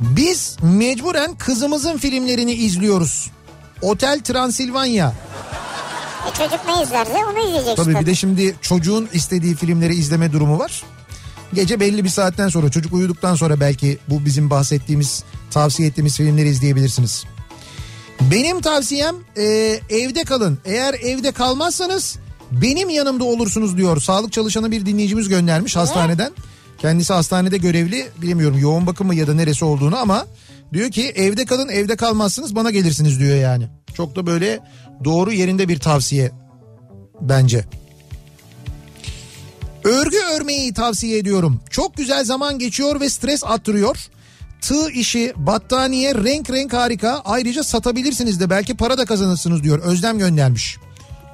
Biz mecburen kızımızın filmlerini izliyoruz. Otel Transilvanya. E, çocuk ne izlerse onu izleyeceksin. Tabii bir de şimdi çocuğun istediği filmleri izleme durumu var. Gece belli bir saatten sonra çocuk uyuduktan sonra belki bu bizim bahsettiğimiz tavsiye ettiğimiz filmleri izleyebilirsiniz. Benim tavsiyem e, evde kalın. Eğer evde kalmazsanız benim yanımda olursunuz diyor. Sağlık çalışanı bir dinleyicimiz göndermiş hastaneden. Kendisi hastanede görevli bilemiyorum yoğun bakım mı ya da neresi olduğunu ama diyor ki evde kalın evde kalmazsınız bana gelirsiniz diyor yani. Çok da böyle doğru yerinde bir tavsiye bence. Örgü örmeyi tavsiye ediyorum. Çok güzel zaman geçiyor ve stres attırıyor. Tığ işi, battaniye renk renk harika. Ayrıca satabilirsiniz de belki para da kazanırsınız diyor. Özlem göndermiş.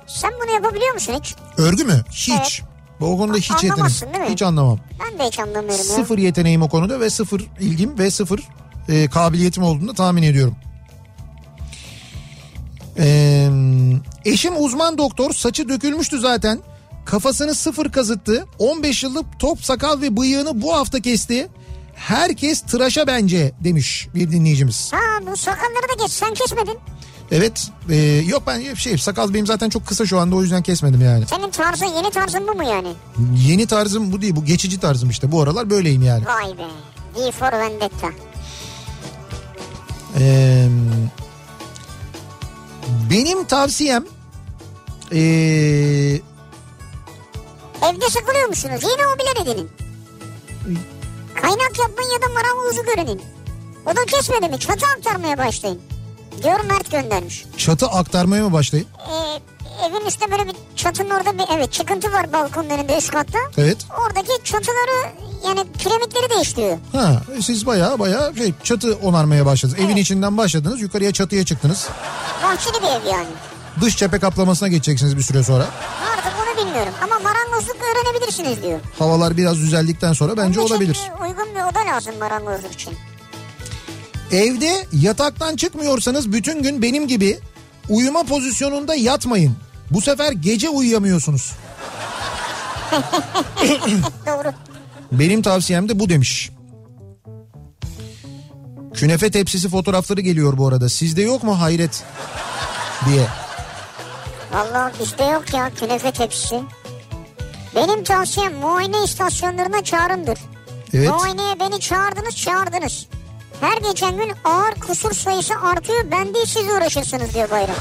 Sen bunu yapabiliyor musun hiç? Örgü mü? Hiç. Evet. Bu konuda hiç yeteneğim. Değil mi? Hiç anlamam. Ben de hiç anlamıyorum ya. Sıfır yeteneğim o konuda ve sıfır ilgim ve sıfır e, kabiliyetim olduğunu tahmin ediyorum. Ee, eşim uzman doktor saçı dökülmüştü zaten. Kafasını sıfır kazıttı. 15 yıllık top sakal ve bıyığını bu hafta kesti. Herkes tıraşa bence demiş bir dinleyicimiz. Ha bu sakalları da geç sen kesmedin. Evet e, yok ben şey sakal benim zaten çok kısa şu anda o yüzden kesmedim yani. Senin tarzın yeni tarzın bu mu yani? Yeni tarzım bu değil bu geçici tarzım işte bu aralar böyleyim yani. Vay be. V for Vendetta. Ee, benim tavsiyem ee, Evde sıkılıyor musunuz? Yeni hobiler edinin. Kaynak yapmayın ya da marangozu görenin. O da kesmedi mi? Çatı aktarmaya başlayın. Diyor Mert göndermiş. çatı aktarmaya mı başlayın? Ee, evin üstte böyle bir çatının orada bir evet çıkıntı var balkonun önünde üst katta. Evet. Oradaki çatıları yani piremitleri değiştiriyor. Ha siz baya baya şey, çatı onarmaya başladınız. Evin içinden başladınız yukarıya çatıya çıktınız. Bahçeli bir ev yani. Dış cephe kaplamasına geçeceksiniz bir süre sonra. Artık onu bilmiyorum ama marangozluk öğrenebilirsiniz diyor. Havalar biraz düzeldikten sonra bence Onun için olabilir. bir uygun bir oda lazım marangozluk için. Evde yataktan çıkmıyorsanız bütün gün benim gibi uyuma pozisyonunda yatmayın. Bu sefer gece uyuyamıyorsunuz. Doğru. Benim tavsiyem de bu demiş. Künefe tepsisi fotoğrafları geliyor bu arada. Sizde yok mu hayret diye. Vallahi bizde yok ya künefe tepsisi. Benim tavsiyem muayene istasyonlarına çağrındır. Evet. Muayeneye beni çağırdınız çağırdınız. Her geçen gün ağır kusur sayısı artıyor ben değil siz uğraşırsınız diyor Bayram.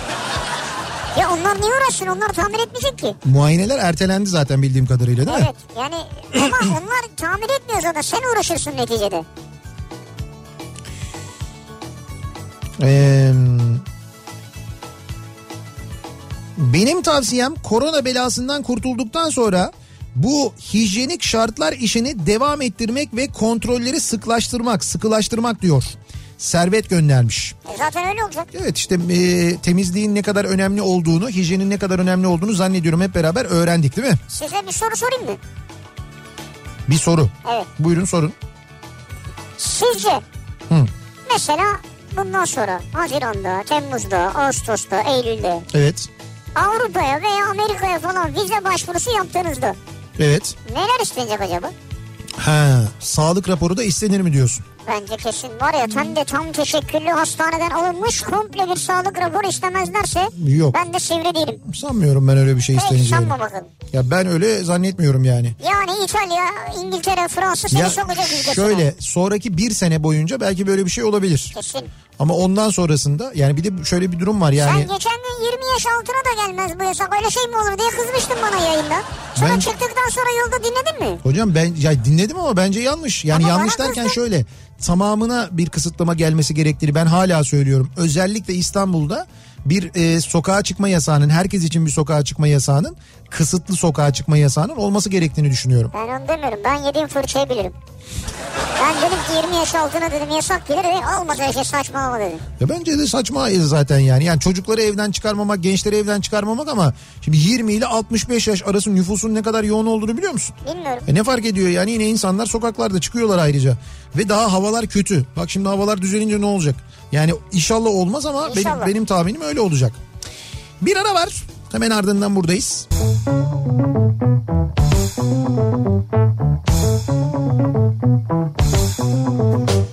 Ya onlar niye uğraşsın onlar tamir etmeyecek ki. Muayeneler ertelendi zaten bildiğim kadarıyla değil mi? Evet yani ama onlar tamir etmiyor zaten sen uğraşırsın neticede. Ee, benim tavsiyem korona belasından kurtulduktan sonra bu hijyenik şartlar işini devam ettirmek ve kontrolleri sıklaştırmak, sıkılaştırmak diyor. Servet göndermiş. E zaten öyle olacak. Evet işte e, temizliğin ne kadar önemli olduğunu, hijyenin ne kadar önemli olduğunu zannediyorum hep beraber öğrendik değil mi? Size bir soru sorayım mı? Bir soru. Evet. Buyurun sorun. Sizce Hı. mesela bundan sonra Haziran'da, Temmuz'da, Ağustos'ta, Eylül'de Evet. Avrupa'ya veya Amerika'ya falan vize başvurusu yaptığınızda Evet. neler istenecek acaba? Ha, sağlık raporu da istenir mi diyorsun? Bence kesin var ya hem de tam teşekküllü hastaneden alınmış komple bir sağlık raporu istemezlerse Yok. ben de sivri değilim. Sanmıyorum ben öyle bir şey isteneceğini. sanma bakalım. Ya ben öyle zannetmiyorum yani. Yani İtalya, İngiltere, Fransa seni Ya sokacak ülkesine. şöyle sonraki bir sene boyunca belki böyle bir şey olabilir. Kesin. Ama ondan sonrasında yani bir de şöyle bir durum var yani. Sen geçen 20 yaş altına da gelmez bu yasak. Öyle şey mi olur diye kızmıştın bana yayında. Sonra Ben- çıktıktan sonra yolda dinledin mi? Hocam ben ya dinledim ama bence yanlış. Yani Ama yanlış derken kızdın. şöyle tamamına bir kısıtlama gelmesi gerektiğini ben hala söylüyorum. Özellikle İstanbul'da bir e, sokağa çıkma yasağının herkes için bir sokağa çıkma yasağının kısıtlı sokağa çıkma yasağının olması gerektiğini düşünüyorum. Ben onu demiyorum. Ben yediğim fırçayı bilirim. Ben dedim ki 20 yaş altına dedim yasak gelir. E, olmaz öyle şey saçmalama dedim. Ya bence de saçma zaten yani. Yani çocukları evden çıkarmamak, gençleri evden çıkarmamak ama şimdi 20 ile 65 yaş arası nüfusun ne kadar yoğun olduğunu biliyor musun? Bilmiyorum. E ne fark ediyor yani yine insanlar sokaklarda çıkıyorlar ayrıca. Ve daha havalar kötü. Bak şimdi havalar düzelince ne olacak? Yani inşallah olmaz ama benim, İnşallah. benim tahminim öyle olacak. Bir ara var. Hemen ardından buradayız. Kafa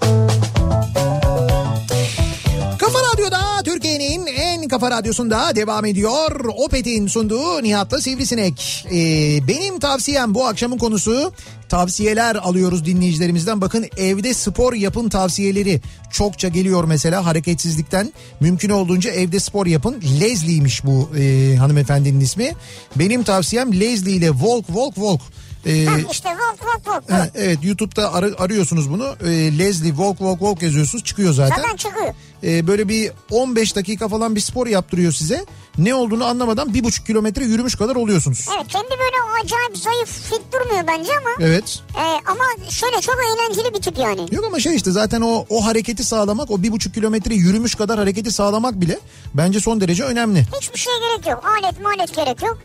kafa radyosunda devam ediyor. Opet'in sunduğu Nihat'la Sivrisinek. Ee, benim tavsiyem bu akşamın konusu tavsiyeler alıyoruz dinleyicilerimizden. Bakın evde spor yapın tavsiyeleri çokça geliyor mesela hareketsizlikten. Mümkün olduğunca evde spor yapın. Leslie'ymiş bu e, hanımefendinin ismi. Benim tavsiyem Leslie ile Walk Walk Walk. Ee, Ha, işte walk walk walk. ha, evet YouTube'da ar- arıyorsunuz bunu. Ee, Leslie Walk Walk Walk yazıyorsunuz çıkıyor zaten. Zaten çıkıyor. Ee, böyle bir 15 dakika falan bir spor yaptırıyor size. Ne olduğunu anlamadan bir buçuk kilometre yürümüş kadar oluyorsunuz. Evet kendi böyle acayip zayıf fit durmuyor bence ama. Evet. E, ama şöyle çok eğlenceli bir tip yani. Yok ama şey işte zaten o o hareketi sağlamak o bir buçuk kilometre yürümüş kadar hareketi sağlamak bile bence son derece önemli. Hiçbir şeye gerek yok. Alet malet gerek yok.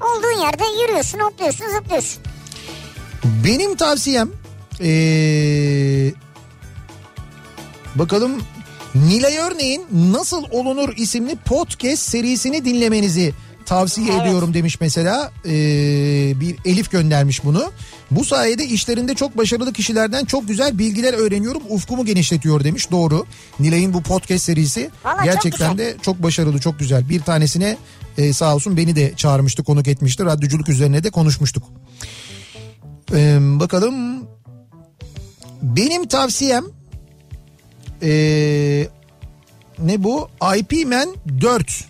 Olduğun yerde yürüyorsun, hopluyorsun, zıplıyorsun. Benim tavsiyem ee, bakalım Nilay Örneğin Nasıl Olunur isimli podcast serisini dinlemenizi tavsiye Evet. ediyorum demiş mesela Ee, bir Elif göndermiş bunu. Bu sayede işlerinde çok başarılı kişilerden çok güzel bilgiler öğreniyorum ufkumu genişletiyor demiş doğru. Nilay'ın bu podcast serisi Vallahi çok gerçekten güzel. de çok başarılı çok güzel. Bir tanesine e, sağ olsun beni de çağırmıştı konuk etmişti radyoculuk üzerine de konuşmuştuk. Ee, bakalım. Benim tavsiyem ee, ne bu? IP Man 4.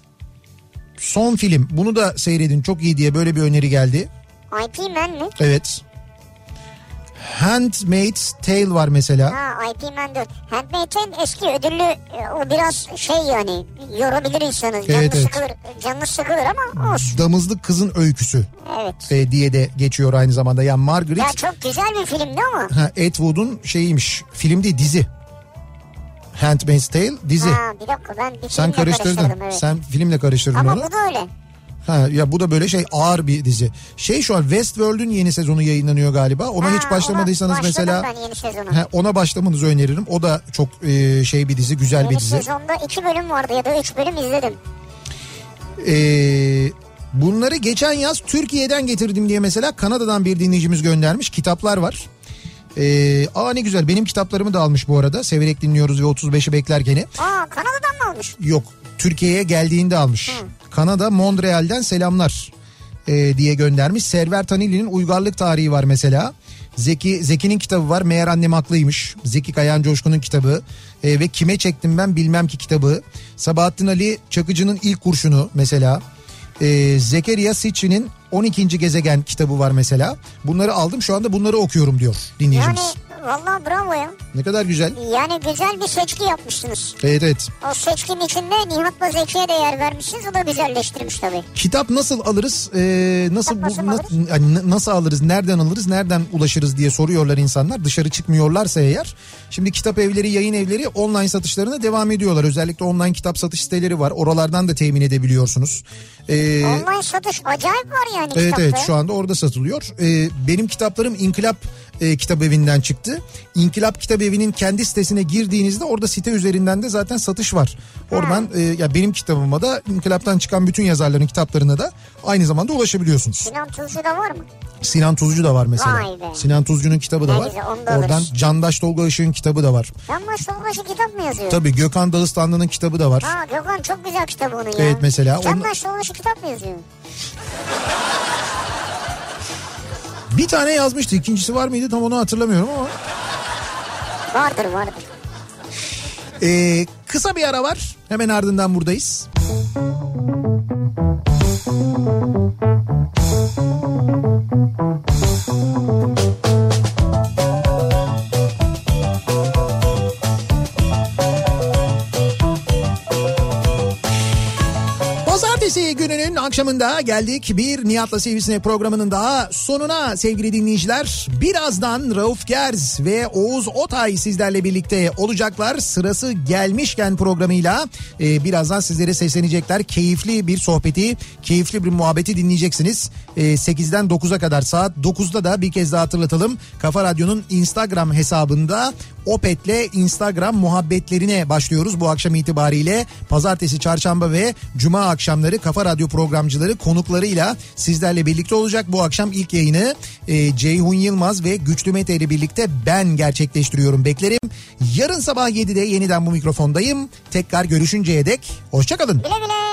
Son film. Bunu da seyredin çok iyi diye böyle bir öneri geldi. IP Man mi? Evet. Handmaid's Tale var mesela. Ha IP Man 4. Handmaid's Tale eski ödüllü e, o biraz şey yani yorabilir insanı. Evet, evet. sıkılır. Canını sıkılır ama olsun. Damızlık Kızın Öyküsü Evet. e, diye de geçiyor aynı zamanda. Yani Margaret Ya çok güzel bir filmdi ama. ha, Ed Wood'un şeyiymiş. Film değil dizi. Handmaid's Tale dizi. Ha bir dakika ben bir Sen karıştırdın. karıştırdım, evet. Sen filmle karıştırdın Ama onu. bu da öyle. Ha, ya bu da böyle şey ağır bir dizi. Şey şu an Westworld'ün yeni sezonu yayınlanıyor galiba. Ona Ha, hiç başlamadıysanız ona mesela ha, ona başlamanızı öneririm. O da çok e, şey bir dizi, güzel bir Yeni dizi. sezonda iki bölüm vardı ya da üç bölüm izledim. Ee, bunları geçen yaz Türkiye'den getirdim diye mesela Kanada'dan bir dinleyicimiz göndermiş. Kitaplar var. Ee, aa ne güzel benim kitaplarımı da almış bu arada. Severek dinliyoruz ve 35'i beklerken. Aa Kanada'dan mı almış? Yok Türkiye'ye geldiğinde almış. Kanada Montreal'den selamlar e, diye göndermiş. Server Tanili'nin uygarlık tarihi var mesela. Zeki Zeki'nin kitabı var. Meğer annem haklıymış. Zeki Kayan Coşkun'un kitabı. E, ve kime çektim ben bilmem ki kitabı. Sabahattin Ali Çakıcı'nın ilk kurşunu mesela. E, Zekeriya Sitchin'in 12. gezegen kitabı var mesela. Bunları aldım şu anda bunları okuyorum diyor dinleyicimiz. Yani vallahi bravo ya. Ne kadar güzel. Yani güzel bir seçki yapmışsınız. Evet evet. O seçkinin içinde Nihat'la Zeki'ye de yer vermişsiniz. O da güzelleştirmiş tabii. Kitap nasıl alırız? Ee, nasıl Kitap nasıl bu, na- alırız? yani n- nasıl alırız? Nereden alırız? Nereden ulaşırız diye soruyorlar insanlar. Dışarı çıkmıyorlarsa eğer. Şimdi kitap evleri, yayın evleri online satışlarına devam ediyorlar. Özellikle online kitap satış siteleri var. Oralardan da temin edebiliyorsunuz. Ee, Online satış acayip var yani Evet kitapta. evet şu anda orada satılıyor. Ee, benim kitaplarım İnkılap e, Kitap Evi'nden çıktı. İnkılap Kitap Evi'nin kendi sitesine girdiğinizde orada site üzerinden de zaten satış var. Oradan e, ya benim kitabıma da İnkılap'tan çıkan bütün yazarların kitaplarına da aynı zamanda ulaşabiliyorsunuz. Sinan Tuzcu da var mı? Sinan Tuzcu da var mesela. Sinan Tuzcu'nun kitabı da var. da Oradan alırız. Candaş Tolga Işık'ın kitabı da var. Can Başta başı kitap mı yazıyor? Tabii Gökhan Dağıstanlı'nın kitabı da var. Ha Gökhan çok güzel kitabı onun ya. Evet, mesela Can onu- Başta başı kitap mı yazıyor? Bir tane yazmıştı. İkincisi var mıydı tam onu hatırlamıyorum ama. Vardır vardır. Ee, kısa bir ara var. Hemen ardından buradayız. Pazartesi gününün akşamında geldik bir Nihat'la Sivrisinek programının daha sonuna sevgili dinleyiciler. Birazdan Rauf Gerz ve Oğuz Otay sizlerle birlikte olacaklar. Sırası gelmişken programıyla e, birazdan sizlere seslenecekler. Keyifli bir sohbeti, keyifli bir muhabbeti dinleyeceksiniz. E, 8'den 9'a kadar saat 9'da da bir kez daha hatırlatalım. Kafa Radyo'nun Instagram hesabında Opet'le Instagram muhabbetlerine başlıyoruz bu akşam itibariyle. Pazartesi, çarşamba ve cuma akşamları Kafa Radyo programcıları konuklarıyla sizlerle birlikte olacak. Bu akşam ilk yayını e, Ceyhun Yılmaz ve Güçlü Mete ile birlikte ben gerçekleştiriyorum. Beklerim. Yarın sabah 7'de yeniden bu mikrofondayım. Tekrar görüşünceye dek hoşçakalın. Güle güle.